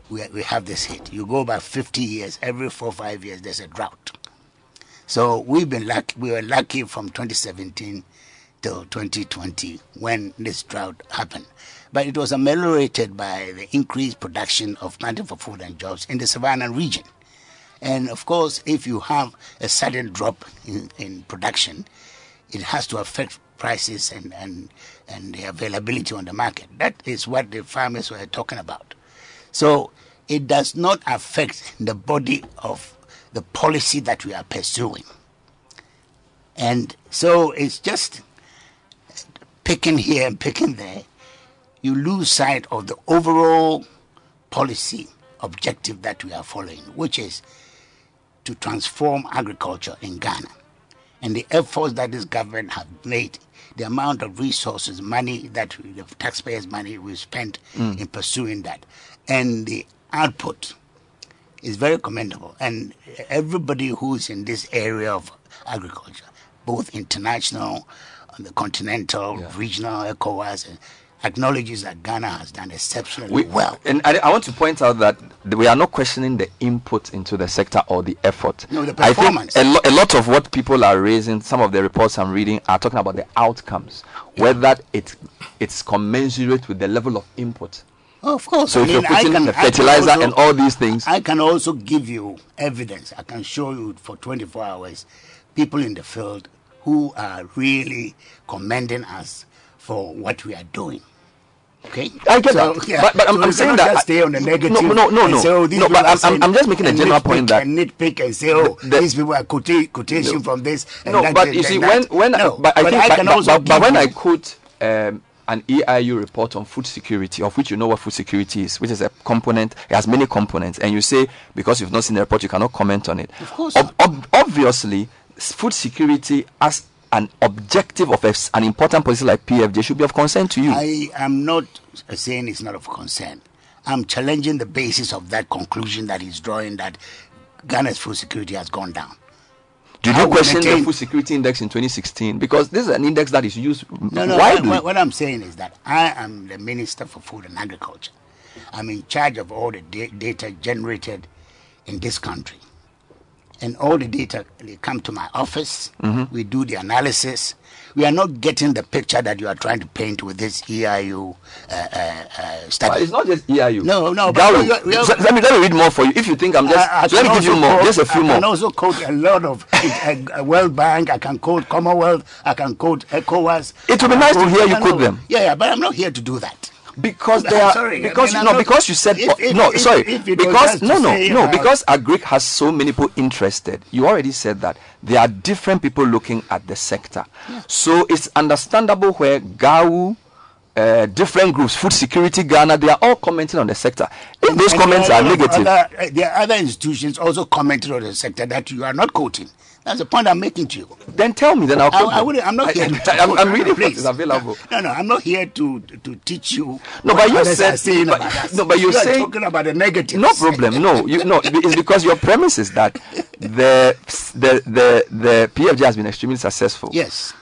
we, we have this hit. You go back 50 years, every four or five years, there's a drought. So we've been lucky. We were lucky from 2017 till 2020 when this drought happened. But it was ameliorated by the increased production of planting for food and jobs in the savannah region. And of course, if you have a sudden drop in, in production, it has to affect prices and, and, and the availability on the market. That is what the farmers were talking about. So it does not affect the body of the policy that we are pursuing. And so it's just picking here and picking there. You lose sight of the overall policy objective that we are following, which is to transform agriculture in Ghana. And the efforts that this government have made, the amount of resources, money that we- the taxpayers' money we spent Mm. in pursuing that, and the output is very commendable. And everybody who's in this area of agriculture, both international, on the continental, regional, ECOWAS, acknowledges that Ghana has done exceptionally We, well. And I, I want to point out that we are not questioning the input into the sector or the effort. No, the I think performance. a, lo- a lot of what people are raising, some of the reports I'm reading, are talking about the outcomes, whether it it's commensurate with the level of input. Of course. So I if you're putting can- the fertilizer also- and all these things, I can also give you evidence. I can show you for 24 hours people in the field who are really commending us for what we are doing. Okay, I get So, that, yeah, but, but I'm, so I'm saying that just stay on the negative. No, no, no, no. Say, oh, no but I'm, I'm, just making a general point that and nitpick and say, oh, these people are quoting, quotation from this. And no, that, but you see, that. when when no, but I think, but, can but- also but, but when I quote um, an EIU report on food security, of which you know what food security is, which is a component, it has many components, and you say because you've not seen the report, you cannot comment on it. Of course. Ob- ob- obviously, food security as an objective of a an important policy like PFJ should be of concern to you. I am not saying it's not of concern. I'm challenging the basis of that conclusion that he's drawing that Ghana's food security has gone down. Did you question the food security index in 2016? Because this is an index that is used No, no. widely. What, what I'm saying is that I am the Minister for Food and Agriculture. I'm in charge of all the da- data generated in this country. And all the data, they come to my office. Mhm. We do the analysis. We are not getting the picture that you are trying to paint with this EIU uh, uh, uh, study. But it's not just EIU. No, no. but we we are- so- let me let me read more for you. If you think I'm just, I- I let me give you more, quote- just a few I more. I can also quote a lot of uh, World Bank. I can quote Commonwealth. I can quote ECOWAS. It would be nice to hear you quote them. Yeah, yeah, but I'm not here to do that. Because they are sorry, because mean, no not- because you said if- if- no if- sorry because no no say no about- because agric has so many people interested. You already said that there are different people looking at the sector. So it's understandable where GAU uh, different groups food security Ghana they are all commenting on the sector if those And comments are a lot of negative Other, uh, there are other institutions also commenting on the sector that you are not quoting. That's the point I'm making to you. then tell me then I'll I, I wouldn't, I'm not here. I- to I'm- reading what Please. available. No, no, I'm not here to to teach you. No, but you said. Saying but- about no, but you're you saying- talking about the negative. No problem. No, you no. It's because your premise is that the the the the PFJ has been extremely successful. Yes.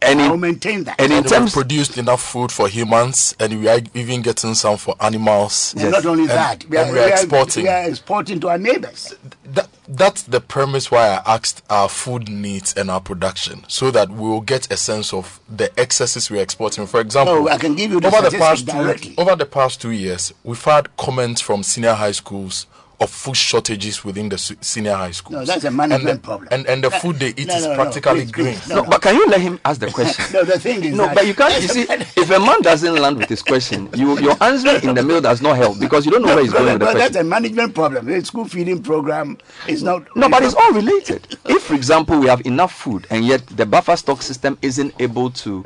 And I'll maintain that. and in And we've terms produced enough food for humans, and we are even getting some for animals. And not only And- that, we are, we are exporting. we are exporting to our neighbors. that, that's the premise why I asked our food needs and our production, so that we will get a sense of the excesses we are exporting. For example, Oh, I can give you the over the past directly. two over the past two years, we've had comments from senior high schools of food shortages within the senior high schools. No, that's a management and the, problem. And, and the food they eat no, is no, no, practically please, green. please, no, but can you let him ask the question? No, the thing is No, that- but you can't. You see, if a man doesn't land with his question, you your answer in the middle does not help because you don't know where he's No, going with the but question. that's a management problem. The school feeding program is not. No, but it's all related. If, for example, we have enough food and yet the buffer stock system isn't able to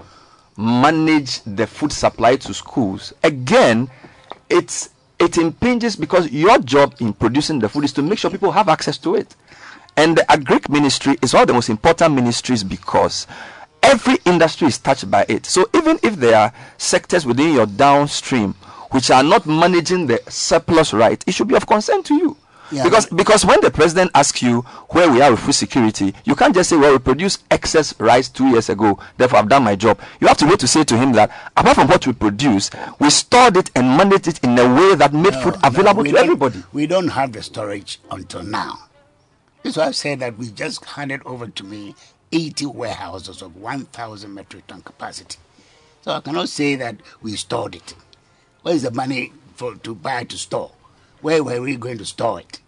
manage the food supply to schools, again, it's it impinges because your job in producing the food is to make sure people have access to it. And the agric ministry is one of the most important ministries because every industry is touched by it. So even if there are sectors within your downstream which are not managing the surplus right, it should be of concern to you. Yeah. Because because when the president asks you where we are with food security, you can't just say, Well, we produced excess rice two years ago, therefore I've done my job. You have to wait to say to him that apart from what we produce, we stored it and managed it in a way that made food available we to everybody. We don't have the storage until now. That's why I said that we just handed over to me 80 warehouses of 1,000 metric ton capacity. So I cannot say that we stored it. Where is the money for to buy to store? Where were we going to store it?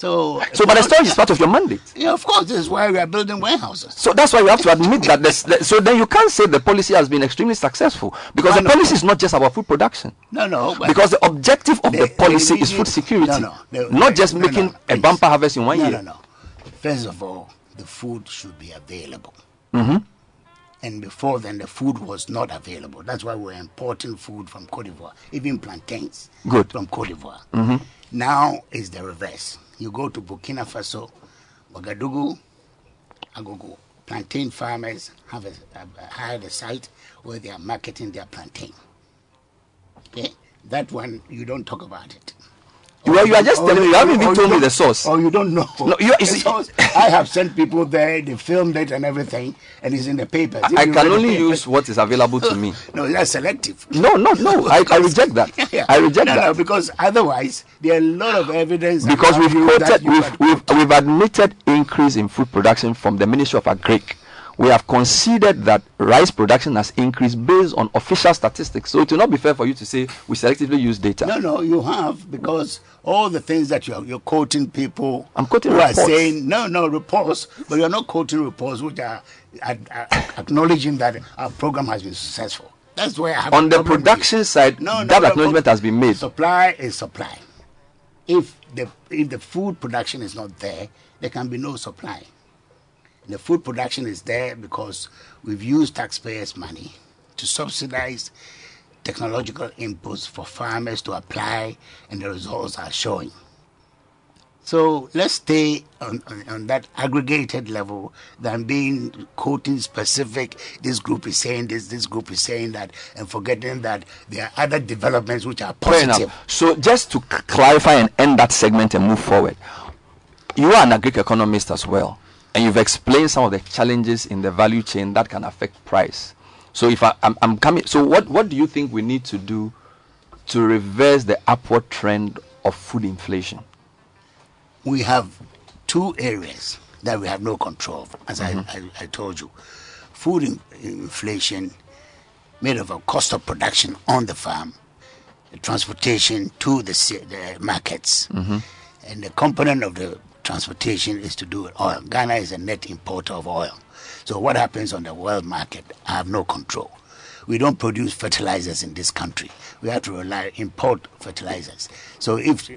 So, So but the storage is part of your mandate. yeah, of course, this is why we are building warehouses. So that's why we have to admit that. This, that- so then you can't say the policy has been extremely successful because Why the policy is not just about food production. No, no. Because the objective of the, The- policy the- is food security, No, no, no, not just no, no, making no, a bumper harvest in one no, year. No, no, First of all, the food should be available. Mm-hmm. And before then, the food was not available. That's why we're importing food from Cote d'Ivoire, even plantains Good. from Cote d'Ivoire. Mm-hmm. Now is the reverse. You go to Burkina Faso, Ouagadougou, Agogo. Plantain farmers have a, a, hired a site where they are marketing their plantain. Okay, that one you don't talk about it. Well, you are just Or telling me. You haven't even told me the source. Oh, you don't know. No, you- you source, I have sent people there. They filmed it and everything, and it's in the papers. If I can only use what is available to me. No, that's selective. No, no, no. I, I reject that. Yeah. I reject no, that. No, because otherwise there are a lot of evidence. because we've you quoted, we've, we've, we've admitted increase in food production from the Ministry of Agric. We have conceded that rice production has increased based on official statistics. So it will not be fair for you to say we selectively use data. No, no, you have because all the things that you're, you're quoting people I'm quoting who reports. are saying no, no reports, but you're not quoting reports which are, are, are acknowledging that our program has been successful. That's where I have on the production side, No, no, that no, acknowledgement has been made. Supply is supply. If the if the food production is not there, there can be no supply. The food production is there because we've used taxpayers' money to subsidize technological inputs for farmers to apply, and the results are showing. So let's stay on, on, on that aggregated level than being quoting specific. This group is saying this, this group is saying that, and forgetting that there are other developments which are positive. So just to c- clarify and end that segment and move forward, you are an agric economist as well. And you've explained some of the challenges in the value chain that can affect price. So if I, I'm, I'm coming, so what, what do you think we need to do to reverse the upward trend of food inflation? We have two areas that we have no control of, as Mhm. I, I, I told you. Food in, inflation made of a cost of production on the farm, the transportation to the, the markets, Mhm. and the component of the transportation is to do with oil. Ghana is a net importer of oil. So what happens on the world market, I have no control. We don't produce fertilizers in this country. We have to rely import fertilizers. So if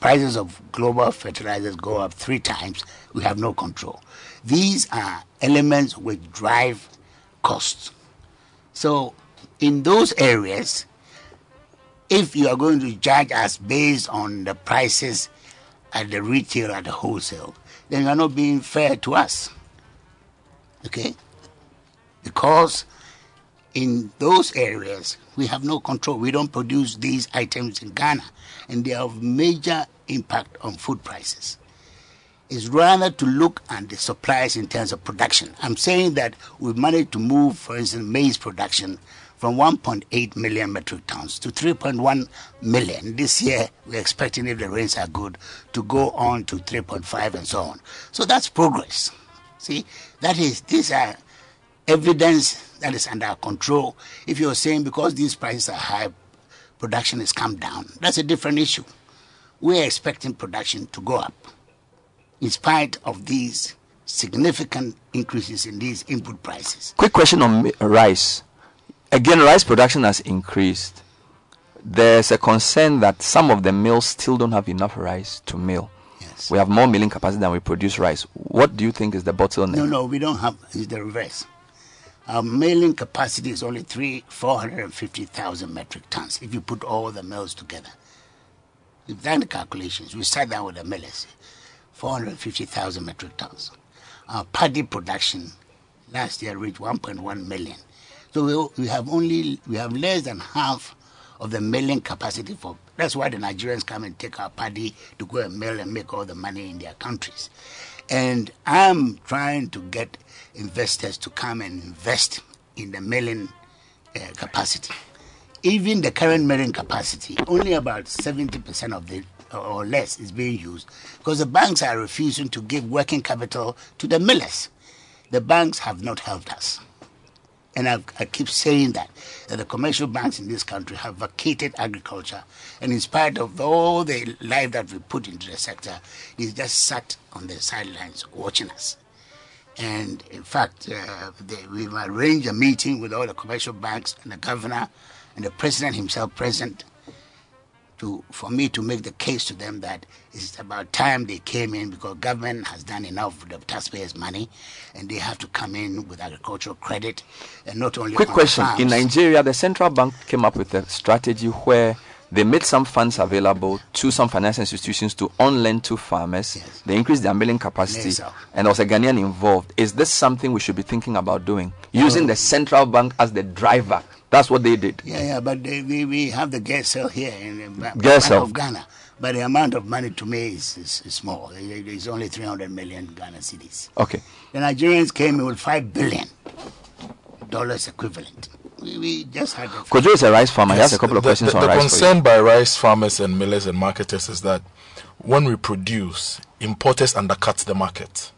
prices of global fertilizers go up three times, we have no control. These are elements which drive costs. So in those areas, if you are going to judge us based on the prices at the retail at the wholesale, then you are not being fair to us. Okay? Because in those areas we have no control. We don't produce these items in Ghana, and they have major impact on food prices. It's rather to look at the supplies in terms of production. I'm saying that we've managed to move, for instance, maize production from 1.8 million metric tons to 3.1 million. This year, we're expecting, if the rains are good, to go on to 3.5 and so on. So that's progress. See, that is, these are evidence that is under our control. If you're saying because these prices are high, production has come down, that's a different issue. We're expecting production to go up in spite of these significant increases in these input prices. Quick question on rice. Again, rice production has increased. There's a concern that some of the mills still don't have enough rice to mill. Yes. We have more milling capacity than we produce rice. What do you think is the bottleneck? No, no, we don't have. It's the reverse. Our milling capacity is only three, four hundred and fifty thousand metric tons. If you put all the mills together, we've done the calculations. We sat down with the millers, four hundred fifty thousand metric tons. Our paddy production last year reached one point one million. So we, we have only we have less than half of the milling capacity for. That's why the Nigerians come and take our paddy to go and mill and make all the money in their countries. And I'm trying to get investors to come and invest in the milling uh, capacity. Even the current milling capacity, only about 70% of the or less is being used because the banks are refusing to give working capital to the millers. The banks have not helped us. And I, I keep saying that, that the commercial banks in this country have vacated agriculture. And in spite of all the life that we put into the sector, it's just sat on the sidelines watching us. And in fact, uh, they, we've arranged a meeting with all the commercial banks and the governor and the president himself present to, for me to make the case to them that it's about time they came in because government has done enough with the taxpayers' money and they have to come in with agricultural credit and not only Quick on question. In. Nigeria, the central bank came up with a strategy where they made some funds available to some financial institutions to on lend to farmers. They increased their milling capacity, Yes, and there was a Ghanaian involved. Is this something we should be thinking about doing? Using the central bank as the driver. That's what they did. Yeah, yeah, but they, we, we have the GIRSAL here in the Gas Bank cell. of Ghana. But the amount of money to me is, is, is small. It- It's only 300 million Ghana cedis. Okay. The Nigerians came with 5 billion dollars equivalent. We, we just had a Kojo is a rice farmer. He has a Yes, couple of the, questions the, on the rice. for you. concern by rice farmers and millers and marketers is that when we produce, importers undercut the market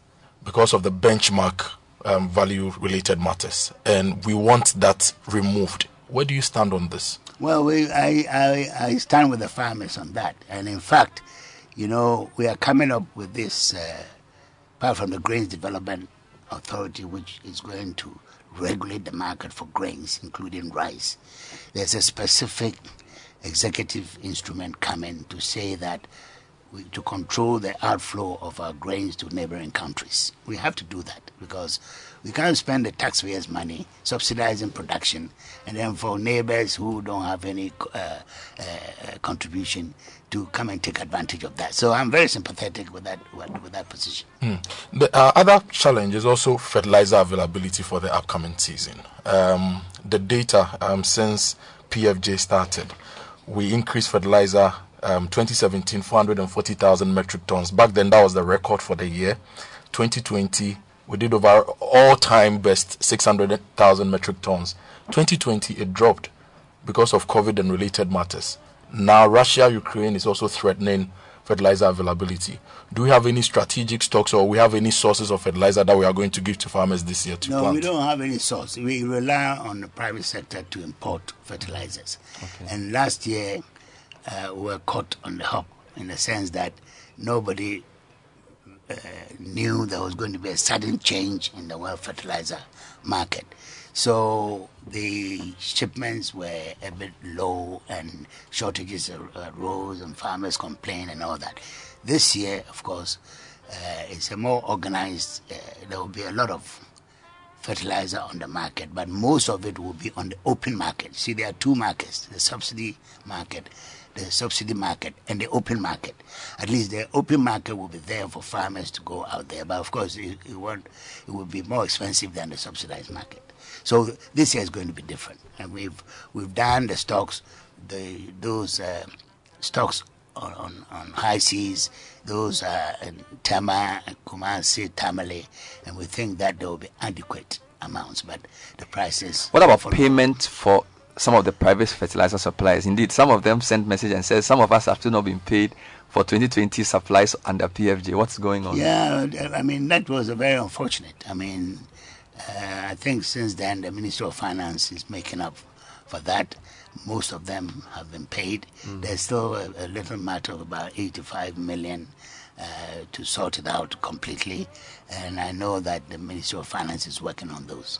because of the benchmark um, value related matters, and we want that removed. Where do you stand on this? Well, we, I, I, I stand with the farmers on that. And in fact, you know, we are coming up with this, uh, apart from the Grains Development Authority, which is going to regulate the market for grains, including rice. There's a specific executive instrument coming to say that we, to control the outflow of our grains to neighboring countries. We have to do that because we can't spend the taxpayers' money subsidizing production and then for neighbors who don't have any uh, uh, contribution to come and take advantage of that. So I'm very sympathetic with that with, that position. Hmm. The uh, other challenge is also fertilizer availability for the upcoming season. Um, the data um, since PFJ started, we increased fertilizer um, 2017 440,000 metric tons. Back then, that was the record for the year. 2020 we did over all-time best 600,000 metric tons. 2020 it dropped because of COVID and related matters. Now Russia Ukraine is also threatening fertilizer availability. Do we have any strategic stocks or we have any sources of fertilizer that we are going to give to farmers this year to no, plant? we don't have any source. We rely on the private sector to import fertilizers. And last year, uh, we were caught on the hop in the sense that nobody uh, knew there was going to be a sudden change in the world fertilizer market. So the shipments were a bit low and shortages ar- arose and farmers complained and all that. This year, of course, uh, it's a more organized, uh, there will be a lot of fertilizer on the market, but most of it will be on the open market. See, there are two markets the subsidy market, the subsidy market, and the open market. At least the open market will be there for farmers to go out there, but of course, it, it, won't, it will be more expensive than the subsidized market. So this year is going to be different, and we've we've done the stocks, the those uh, stocks on, on, on high seas, those are in Tema, Kumasi, Tamale, and we think that there will be adequate amounts, but the prices. What about payment for some of the private fertilizer suppliers? Indeed, some of them sent message and said some of us have still not been paid for 2020 supplies under PFJ. What's going on? Yeah, I mean that was a very unfortunate. I mean, uh, I think since then the Ministry of Finance is making up for that. Most of them have been paid. There's still a, a little matter of about 85 million uh, to sort it out completely, and I know that the Ministry of Finance is working on those.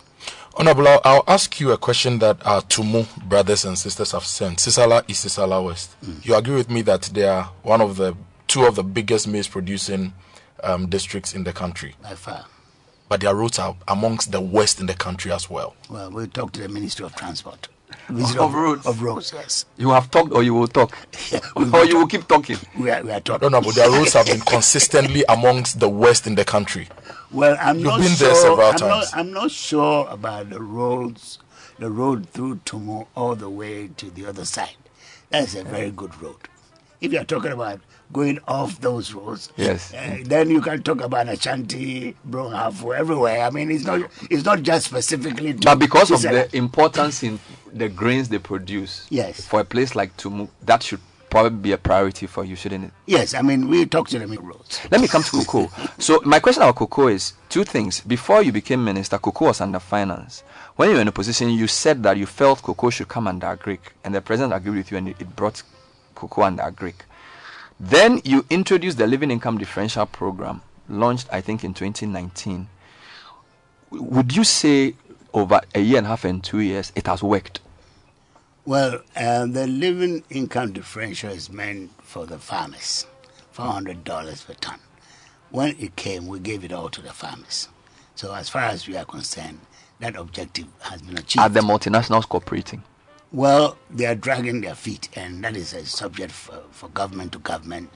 Honorable, I'll, I'll ask you a question that our Tumu brothers and sisters have sent. Sisala is Sisala West. You agree with me that they are one of the two of the biggest maize producing um, districts in the country, By far. but their roads are amongst the worst in the country as well. Well, we'll talk to the Ministry of Transport. Of roads? Of roads, yes. You have talked or you will talk? or you will keep talking? We are, we are talking. No, no, but their roads have been consistently amongst the worst in the country. Well, I'm You've not been sure. there several I'm, times. Not, I'm not sure about the roads, the road through Tumu all the way to the other side. That's a very good road. If you're talking about going off those roads, Yes. uh, then you can talk about Ashanti, Brong Ahafo, everywhere. I mean, it's not it's not just specifically. To But because of the importance in the grains they produce, Yes. for a place like Tumu, that should probably be a priority for you, shouldn't it? Yes, I mean, we talk to them in roads. Let me come to cocoa. so my question about cocoa is two things. Before you became minister, cocoa was under finance. When you were in a position, you said that you felt cocoa should come under agric, and the president agreed with you, and it brought cocoa under agric. Then you introduced the living income differential program, launched I think in 2019. Would you say over a year and a half and two years it has worked? Well, uh, the living income differential is meant for the farmers, $400 per ton. When it came, we gave it all to the farmers. So, as far as we are concerned, that objective has been achieved. Are the multinationals cooperating? Well, they are dragging their feet, and that is a subject for, for government to government,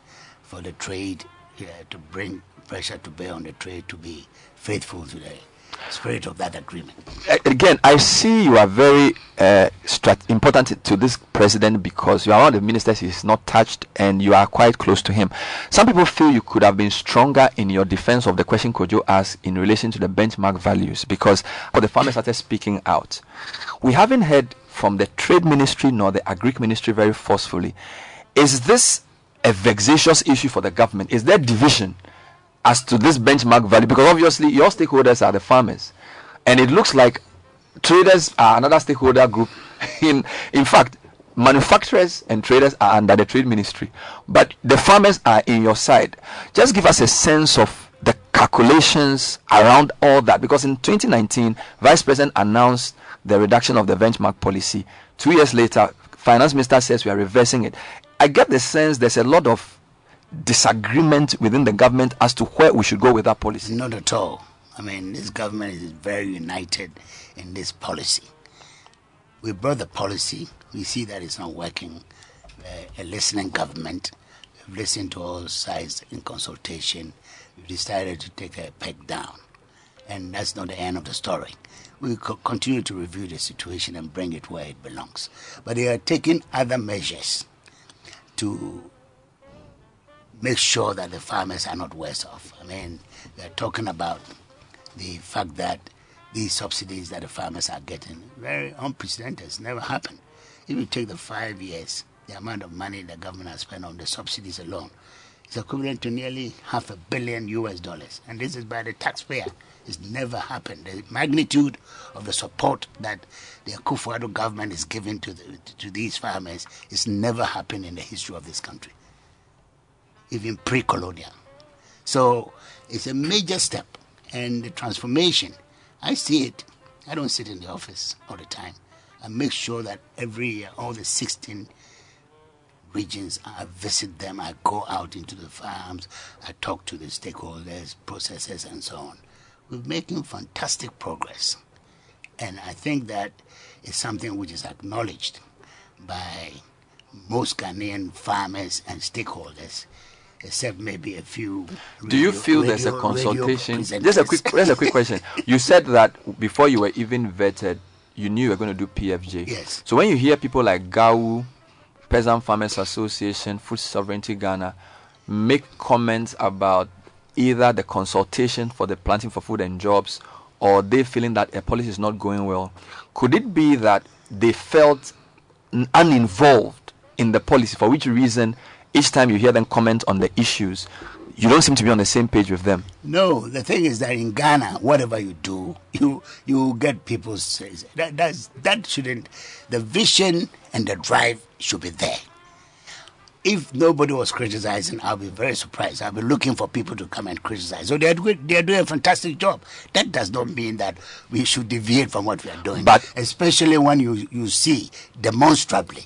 for the trade uh, to bring pressure to bear on the trade to be faithful to the spirit of that agreement. Again, I see you are very uh, strat- important to this president because you are one of the ministers he's not touched and you are quite close to him. Some people feel you could have been stronger in your defense of the question Kojo asked in relation to the benchmark values because the farmers started speaking out. We haven't heard from the trade ministry nor the agric ministry very forcefully. Is this a vexatious issue for the government? Is there division? as to this benchmark value because obviously your stakeholders are the farmers and it looks like traders are another stakeholder group in in fact manufacturers and traders are under the trade ministry but the farmers are in your side just give us a sense of the calculations around all that because in 2019 vice president announced the reduction of the benchmark policy two years later finance minister says we are reversing it i get the sense there's a lot of disagreement within the government as to where we should go with that policy? Not at all. I mean, this government is very united in this policy. We brought the policy. We see that it's not working. Uh, a listening government. We've listened to all sides in consultation. We've decided to take a peg down. And that's not the end of the story. We continue to review the situation and bring it where it belongs. But they are taking other measures to make sure that the farmers are not worse off. I mean, we are talking about the fact that these subsidies that the farmers are getting very unprecedented. It's never happened. If you take the five years, the amount of money the government has spent on the subsidies alone is equivalent to nearly half a billion US dollars. And this is by the taxpayer. It's never happened. The magnitude of the support that the Akufo-Addo government is giving to, the, to these farmers is never happened in the history of this country, even pre-colonial. So it's a major step. And the transformation, I see it. I don't sit in the office all the time. I make sure that every year, all the 16 regions, I visit them, I go out into the farms, I talk to the stakeholders, processors, and so on. We're making fantastic progress. And I think that is something which is acknowledged by most Ghanaian farmers and stakeholders, except maybe a few. Do you radio- feel there's a radio- radio consultation? Just a quick, just a quick question. You said that before you were even vetted, you knew you were going to do PFJ. Yes. So when you hear people like GAU, Peasant Farmers Association, Food Sovereignty Ghana, make comments about either the consultation for the planting for food and jobs, or they feeling that a policy is not going well, could it be that they felt uninvolved in the policy? For which reason, each time you hear them comment on the issues, you don't seem to be on the same page with them. No, the thing is that in Ghana, whatever you do, you you get people's that that's, that shouldn't. The vision and the drive should be there. If nobody was criticizing, I'll be very surprised. I'll be looking for people to come and criticize. So they're they're doing a fantastic job. That does not mean that we should deviate from what we are doing. But especially when you, you see demonstrably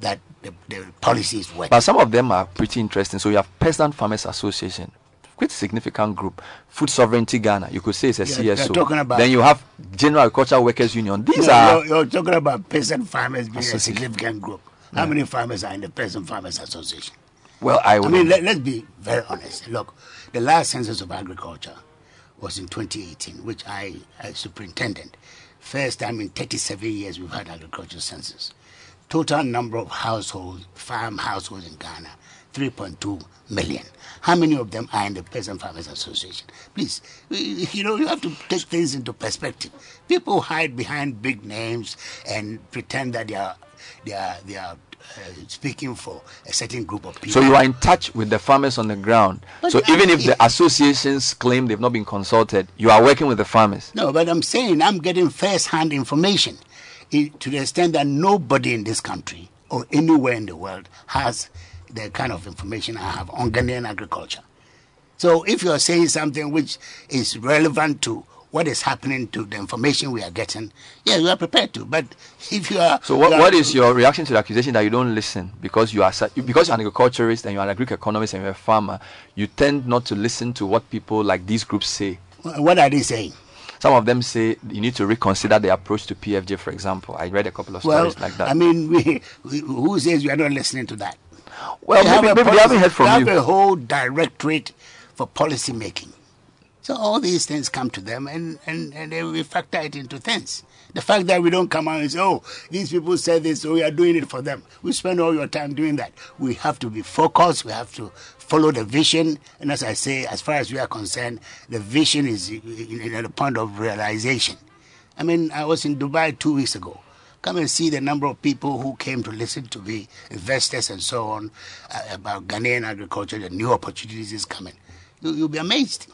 that the, the policy is working. But some of them are pretty interesting. So you have Peasant Farmers Association, quite a significant group. Food Sovereignty Ghana, you could say it's a You're- CSO. you're talking about- then you have General Agricultural Workers Union. These No, are you're, you're talking about peasant farmers being a significant group. How many farmers are in the Peasant Farmers Association? well, I, I mean, let, let's be very honest. Look, the last census of agriculture was in 2018, which I, as superintendent, first time in 37 years we've had agricultural census. Total number of households, farm households in Ghana, 3.2 million. How many of them are in the Peasant Farmers Association? Please, you know, you have to take things into perspective. People hide behind big names and pretend that they are, they are, they are uh, speaking for a certain group of people. so you are in touch with the farmers on the ground. But so I- even if the associations claim they've not been consulted, you are working with the farmers. No, but I'm saying I'm getting first-hand information i- to the extent that nobody in this country or anywhere in the world has the kind of information I have on Ghanaian agriculture. So if you are saying something which is relevant to what is happening to the information we are getting, yeah, you are prepared to. But if you are So what, are- what is your reaction to the accusation that you don't listen because you are because you're an agriculturist and you're an agric economist and you're a farmer, you tend not to listen to what people like these groups say. What are they saying? Some of them say you need to reconsider the approach to PFJ, for example. I read a couple of Well, stories like that. I mean, we, we, who says you are not listening to that? Well, We have maybe- a maybe they haven't heard from we you. have a whole directorate for policy making. So all these things come to them, and, and, and we factor it into things. The fact that we don't come out and say, oh, these people said this, so we are doing it for them. We spend all your time doing that. We have to be focused. We have to follow the vision. And as I say, as far as we are concerned, the vision is at a point of realization. I mean, I was in Dubai two weeks ago. Come and see the number of people who came to listen to me, investors and so on, uh, about Ghanaian agriculture, the new opportunities is coming. You, you'll be amazed.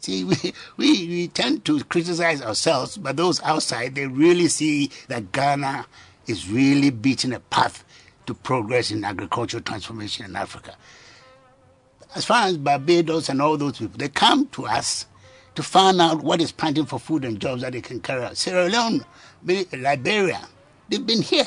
See, we, we, we tend to criticize ourselves, but those outside, they really see that Ghana is really beating a path to progress in agricultural transformation in Africa. As far as Barbados and all those people, they come to us to find out what is planting for food and jobs that they can carry out. Sierra Leone, Liberia, they've been here.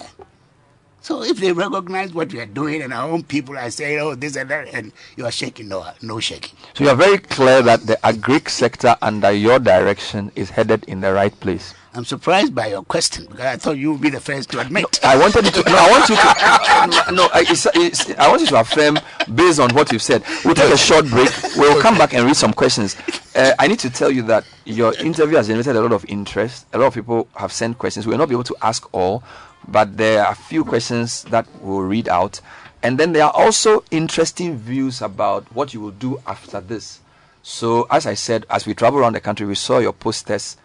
So if they recognize what we are doing and our own people are saying, oh, this and that, and you are shaking, no, no shaking. So you are very clear that the agric sector under your direction is headed in the right place. I'm surprised by your question because I thought you would be the first to admit. I wanted to. No, I want you to. No, I, it's, it's, I want you to affirm based on what you've said. We'll take a short break. We'll come back and read some questions. Uh, I need to tell you that your interview has generated a lot of interest. A lot of people have sent questions. We will not be able to ask all, but there are a few questions that we'll read out. And then there are also interesting views about what you will do after this. So, as I said, as we travel around the country, we saw your posters,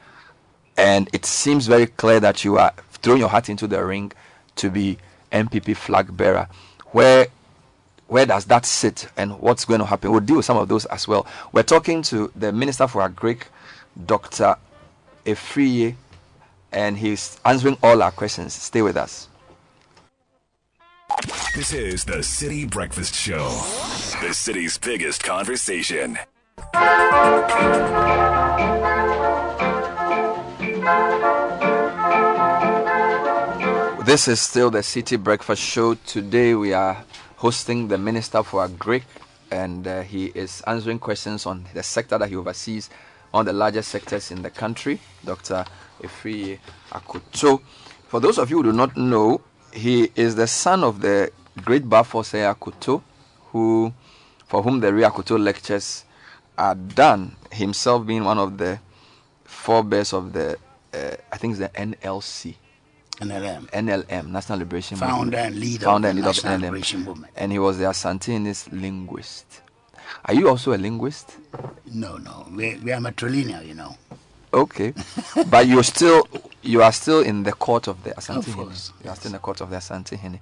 and it seems very clear that you are throwing your hat into the ring to be NPP flag bearer. Where where does that sit, and what's going to happen? We'll deal with some of those as well. We're talking to the Minister for Agric, Dr. Afriyie, and he's answering all our questions. Stay with us. This is the Citi Breakfast Show, the city's biggest conversation. This is still the Citi Breakfast Show. Today we are hosting the Minister for Agric, and uh, he is answering questions on the sector that he oversees, one of the largest sectors in the country, Dr. Afriyie Akoto. For those of you who do not know, he is the son of the great Bafose Akoto, who, for whom the Ria Akoto lectures are done, himself being one of the forebears of the, uh, I think it's the NLC. NLM. NLM, National Liberation Founder Movement. and leader Founder of and leader of National NLM. Liberation Movement. And he was the Asantehene's linguist. Are you also a linguist? No, no. We, we are matrilineal, you know. Okay, but you're still you are still in the court of the Asante Of Hene. course, You are still in the court of the Asante Hene.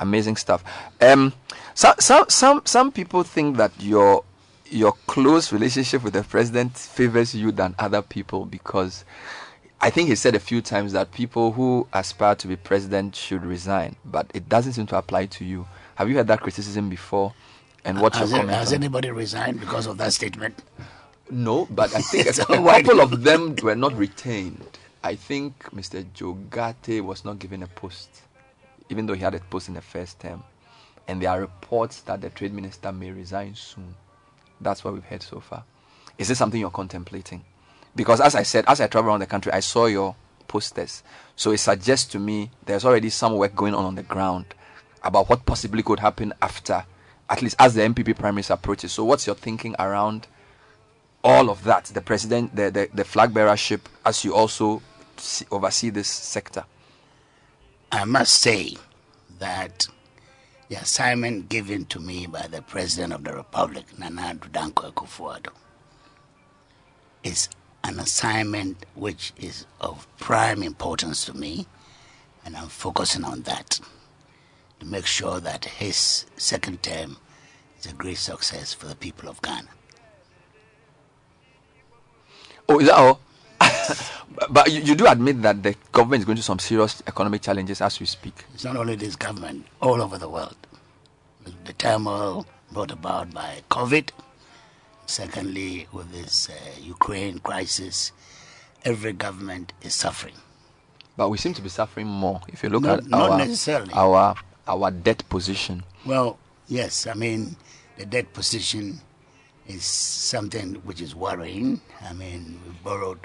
Amazing stuff. Um, some some some some people think that your your close relationship with the president favors you than other people because I think he said a few times that people who aspire to be president should resign, but it doesn't seem to apply to you. Have you heard that criticism before? And what's has, your it- comment? has on anybody resigned because of that statement? No, but I think a, couple of them were not retained. I think Mr. Jogate was not given a post, even though he had a post in the first term. And there are reports that the trade minister may resign soon. That's what we've heard so far. Is this something you're contemplating? Because as I said, as I travel around the country, I saw your posters. So it suggests to me there's already some work going on on the ground about what possibly could happen after, at least as the NPP primaries approaches. So what's your thinking around all of that, the president, the, the, the flag bearership, as you also see, oversee this sector? I must say that the assignment given to me by the President of the Republic, Nana Dankwa Akufo-Addo, is an assignment which is of prime importance to me, and I'm focusing on that to make sure that his second term is a great success for the people of Ghana. Oh, is that all? but you, you do admit that the government is going through some serious economic challenges as we speak. It's not only this government, all over the world. The turmoil brought about by COVID, secondly, with this uh, Ukraine crisis, every government is suffering. But we seem to be suffering more if you look Not- at not our, necessarily. our our debt position. Well, yes, I mean, the debt position is something which is worrying. I mean, we borrowed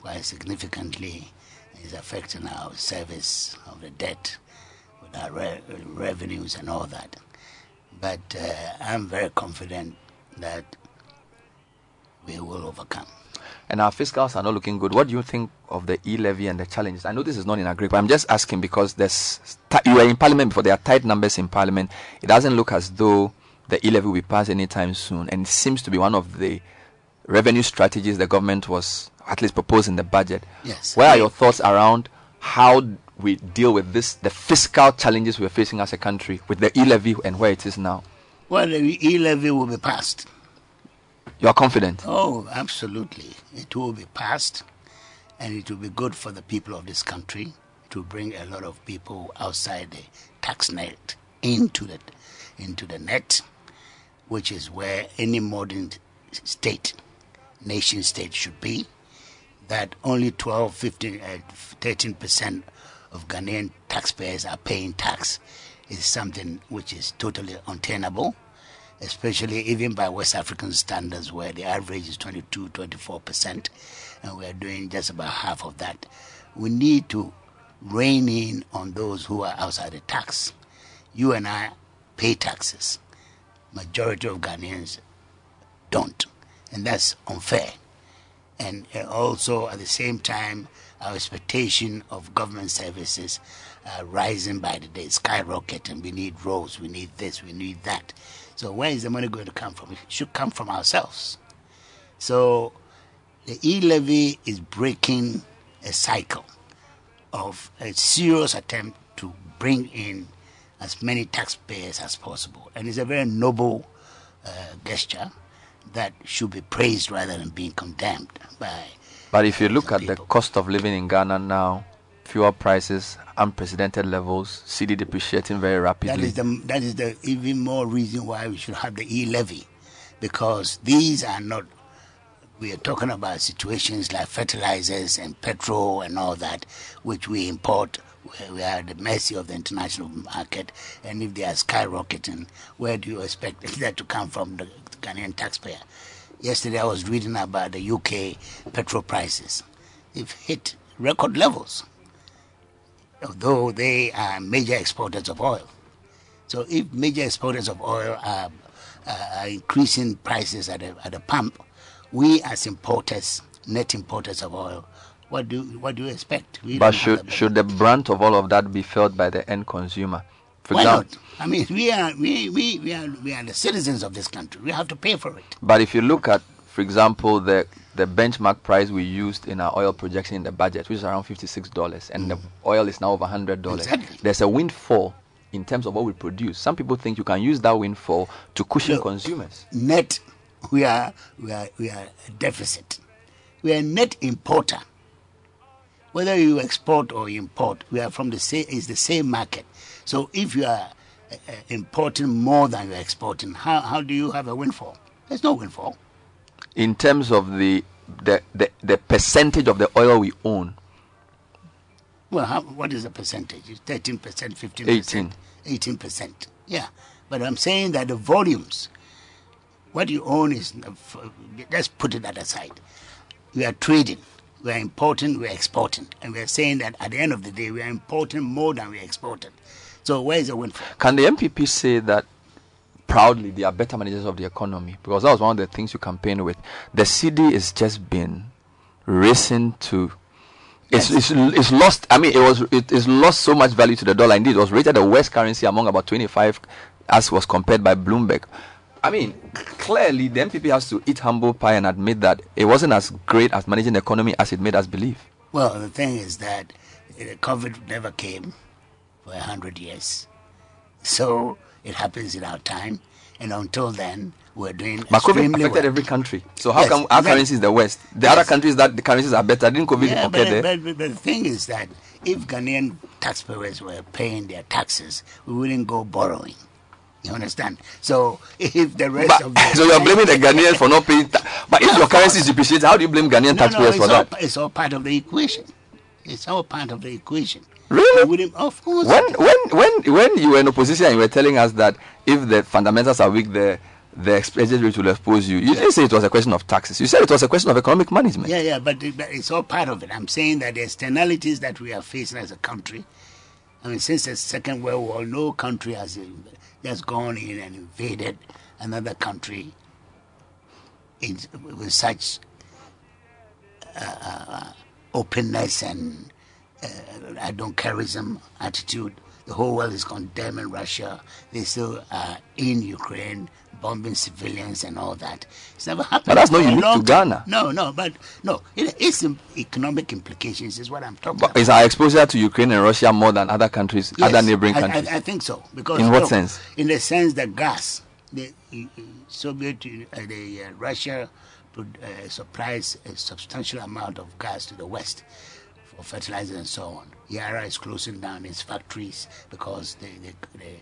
quite significantly. It's affecting our service of the debt with our re- revenues and all that. But uh, I'm very confident that we will overcome. And our fiscals are not looking good. What do you think of the e levy and the challenges? I know this is not in agri, but I'm just asking because there's ti- you were in parliament before. There are tight numbers in parliament. It doesn't look as though the e levy will be passed anytime soon, and it seems to be one of the revenue strategies the government was at least proposed in the budget. Yes. Where are your thoughts around how we deal with this, the fiscal challenges we're facing as a country with the e levy and where it is now? Well, the e levy will be passed. You are confident? Oh, absolutely. It will be passed, and it will be good for the people of this country. Will bring a lot of people outside the tax net into the, into the net, which is where any modern state, nation state should be. That only 12, 15, uh, 13% of Ghanaian taxpayers are paying tax is something which is totally untenable especially even by West African standards, where the average is 22, 24%, and we're doing just about half of that. We need to rein in on those who are outside the tax. You and I pay taxes. Majority of Ghanaians don't, and that's unfair. And uh, also, at the same time, our expectation of government services rising by the day, skyrocketing. We need roads, we need this, we need that. So where is the money going to come from? It should come from ourselves. So the e levy is breaking a cycle of a serious attempt to bring in as many taxpayers as possible. And it's a very noble uh, gesture that should be praised rather than being condemned by. But if you look at the cost of living in Ghana now, fuel prices, unprecedented levels, cedi depreciating very rapidly. That is the that is the even more reason why we should have the e levy, because these are not. We are talking about situations like fertilizers and petrol and all that, which we import. We are at the mercy of the international market, and if they are skyrocketing, where do you expect that to come from the Ghanaian taxpayer? Yesterday, I was reading about the UK petrol prices. They've hit record levels although they are major exporters of oil. So if major exporters of oil are, uh, are increasing prices at the, at the pump, we as importers, net importers of oil, what do what do you expect? We But should should the brunt of all of that be felt by the end consumer? For Why example, not? I mean, we are we, we, we are we are the citizens of this country. We have to pay for it. But if you look at, for example, the the benchmark price we used in our oil projection in the budget, which is around fifty-six dollars, and the mm. oil is now over hundred dollars. Exactly. There's a windfall in terms of what we produce. Some people think you can use that windfall to cushion Look, consumers. Net, we are we are we are a deficit. We are a net importer. Whether you export or import, we are from the same is the same market. So if you are uh, importing more than you're exporting, how how do you have a windfall? There's no windfall. In terms of the the, the, the percentage of the oil we own, Well, how, what is the percentage? It's thirteen percent, fifteen 18. percent, eighteen percent. Yeah, but I'm saying that the volumes, what you own is let's put it that aside. We are trading, we are importing, we are exporting, and we are saying that at the end of the day, we are importing more than we are exporting. So where is the windfall? can the NPP say that proudly they are better managers of the economy? Because that was one of the things you campaigned with. The cedi is just been racing to. It's, it's, it's lost. I mean, it was it is lost so much value to the dollar. Indeed, it was rated the worst currency among about 25, as was compared by Bloomberg. I mean, clearly the NPP has to eat humble pie and admit that it wasn't as great at managing the economy as it made us believe. Well, the thing is that COVID never came for a hundred years, so it happens in our time, and until then, we're doing But COVID affected well. every country. So how Yes, come our currency is the worst? The other countries that the currencies are better. Didn't COVID Yeah, occur but, there? but, but, but the thing is that if Ghanaian taxpayers were paying their taxes, we wouldn't go borrowing. You understand? So if the rest of the so you're blaming the Ghanaians for not paying. Ta- but if your currency is depreciated, how do you blame Ghanaian no, taxpayers no, for all, that? It's all part of the equation. It's all part of the equation. Really? Of course. When when when when you were in opposition and you were telling us that if the fundamentals are weak, the the exchange rate will expose you. You didn't say it was a question of taxes. You said it was a question of economic management. Yeah, yeah, but, it- but it's all part of it. I'm saying that the externalities that we are facing as a country. I mean, since the Second World War, no country has just gone in and invaded another country in, with such uh, uh, openness and uh, I don't careism attitude. The whole world is condemning Russia. They still are in Ukraine, bombing civilians and all that. It's never happened. But that's not unique to Ghana. No, no, but no, it, it's economic implications is what I'm talking But about. is our exposure to Ukraine and Russia more than other countries, Yes, other neighboring countries? I, I think so. Because In what look, sense? In the sense that gas, the Soviet, uh, the uh, Russia uh, supplies a substantial amount of gas to the West for fertilizer and so on. Yara is closing down its factories because they, they, they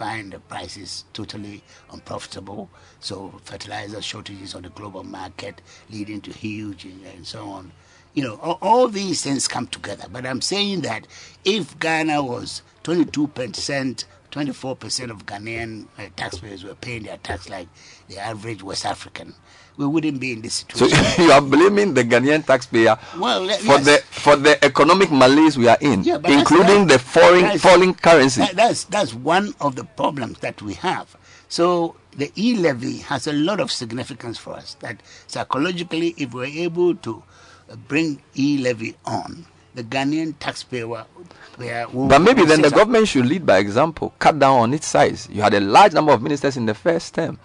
find the prices totally unprofitable. So fertilizer shortages on the global market leading to huge and, so on. You know, all, all these things come together. But I'm saying that if Ghana was 22%, 24% of Ghanaian uh, taxpayers were paying their tax like the average West African, we wouldn't be in this situation. So you are blaming the Ghanaian taxpayer Well, le- for yes. the for the economic malaise we are in, Yeah, including the foreign falling currency. that- that's that's one of the problems that we have. So the e levy has a lot of significance for us. That psychologically, if we're able to uh, bring e levy on, the Ghanaian taxpayer will, will But maybe then the government should lead by example, cut down on its size. You had a large number of ministers in the first term.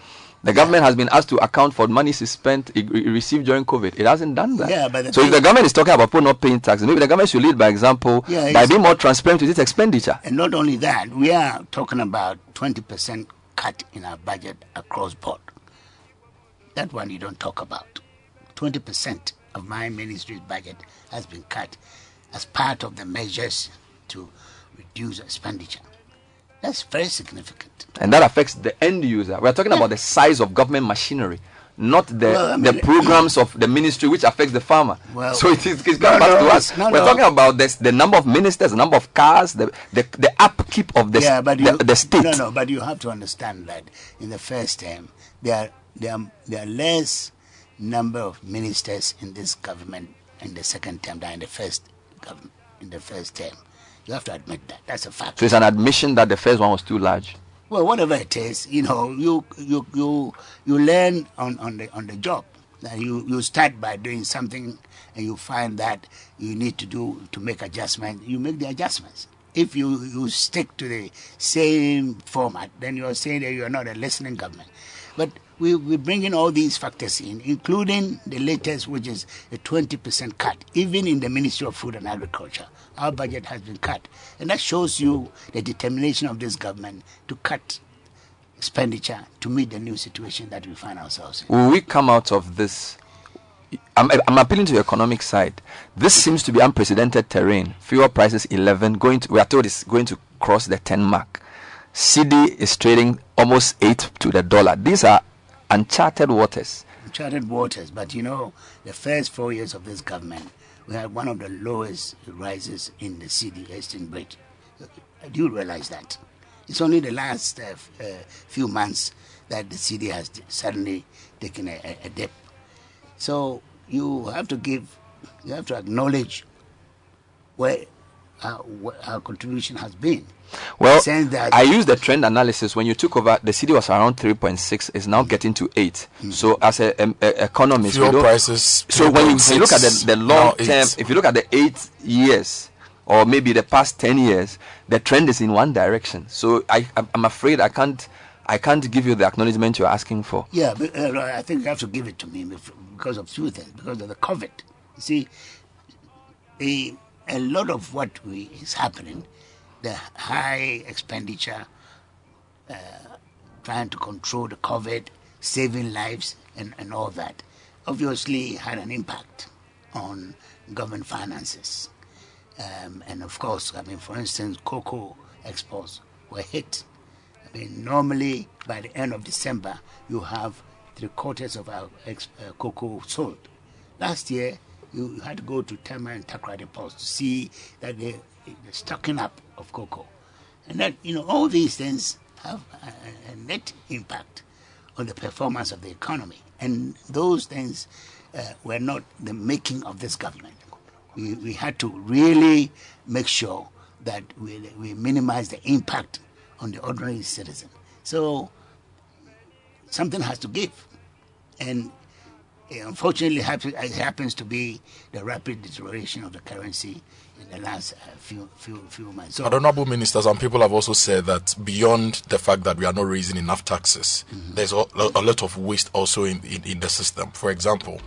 The government has been asked to account for money spent received during COVID. It hasn't done that. Yeah, but so if the government is talking about people not paying taxes, maybe the government should lead by example Yeah, by being more transparent with its expenditure. And not only that, we are talking about 20% cut in our budget across board. That one you don't talk about. 20% of my ministry's budget has been cut as part of the measures to reduce expenditure. That's very significant. And that affects the end user. We're talking about the size of government machinery, not the Well, I the programs of the ministry which affects the farmer. Well, so it is it's no, coming back no, to us. no, We're no. talking about this, the number of ministers, the number of cars, the the, the upkeep of the, yeah, but the, you, the state. No, no, but you have to understand that in the first term, there are, there are, there are less number of ministers in this government in the second term than in the first government in the first term. You have to admit that. That's a fact. So it's an admission that the first one was too large. Well, whatever it is, you know, you you you you learn on, on the on the job. That you you start by doing something, and you find that you need to do to make adjustment. You make the adjustments. If you you stick to the same format, then you are saying that you are not a listening government. But we we bring in all these factors in, including the latest, which is a twenty percent cut, even in the Ministry of Food and Agriculture. Our budget has been cut, and that shows you the determination of this government to cut expenditure to meet the new situation that we find ourselves in. Will we come out of this? I'm, I'm appealing to the economic side. This seems to be unprecedented terrain. Fuel prices 11, going to, we are told it's going to cross the 10 mark. cedi is trading almost 8 to the dollar. These are uncharted waters. Uncharted waters, but you know, the first four years of this government, we had one of the lowest rises in the cedi exchange rate. Do you realize that? It's only the last uh, f- uh, few months that the cedi has suddenly taken a, a, a dip. So you have to give, you have to acknowledge where our, where our contribution has been. Well, that I use the trend analysis. When you took over, the cedi was around 3.6. It's now getting to 8. Hmm. So, as an um, a economist, Fuel prices, So, when you, you look at the, the long term, if you look at the eight years, or maybe the past 10 years, the trend is in one direction. So, I, I'm- I'm afraid I can't, I can't give you the acknowledgement you're asking for. Yeah, but, uh, I think you have to give it to me because of two things. Because of the COVID. You see, a, a lot of what we, is happening, the high expenditure, uh, trying to control the COVID, saving lives, and, and all that, obviously had an impact on government finances. Um, and of course, I mean, for instance, cocoa exports were hit. I mean, normally by the end of December, you have three quarters of our ex- uh, cocoa sold. Last year, you had to go to Tema and Takra depots to see that they, they're stocking up of cocoa. And that, you know, all these things have a, a- net impact on the performance of the economy. And those things uh, were not the making of this government. We, we had to really make sure that we, we minimize the impact on the ordinary citizen. So something has to give. And unfortunately, it happens to be the rapid deterioration of the currency in the last uh, few, few, few months. So, honorable minister, some people have also said that beyond the fact that we are not raising enough taxes, mm-hmm. there's a, a lot of waste also in, in, in the system. For example,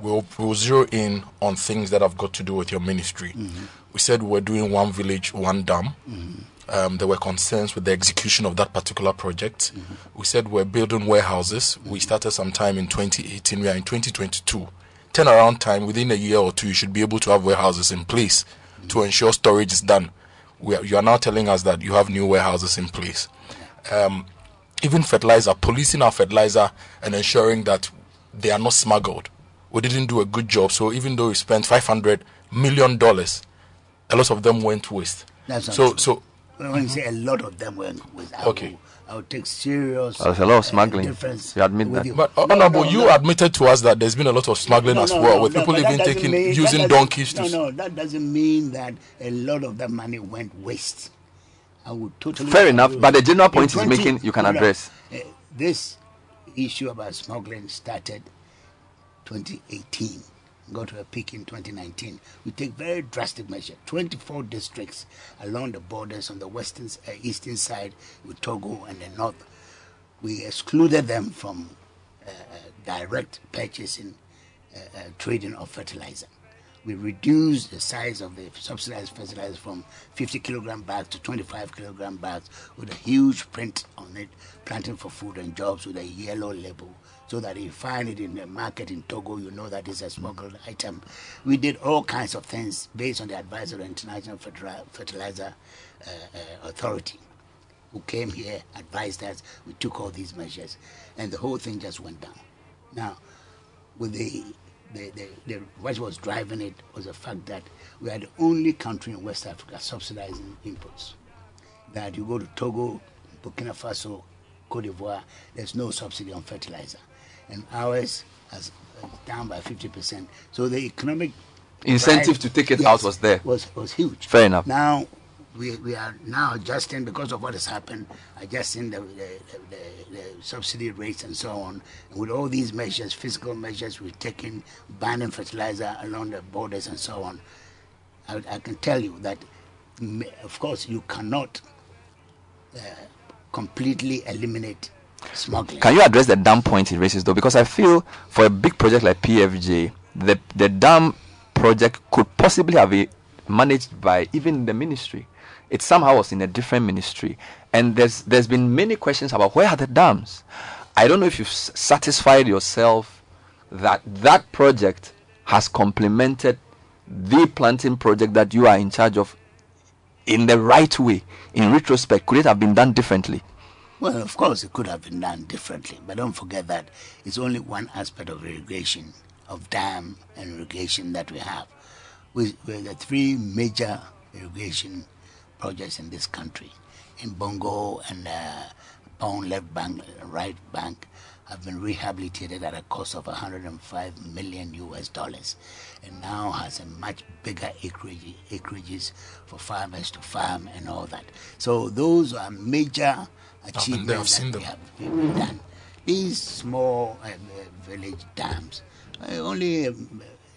we'll, we'll zero in on things that have got to do with your ministry. Mm-hmm. We said we were doing one village, one dam. Mm-hmm. Um, there were concerns with the execution of that particular project. We said we're building warehouses. We started sometime in 2018. We are in 2022. Turnaround time within a year or two, you should be able to have warehouses in place to ensure storage is done. We are, you are now telling us that you have new warehouses in place. Um, even fertilizer, policing our fertilizer and ensuring that they are not smuggled. We didn't do a good job. So even though we spent 500 million dollars, a lot of them went waste. That's so true. so when you say a lot of them with, I Okay. Will, I will take serious. There's a lot of smuggling. You admit that. you. But honorable, no, you no. admitted to us that there's been a lot of smuggling No, as well, no, with no, people but that even taking mean- using donkeys to. No, no, that doesn't mean that a lot of that money went waste. I would totally. Fair enough, agree but the general point In he's making, you can no, no, address. uh, this issue about smuggling started 2018, got to a peak in 2019. We take very drastic measures. 24 districts along the borders on the western, uh, eastern side with Togo and the north we excluded them from uh, uh, direct purchasing, uh, uh, trading of fertilizer. We reduced the size of the subsidized fertilizer from 50 kilogram bags to 25 kilogram bags with a huge print on it, planting for food and jobs with a yellow label, so that you find it in the market in Togo, you know that it's a smuggled item. We did all kinds of things based on the advice of the International Fertilizer uh, uh, Authority who came here, advised us, we took all these measures, and the whole thing just went down. Now, with the, the, the, the what was driving it was the fact that we are the only country in West Africa subsidizing imports. That you go to Togo, Burkina Faso, Cote d'Ivoire, there's no subsidy on fertilizer, and ours has down by 50%. So the economic Incentive to take it yes, out was there. Was was huge. Fair enough. Now we, we are now adjusting because of what has happened, adjusting the, the, the, the subsidy rates and so on. And with all these measures, physical measures we've taken, banning fertilizer along the borders and so on, I, I can tell you that, of course, you cannot uh, completely eliminate smuggling. Can you address the dam point it raises though? Because I feel for a big project like PFJ, the the dam project could possibly have been managed by even the ministry. It somehow was in a different ministry, and there's there's been many questions about where are the dams. I don't know if you've satisfied yourself that that project has complemented the planting project that you are in charge of in the right way. In retrospect, could it have been done differently? Well, of course, it could have been done differently, but don't forget that it's only one aspect of irrigation, of dam and irrigation that we have. We, we're the three major irrigation projects in this country. In Bongo and uh, Kpong left bank, right bank have been rehabilitated at a cost of 105 million US dollars, and now has a much bigger acreage, acreages for farmers to farm and all that. So those are major achievements seen that them. we have we've done. These small uh, uh, village dams are only a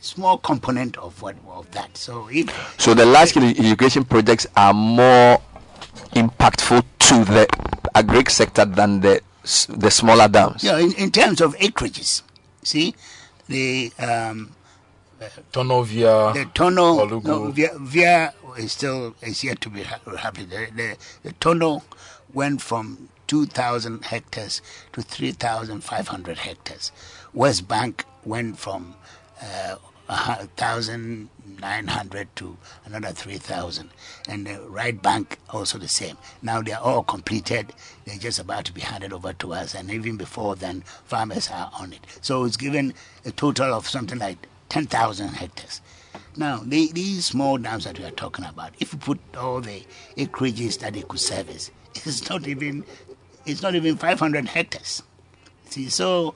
small component of what of that. So if So the large scale irrigation projects are more impactful to the agric sector than the the smaller dams. Yeah, in, in terms of acreages, see, the um, Tono Vea the Tono Olugu. no, Vea, Vea is still is yet to be ha- happy. The, the, the Tono went from 2,000 hectares to 3,500 hectares. West Bank went from uh, 1,900 to another 3,000. And the right bank also the same. Now they are all completed. They're just about to be handed over to us. And even before then, farmers are on it. So it's given a total of something like 10,000 hectares. Now, the, these small dams that we are talking about, if you put all the acreages that they could service, it's not even, it's not even 500 hectares. See, so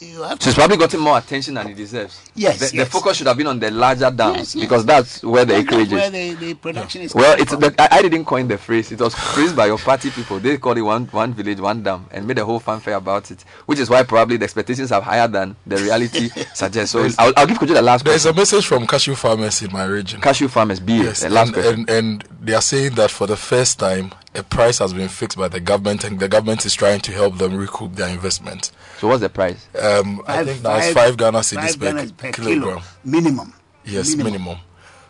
you have So it's probably gotten more attention than it deserves. Yes, The, the focus should have been on the larger dams Yes, yes. because that's where the That's acreage where is. the, the production is Well, it's from. the, I, I didn't coin the phrase. It was phrased by your party people. They called it one one village, one dam, and made a whole fanfare about it. Which is why probably the expectations are higher than the reality suggests. So I'll, I'll give Kojo the last There's question. a message from cashew farmers in my region. Cashew farmers, be Yes, the last and, question. and, and they are saying that for the first time, a price has been fixed by the government, and the government is trying to help them recoup their investment. So what's the price? Um, I think now it's five Ghana cedis five per, per kilogram. kilo minimum. Yes, minimum.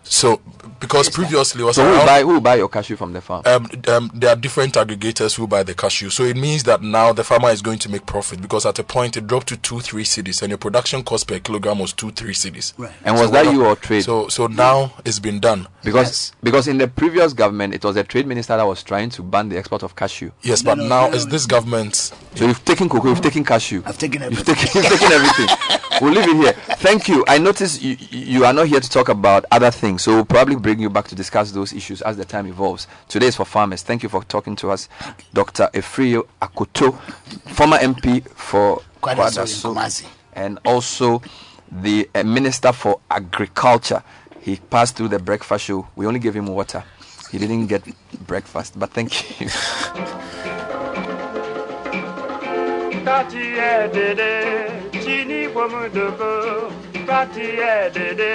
So because previously it was So who will buy who will buy your cashew from the farm? um, um, there are different aggregators who buy the cashew. So it means that now the farmer is going to make profit because at a point it dropped to two, three cedis, and your production cost per kilogram was two, three cedis. Right. And was that you or trade? So so now it's been done. Because because in the previous government it was the trade minister that was trying to ban the export of cashew. Yes, but now it's this government. So you've taken cocoa, you've taken cashew. I've taken You've everything. taken, you've taken everything. we'll leave it here. Thank you. I notice you, you are not here to talk about other things, so we'll probably bring you back to discuss those issues as the time evolves. Today is for farmers. Thank you for talking to us, Dr. Afriyie Akoto, former MP for Kwadaso Kwadaso, and also the uh, Minister for Agriculture. He passed through the breakfast show. We only gave him water. He didn't get breakfast, but thank you. Tati edede, chini wamudogo. Tati edede,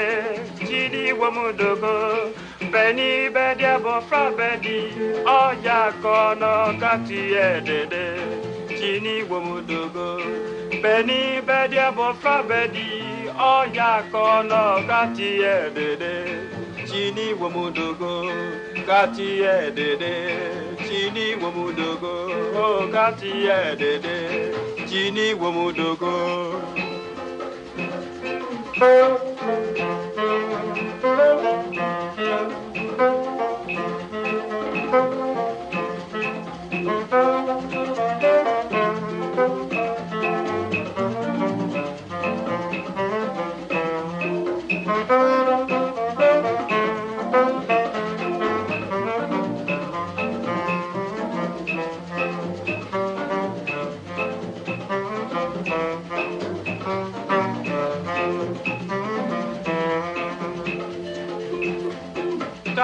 chini wamudogo. Beni bedi abo fra bedi, oya kono. Tati edede, chini womudogo beni bedi abofra bedi oya kono kati edede chini womudogo kati edede chini womudogo oh kati edede chini womudogo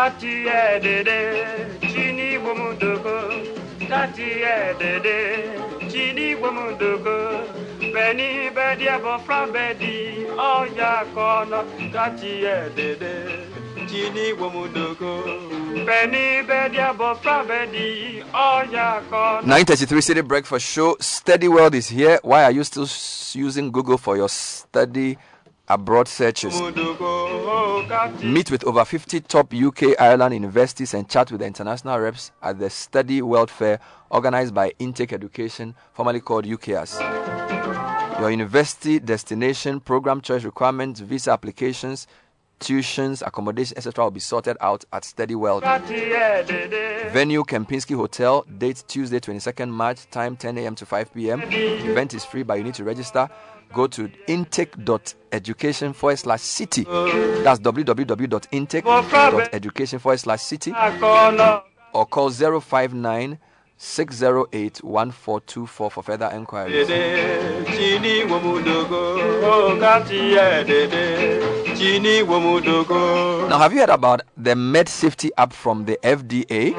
Kati edede, chini womudogo. Kati edede, chini womudogo. Beni bedi abofra bedi, oya kono. Kati edede, chini womudogo. Beni bedi abofra bedi, oya kono. 933 Citi Breakfast Show. Study World is here. Why are you still using Google for your study abroad searches? Meet with over 50 top UK, Ireland universities and chat with the international reps at the Study World Fair organized by Intake Education, formerly called UKAS. Your university destination, program choice requirements, visa applications, tuitions, accommodation, etc. will be sorted out at Study World. Venue Kempinski Hotel, date Tuesday 22nd March, time 10 a.m. to 5 p.m. Event is free, but you need to register. Go to intake.education forward slash citi. That's www.intake.education forward slash citi. Or call 059 608 1424 for further inquiries. Dede, chini womudogo, kati edede, chini womudogo. Now, have you heard about the Med Safety app from the FDA?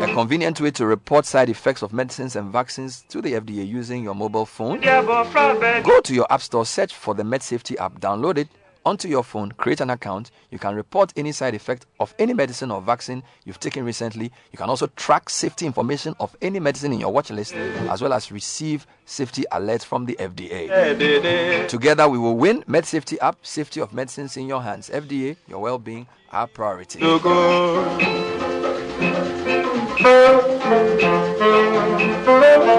A convenient way to report side effects of medicines and vaccines to the FDA using your mobile phone. Go to your app store, search for the Med Safety app, download it onto your phone, create an account. You can report any side effect of any medicine or vaccine you've taken recently. You can also track safety information of any medicine in your watch list, as well as receive safety alerts from the FDA. Together, we will win Med Safety app, safety of medicines in your hands. FDA, your well being, our priority.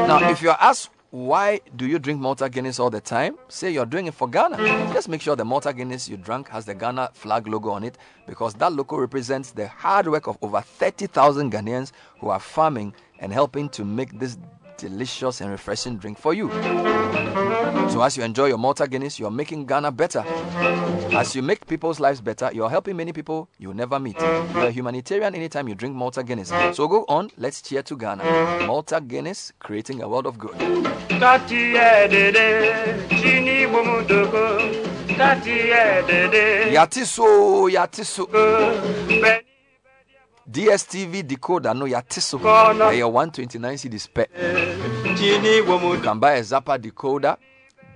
Now, if you're asked why do you drink Malta Guinness all the time, say you're doing it for Ghana. Just make sure the Malta Guinness you drank has the Ghana flag logo on it because that logo represents the hard work of over 30,000 Ghanaians who are farming and helping to make this delicious and refreshing drink for you. So, as you enjoy your Malta Guinness, you're making Ghana better. As you make people's lives better, you're helping many people you'll never meet. You're a humanitarian anytime you drink Malta Guinness. So, go on, let's cheer to Ghana. Malta Guinness, creating a world of good. Kati edede, chini womudogo, kati edede. Yatiso, yatiso. DSTV decoder, no yatiso. Kono. Hey, 129 cedis chini You can buy a Zappa decoder,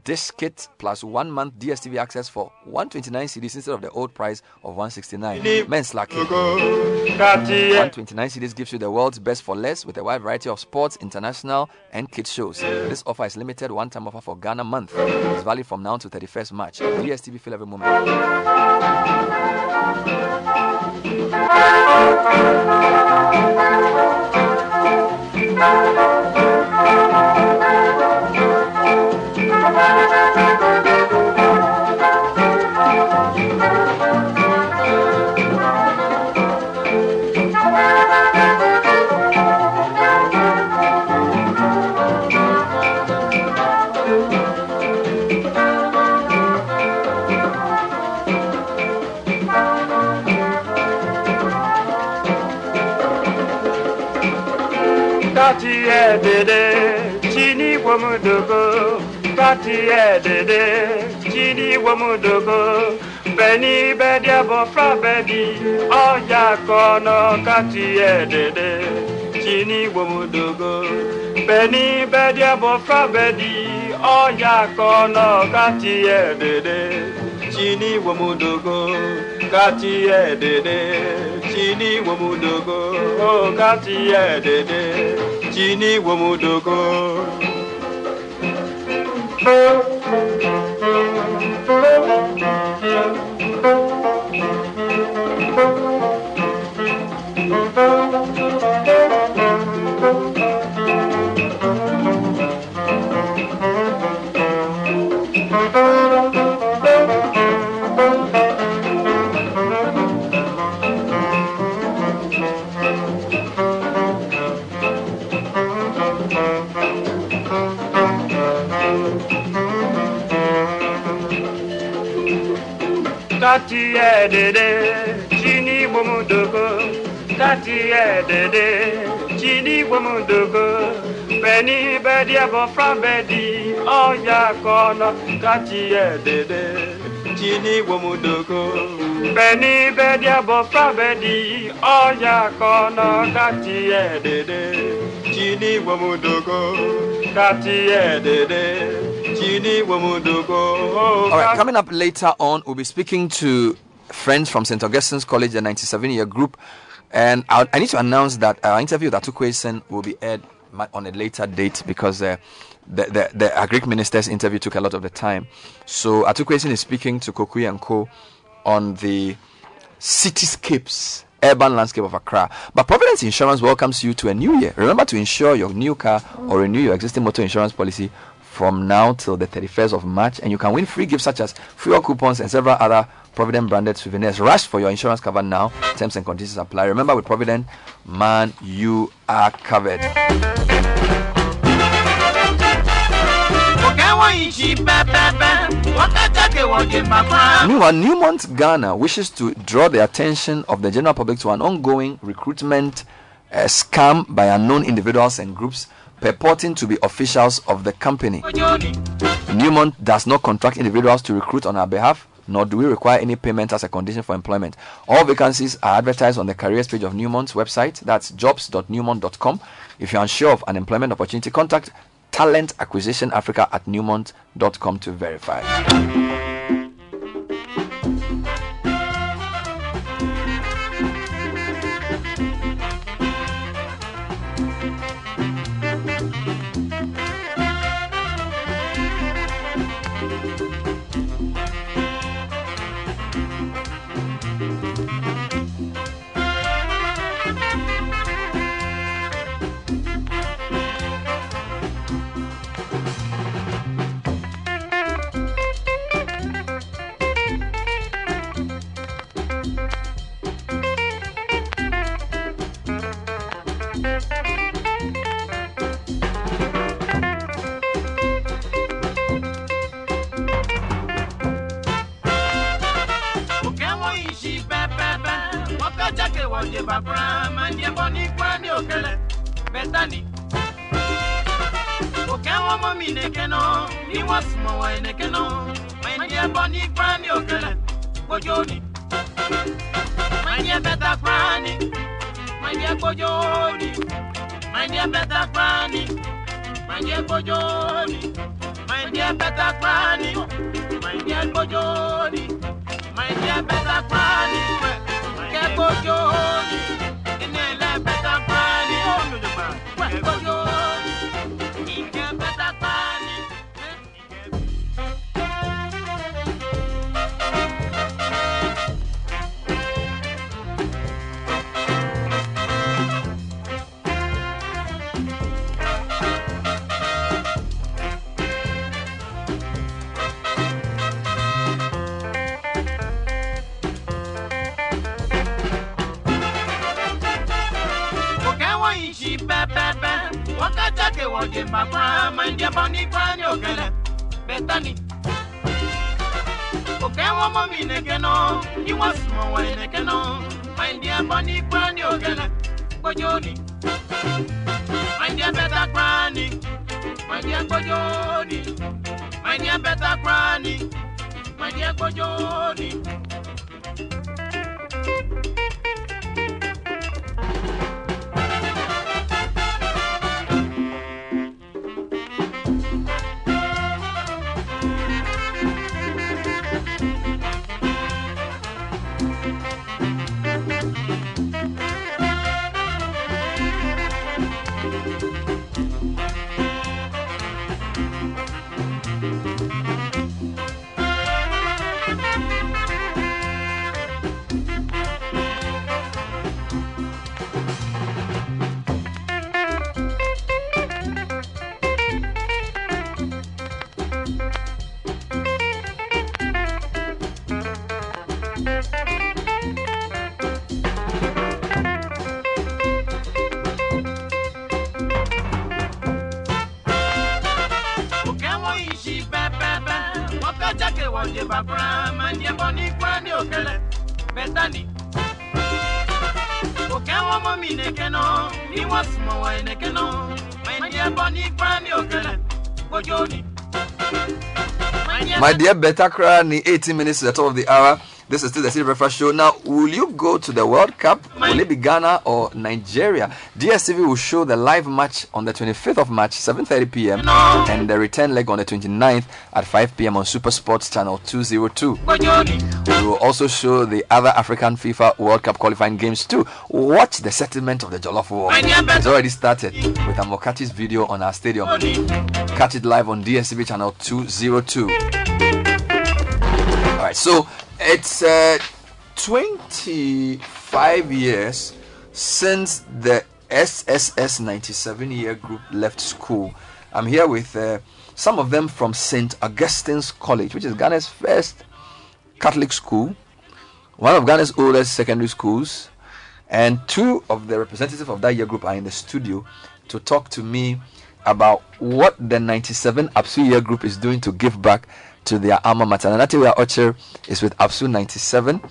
disc kit plus one month DSTV access for 129 cedis instead of the old price of 169. Men's lucky. 129 cedis gives you the world's best for less with a wide variety of sports, international, and kids shows. This offer is limited one-time offer for Ghana month. It's valid from now to 31st March. DSTV feel every moment. Kati edede, chini womudogo. Kati edede, chini womudogo. Beni bedi abofra bedi, oya kono. Kati edede, chini womudogo. Beni bedi abofra bedi, oya kono. Kati edede, chini womudogo. Kati edede, chini womudogo. Oh, kati edede, chini womudogo Kati edede, chini bomudogo. Kati edede, chini bomudogo. Beni bedi abo from bedi, oya kono. Kati edede, chini bomudogo. Beni bedi abo from bedi, oya kono. Kati edede, chini bomudogo. Kati edede. All right, coming up later on, we'll be speaking to friends from St. Augustine's College, the 97 year group. And I'll, I need to announce that our interview with Atukwesen will be aired on a later date because uh, the, the, the Agric Minister's interview took a lot of the time. So Atukwesen is speaking to Kokui and Co. on the cityscapes urban landscape of Accra. But Providence Insurance welcomes you to a new year. Remember to insure your new car or renew your existing motor insurance policy from now till the 31st of March, and you can win free gifts such as fuel coupons and several other Provident branded souvenirs. Rush for your insurance cover now. Terms and conditions apply. Remember, with Provident, man, you are covered. Meanwhile, Newmont Ghana wishes to draw the attention of the general public to an ongoing recruitment uh, scam by unknown individuals and groups purporting to be officials of the company. Newmont does not contract individuals to recruit on our behalf, nor do we require any payment as a condition for employment. All vacancies are advertised on the careers page of Newmont's website. That's jobs.newmont.com. If you're unsure of an employment opportunity, contact Talent Acquisition Africa at newmont.com to verify. Bethany. Okewa mami nekeno, ni wasmo wa nekeno. Mwenye boni kwani okele, bojoni. Mwenye beta kwani, mwenye bojoni. Mwenye beta kwani, mwenye bojoni. Mwenye beta kwani, mwenye bojoni. Mwenye beta kwani, mwenye bojoni. Inele beta kwani, oh no mwenye bojoni. Inye Wakatake woje mbakwa Manje boni kwani okele Betani. Ukewa mami nekeno. Iwa sumo wa nekeno. Manje boni kwani okele Bojoni Manje beta kwani. Manje bojoni Manje beta kwani. Manje bojoni oje My dear Betakra, ni 18 minutes to the top of the hour. This is still the Citi Breakfast Show. Now, will you go to the World Cup? Will it be Ghana or Nigeria? DSTV will show the live match on the 25th of March, 7:30 p.m., and the return leg on the 29th at 5 p.m. on Super Sports Channel 202. We will also show the other African FIFA World Cup qualifying games too. Watch the settlement of the Jollof War. It's already started with Amokachi's video on our stadium. Catch it live on DSTV Channel 202. Right, so it's uh, 25 years since the SSS 97 year group left school. I'm here with uh, some of them from St. Augustine's College, which is Ghana's first Catholic school, one of Ghana's oldest secondary schools, and two of the representatives of that year group are in the studio to talk to me about what the 97 APSU year group is doing to give back to their alma mater. And Natiwa Ocher is with APSU 97.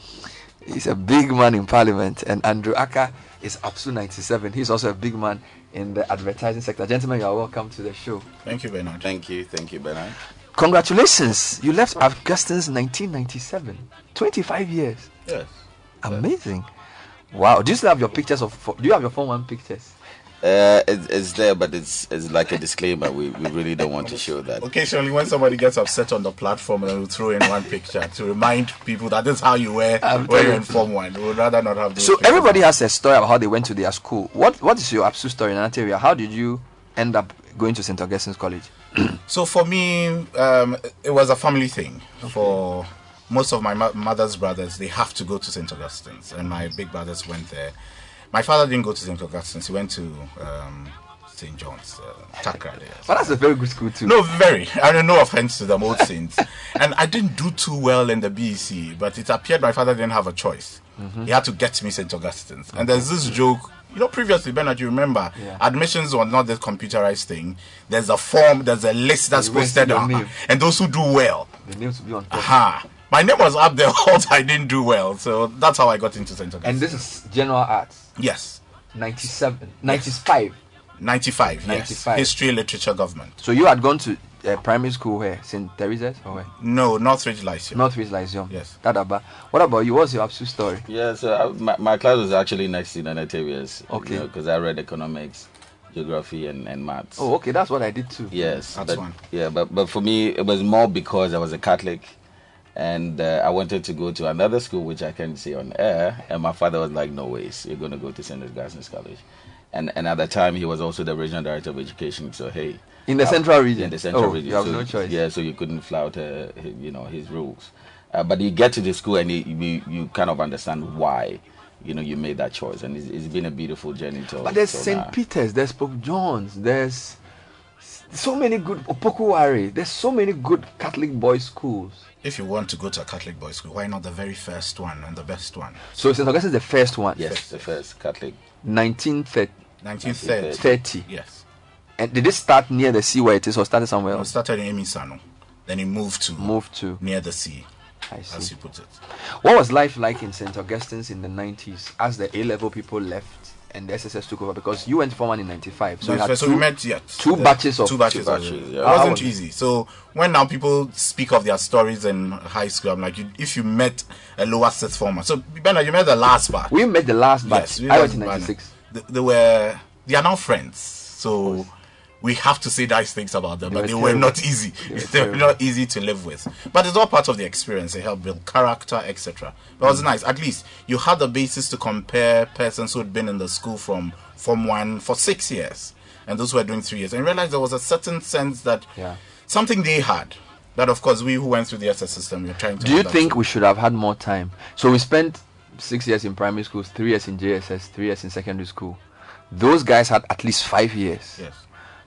He's a big man in parliament. And Andrew Aka is APSU 97. He's also a big man in the advertising sector. Gentlemen, you are welcome to the show. Thank you, Bernard. Thank you. Thank you, Bernard. Congratulations. You left Augustine's 1997. 25 years. Yes. Amazing. Wow. Do you still have your pictures of, do you have your phone one pictures? Uh, it, it's there, but it's it's like a disclaimer. We, we really don't want to show that. Occasionally, when somebody gets upset on the platform, and we throw in one picture to remind people that this is how you wear I'm when you telling inform one. We would rather not have those. So pictures. everybody has a story about how they went to their school. What What is your absolute story in Natalia? How did you end up going to St. Augustine's College? So for me, um, it was a family thing. For most of my mo- mother's brothers, they have to go to St. Augustine's, and my big brothers went there. My father didn't go to St. Augustine's; he went to um, St. John's, uh, Takra. there. Well, that's a very good school too. No, very. I mean, no offense to them, old saints. and I didn't do too well in the BEC, but it appeared my father didn't have a choice. Mhm. He had to get me St. Augustine's. And there's this joke, you know, previously, Bernard, you remember, Yeah. admissions were not this computerized thing. There's a form, there's a list that's posted, uh, and those who do well. The names will be on top. Aha. My name was up there, although I didn't do well. So that's how I got into St. Augustine's. And this is general arts. Yes. 97, 95. 95, yes. 95. History, literature, government. So you had gone to uh, primary school where? St. Teresa's or where? No, Northridge Lyceum. Northridge Lyceum. Yes. Dadaba. What about you? What's your absolute story? Yeah, so I, my, my class was actually next to Nanatorius. Okay. Because I read economics, geography, and, and maths. Oh, okay. That's what I did too. Yes, That's but, one. yeah, but but for me it was more because I was a Catholic, and uh, I wanted to go to another school which I can't say on air, and my father was like, "No ways, you're going to go to St. Augustine's College," and and at the time he was also the regional director of education, so hey, In the uh, central region? in the central Oh, region, you have so, no choice. Yeah, so you couldn't flout, uh, you know, his rules, uh, but you get to the school and you, you you kind of understand why. You know, you made that choice, and it's, it's been a beautiful journey. Till, But there's St. now. Peter's, there's Pope John's, there's so many good Opoku Ware. There's so many good Catholic boys' schools. If you want to go to a Catholic boys' school, why not the very first one and the best one? So St. Augustine's the first one. Yes, the first Catholic. 1930. 1930. 30. Yes. And did it start near the sea where it is or started somewhere else? It else? started in Amisano. Then it moved to Moved to near the sea, I as see. you put it. What was life like in St. Augustine's in the 90s as the A level people left and the SSS took over? Because you went for one in 95. So, you had so two, we met yet two the- batches of two batches. two batches, yeah. It wasn't was easy. So when now people speak of their stories in high school, I'm like, you, if you met a lower sixth former, so Bernard, you met the last batch. We met the last batch. Yes, we I went in 96. They, they were they are now friends. So we have to say nice things about them, but they were were not easy. They were They were terrible. not easy to live with. But it's all part of the experience. They help build character, etc. But it was mm. nice. At least you had the basis to compare persons who had been in the school from Form 1 for six years and those who were doing three years. And realized there was a certain sense that Yeah. something they had. That, of course, we who went through the SS system, we're trying to. Do you think too. we should have had more time? So we spent six years in primary school, three years in JSS, three years in secondary school. Those guys had at least five years. Yes.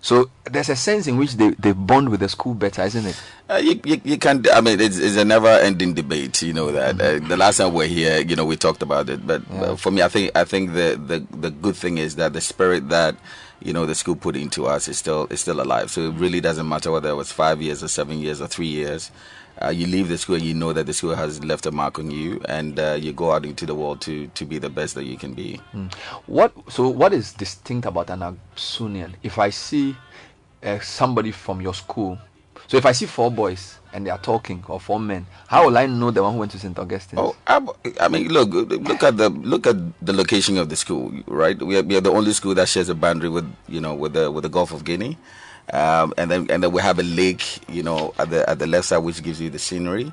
So there's a sense in which they, they bond with the school better, isn't it? Uh, you, you, you can't. I mean, it's, it's a never-ending debate. You know that. Uh, the last time we are here, you know, we talked about it. But uh, for me, I think I think the, the the good thing is that the spirit that you know, the school put into us is still is still alive. So it really doesn't matter whether it was five years or seven years or three years. Uh, you leave the school you know that the school has left a mark on you, and uh, you go out into the world to to be the best that you can be. Mm. What so what is distinct about an Absunian? If I see uh, somebody from your school, so if I see four boys and they are talking or four men, how will I know the one who went to St. Augustine? Oh, I, I mean, look, look at the look at the location of the school, right? We are, we are the only school that shares a boundary with you know with the with the Gulf of Guinea, um, and then and then we have a lake, you know, at the at the left side, which gives you the scenery.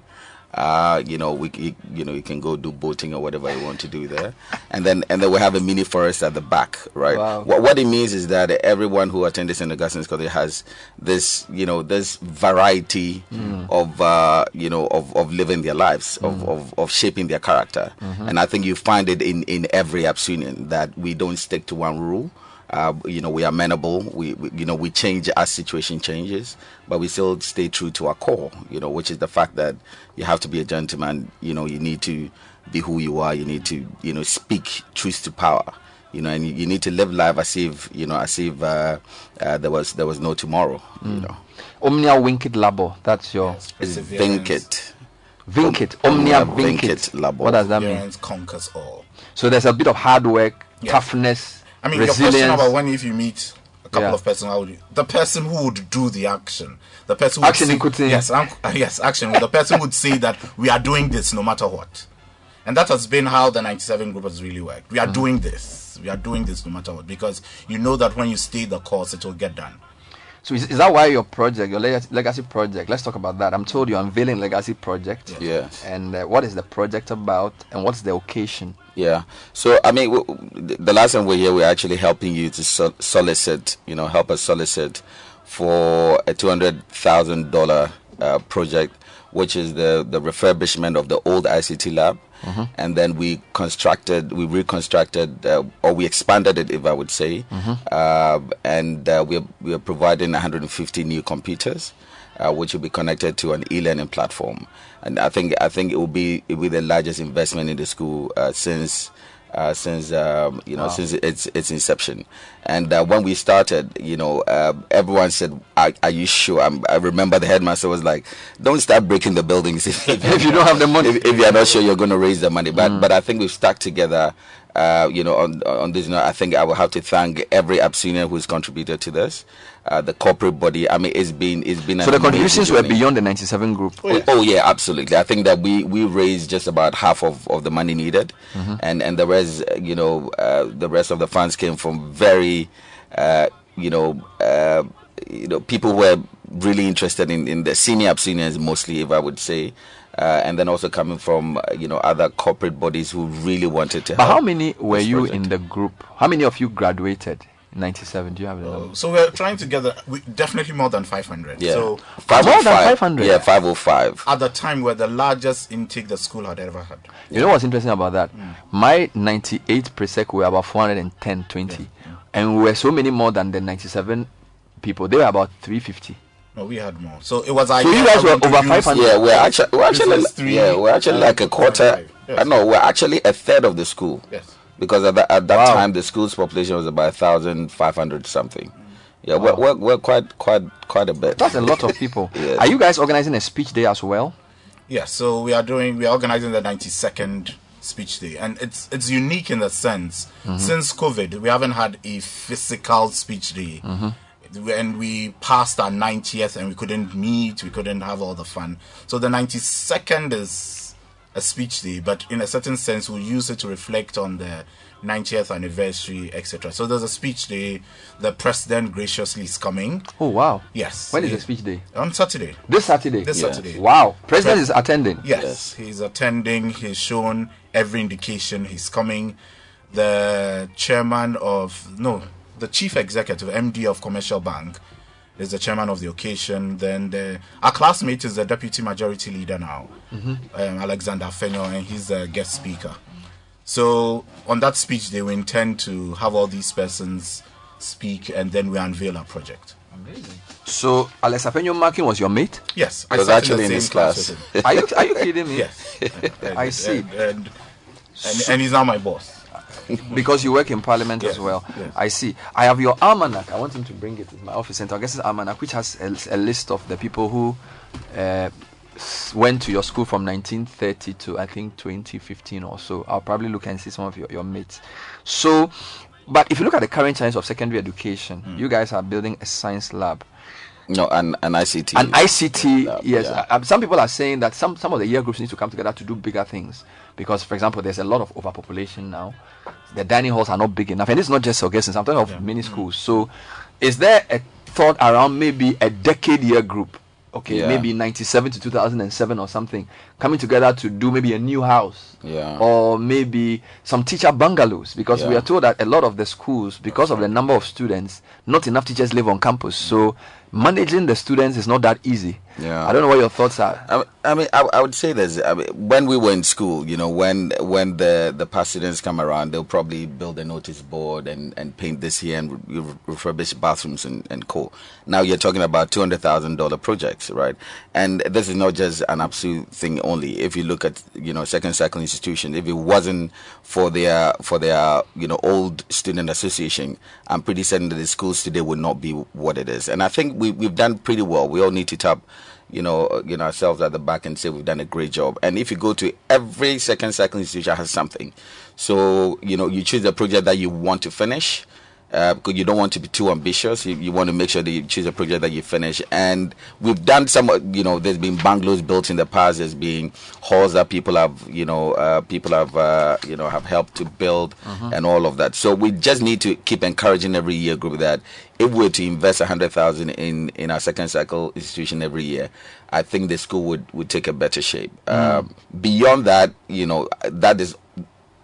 Uh, you know, we you, you know you can go do boating or whatever you want to do there, and then and then we have a mini forest at the back, right? Wow. What what it means is that everyone who attends St. Augustine's College has this you know this variety Mm. of uh, you know of, of living their lives, of, of of shaping their character, Mhm. and I think you find it in in every Absunian that we don't stick to one rule. Uh, you know, we are amenable. We, we, you know, we change as situation changes, but we still stay true to our core. You know, which is the fact that you have to be a gentleman. You know, you need to be who you are. You need to, you know, speak truth to power. You know, and you, you need to live life as if, you know, as if uh, uh, there was there was no tomorrow. You Mm. know, Omnia vincit labor. That's your it's vincit. Vincit. Omnia vincit. vincit labor. What does that mean? Conquers all. So there's a bit of hard work, toughness, I mean, resilience. your question about when if you meet a couple Yeah. of persons, how would you, the person who would do the action, the person who Action would equity. yes, yes, action. the person would say that we are doing this no matter what, and that has been how the '97 group has really worked. We are Mhm. doing this. We are doing this no matter what because you know that when you stay the course, it will get done. So is, is that why your project, your legacy project? Let's talk about that. I'm told you're unveiling legacy project. Yes. And uh, what is the project about, and what's the occasion? Yeah. So I mean, w- w- the last time we're here, we're actually helping you to sol- solicit, you know, help us solicit for a two hundred thousand dollar uh, project, which is the the refurbishment of the old ICT lab. Mhm. And then we constructed, we reconstructed, uh, or we expanded it, if I would say, Mhm. uh, and uh, we're we're providing 150 new computers, uh, which will be connected to an e-learning platform. And I think I think it will be it will be the largest investment in the school uh, since. Uh, since um, you know Wow. since its its inception, and uh, when we started, you know, uh, everyone said, "Are, are you sure?" I'm, I remember the headmaster was like, "Don't start breaking the buildings if, If you don't have the money. If, if you're not sure you're going to raise the money." But but I think we've stuck together. Uh, you know, on on this note, I think I will have to thank every Absinian who's contributed to this. Uh, the corporate body. I mean, it's been it's been. So the contributions were beyond the 97 group. Oh, oh, yeah, absolutely. I think that we we raised just about half of, of the money needed, Mhm. and and the rest, uh, you know, uh, the rest of the funds came from very, uh, you know, uh, you know, people who were really interested in, in the senior seniors mostly, if I would say, uh, and then also coming from uh, you know other corporate bodies who really wanted to. But help how many were you project. in the group? How many of you graduated in 97? Do you have the number? So we're trying to gather we, definitely more than 500. Yeah. So Five More oh than five. 500? Yeah, five oh five. at the time, we're the largest intake the school had ever had. You know what's interesting about that? My 98 presec were about 410, 20. And we were so many more than the 97 people. They were about 350. No, we had more. So it was. So you guys were over 500? Yeah, we're actually we're actually three, yeah we're actually like a quarter. Yes. I know we're actually a third of the school. Yes. Because at that, at that time the school's population was about thousand five hundred something. Yeah, we're, we're we're quite quite quite a bit. That's a lot of people. Yes. Are you guys organizing a speech day as well? Yeah, so we are doing we are organizing the 92nd speech day and it's it's unique in the sense Mhm. since covid we haven't had a physical speech day Mhm. And we passed our 90th and we couldn't meet we couldn't have all the fun so the 92nd is a speech day but in a certain sense we'll use it to reflect on the 90th anniversary etc so there's a speech day the president graciously is coming Oh, wow. yes When is He- the speech day? on saturday This Saturday? this Yes. saturday Wow. President is attending? Yes, he's attending. He's shown every indication he's coming. The chairman of no, the chief executive MD of Commercial Bank is the chairman of the occasion. Then the our classmate is the deputy majority leader now, Mhm. um, Alexander Afenyo, and he's the guest speaker. So on that speech, they will intend to have all these persons speak, and then we unveil our project. Amazing. So, Alex Afenyo-Markin was your mate? Yes, I was actually in the his class class. Are you, are you kidding me? Yes. I see. And, and, and, and he's now my boss. because you work in parliament as well. yes. I see. I have your almanac. I want him to bring it to my office center. I guess it's almanac, which has a, a list of the people who uh, went to your school from 1930 to I think 2015 or so. I'll probably look and see some of your, your mates. So, but if you look at the current challenge of secondary education, Hmm. you guys are building a science lab. No, an, an ICT. An ICT, yes. yeah. Uh, some people are saying that some, some of the year groups need to come together to do bigger things because, for example, there's a lot of overpopulation now. The dining halls are not big enough, and it's not just Augustine. I'm talking of many mm. schools. So, is there a thought around maybe a decade year group? Okay, Yeah. maybe 97 to 2007 or something, coming together to do maybe a new house Yeah. or maybe some teacher bungalows because we are told that a lot of the schools because of the number of students not enough teachers live on campus so managing the students is not that easy Yeah. i don't know what your thoughts are I, I mean, I, I would say this. I mean, when we were in school, you know, when when the the past students come around, they'll probably build a notice board and, and paint this here and re- re- refurbish bathrooms and, and co. Now you're talking about two hundred thousand dollar projects, right? And this is not just an absolute thing only. If you look at you know second cycle institutions, if it wasn't for their for their you know old student association, I'm pretty certain that the schools today would not be what it is. And I think we we've done pretty well. We all need to tap you know, you know, ourselves at the back and say we've done a great job. And if you go to every second cycle institution has something. So, you know, you choose the project that you want to finish. Uh, because you don't want to be too ambitious, you, you want to make sure that you choose a project that you finish. And we've done some, uh, you know, there's been bungalows built in the past. There's been halls that people have, you know, uh, people have, uh, you know, have helped to build Mhm. and all of that. So we just need to keep encouraging every year group that if we were to invest a hundred thousand in in our second cycle institution every year, I think the school would would take a better shape. Um, beyond that, you know, that is,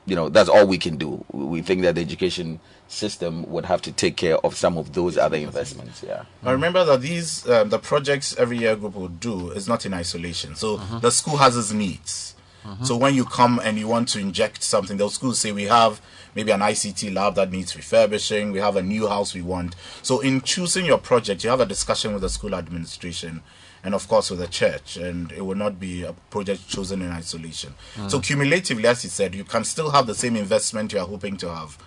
you know, that's all we can do. We think that the education system would have to take care of some of those other investments. Yeah. Now remember that these um, the projects every year group will do is not in isolation. So Mm-hmm. the school has its needs. So when you come and you want to inject something, the school say we have maybe an ICT lab that needs refurbishing. We have a new house we want. So in choosing your project, you have a discussion with the school administration and of course with the church, and it will not be a project chosen in isolation. Mm. So cumulatively, as you said, you can still have the same investment you are hoping to have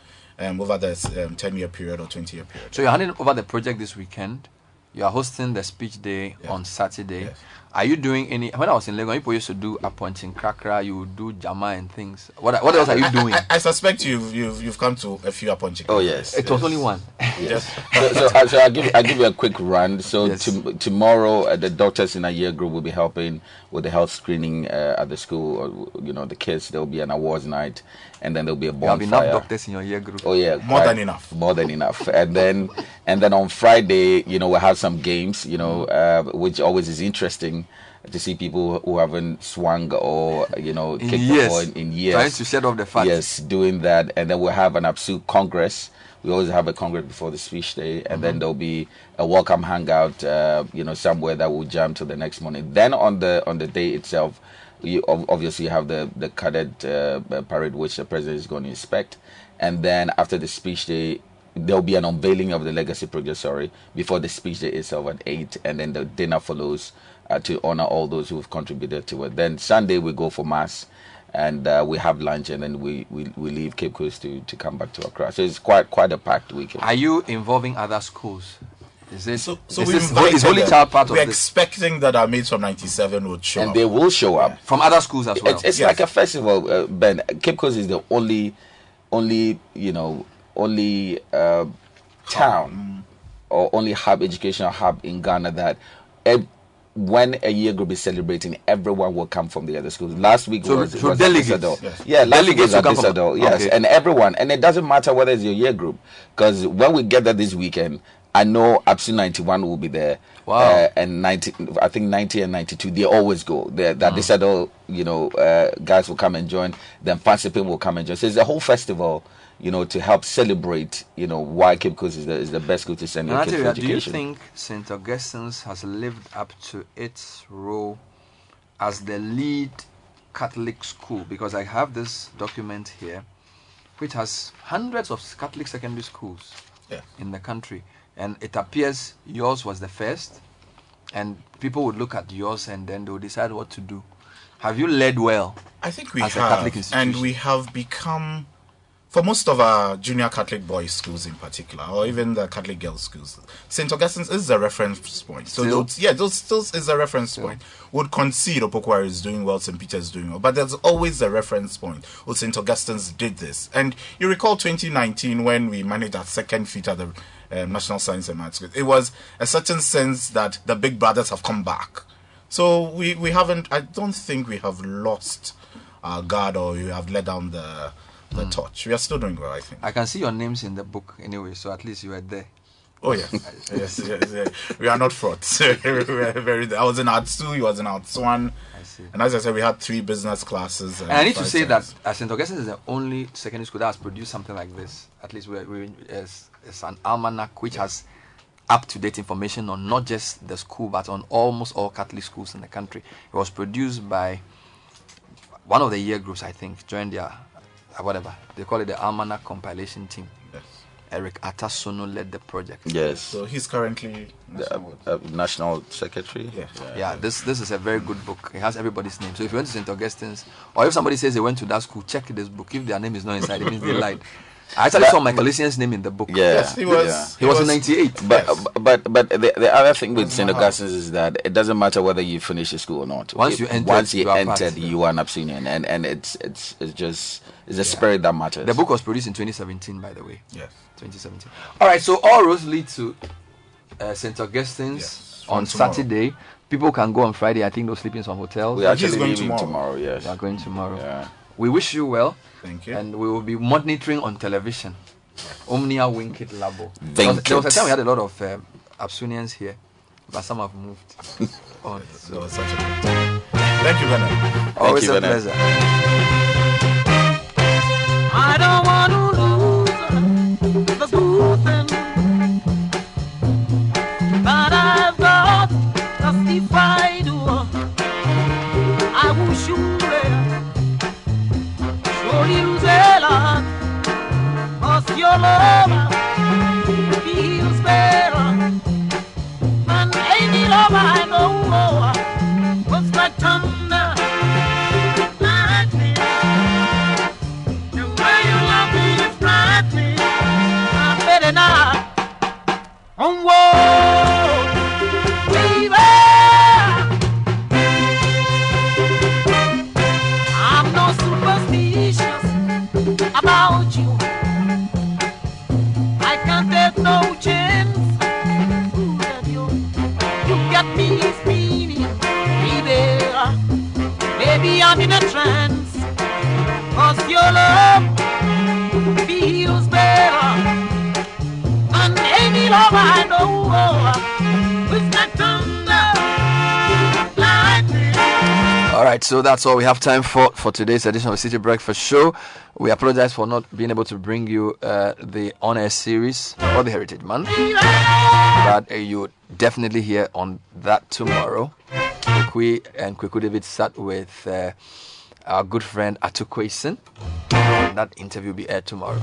um, over this um, 10 year period or 20 year period. so you're handing over the project this weekend you are hosting the speech day on saturday are you doing any when i was in lagos people used to do appointing krakra you would do jama and things what, what else are you doing I, I suspect you've, you've you've come to a few appointing. Oh yes, it was only one Yes. so, so, uh, so I'll give I'll give you a quick run. So to, tomorrow, uh, the doctors in a year group will be helping with the health screening uh, at the school. Or, you know, the kids. There will be an awards night, and then there'll be a you have bonfire. enough doctors in your year group Oh yeah, More quite- than enough. More than enough. And then and then on Friday, you know, we'll have some games. You know, uh, which always is interesting to see people who haven't swung or you know In kicked years. the ball in, in years. Trying to shed off the fat. Yes, doing that, and then we'll have an absolute congress. We always have a congress before the speech day, and then Mhm. there'll be a welcome hangout. Uh, you know, somewhere that will jam till the next morning. Then on the on the day itself, you obviously you have the the cadet uh, parade, which the president is going to inspect, and then after the speech day. There'll be an unveiling of the legacy project, sorry, before the speech day itself at 8, and then the dinner follows uh, to honor all those who've contributed to it. Then Sunday we go for mass, and uh, we have lunch, and then we, we, we leave Cape Coast to, to come back to Accra. So it's quite quite a packed weekend. are you involving other schools is this So is we this invited is holy them. child part of We're expecting that our mates from 97 would show up and up. they will show up from other schools as well It's, it's like a festival, uh, Ben. Cape Coast is the only, only you know, only uh, town or only hub educational hub in Ghana that. ev- when a year group is celebrating, everyone will come from the other schools. Last week So- was, so was delegates? Yes. Yeah, last week was will at come from- Adisadel, Yes, okay. and everyone, and it doesn't matter whether it's your year group, because when we get there this weekend, I know Absu 91 will be there. Wow. Uh, and 90, I think 90 and 92, they always go. They, that Mm. Adisadel, you know, uh, guys will come and join. Then Mfantsipim will come and join. So it's a whole festival, you know, to help celebrate, you know, why Cape Coast is the, is the best school to send your kids for Nanateria, do you think St. Augustine's has lived up to its role as the lead Catholic school? Because I have this document here, which has hundreds of Catholic secondary schools Yeah. in the country, and it appears yours was the first, and people would look at yours and then they would decide what to do. Have you led well? I think we as a have, Catholic institution? and we have become for most of our junior Catholic boys' schools in particular, or even the Catholic girls' schools, St. Augustine's is the reference point. So, those- yeah, those still is a reference point. Would concede Opoku Ware is doing well, St. Peter's is doing well, but there's always a reference point. Well, St. Augustine's did this. And you recall 2019 when we managed our second feat at the uh, National Science and Maths. It was a certain sense that the big brothers have come back. So we, we haven't, I don't think we have lost our guard or we have let down the the hmm. torch. We are still doing well, I think. I can see your names in the book anyway, so at least you were there. Oh yeah, yes, yes, yes. We are not frauds. we very. I was in Art Two. He was in Art One. I see. And as I said, we had three business classes. And I need to say science. that St. Augustine is the only secondary school that has produced something like this. At least we, we, it's, it's an almanac which has up to date information on not just the school but on almost all Catholic schools in the country. It was produced by one of the year groups, I think, joined their whatever they call it the almanac compilation team. Yes. Eric Atasono led the project. Yes. So he's currently the uh, national secretary. Yeah. Yeah, this this is a very good book. It has everybody's name. So if you went to St. Augustine's, or if somebody says they went to that school, check this book. If their name is not inside, it means they lied. I actually saw Michael Essien name in the book. Yeah, he was. He was in '98. But but but the, the other thing with St. Augustine's is that it doesn't matter whether you finish the school or not. Once If- you entered, once you, you are part. entered, you are an Abyssinian, and and it's it's it's just it's the spirit that matters. The book was produced in 2017, by the way. Yes. 2017. All right, so all roads lead to uh, St. Augustine's on tomorrow. Saturday. People can go on Friday. I think they'll sleep in some hotels. We're actually leaving tomorrow. Yes. we are going tomorrow. We wish you well. Thank you. And we will be monitoring on television. Omnia Winkit Labo. Thank there, was, there was a time we had a lot of um, Absunians here, but some have moved on. So. That was such a. Thank you, Bernard. Always you, a Bernard. pleasure. I don't want to lose the good thing Cause your love feels better than any love I All right, so that's all we have time for for today's edition of Citi Breakfast Show. We apologize for not being able to bring you uh, the on air series or the Heritage Month, but uh, you definitely hear on that tomorrow. Kwekwe and Kweku David sat with uh, our good friend Atu Kwesen, that interview will be aired tomorrow.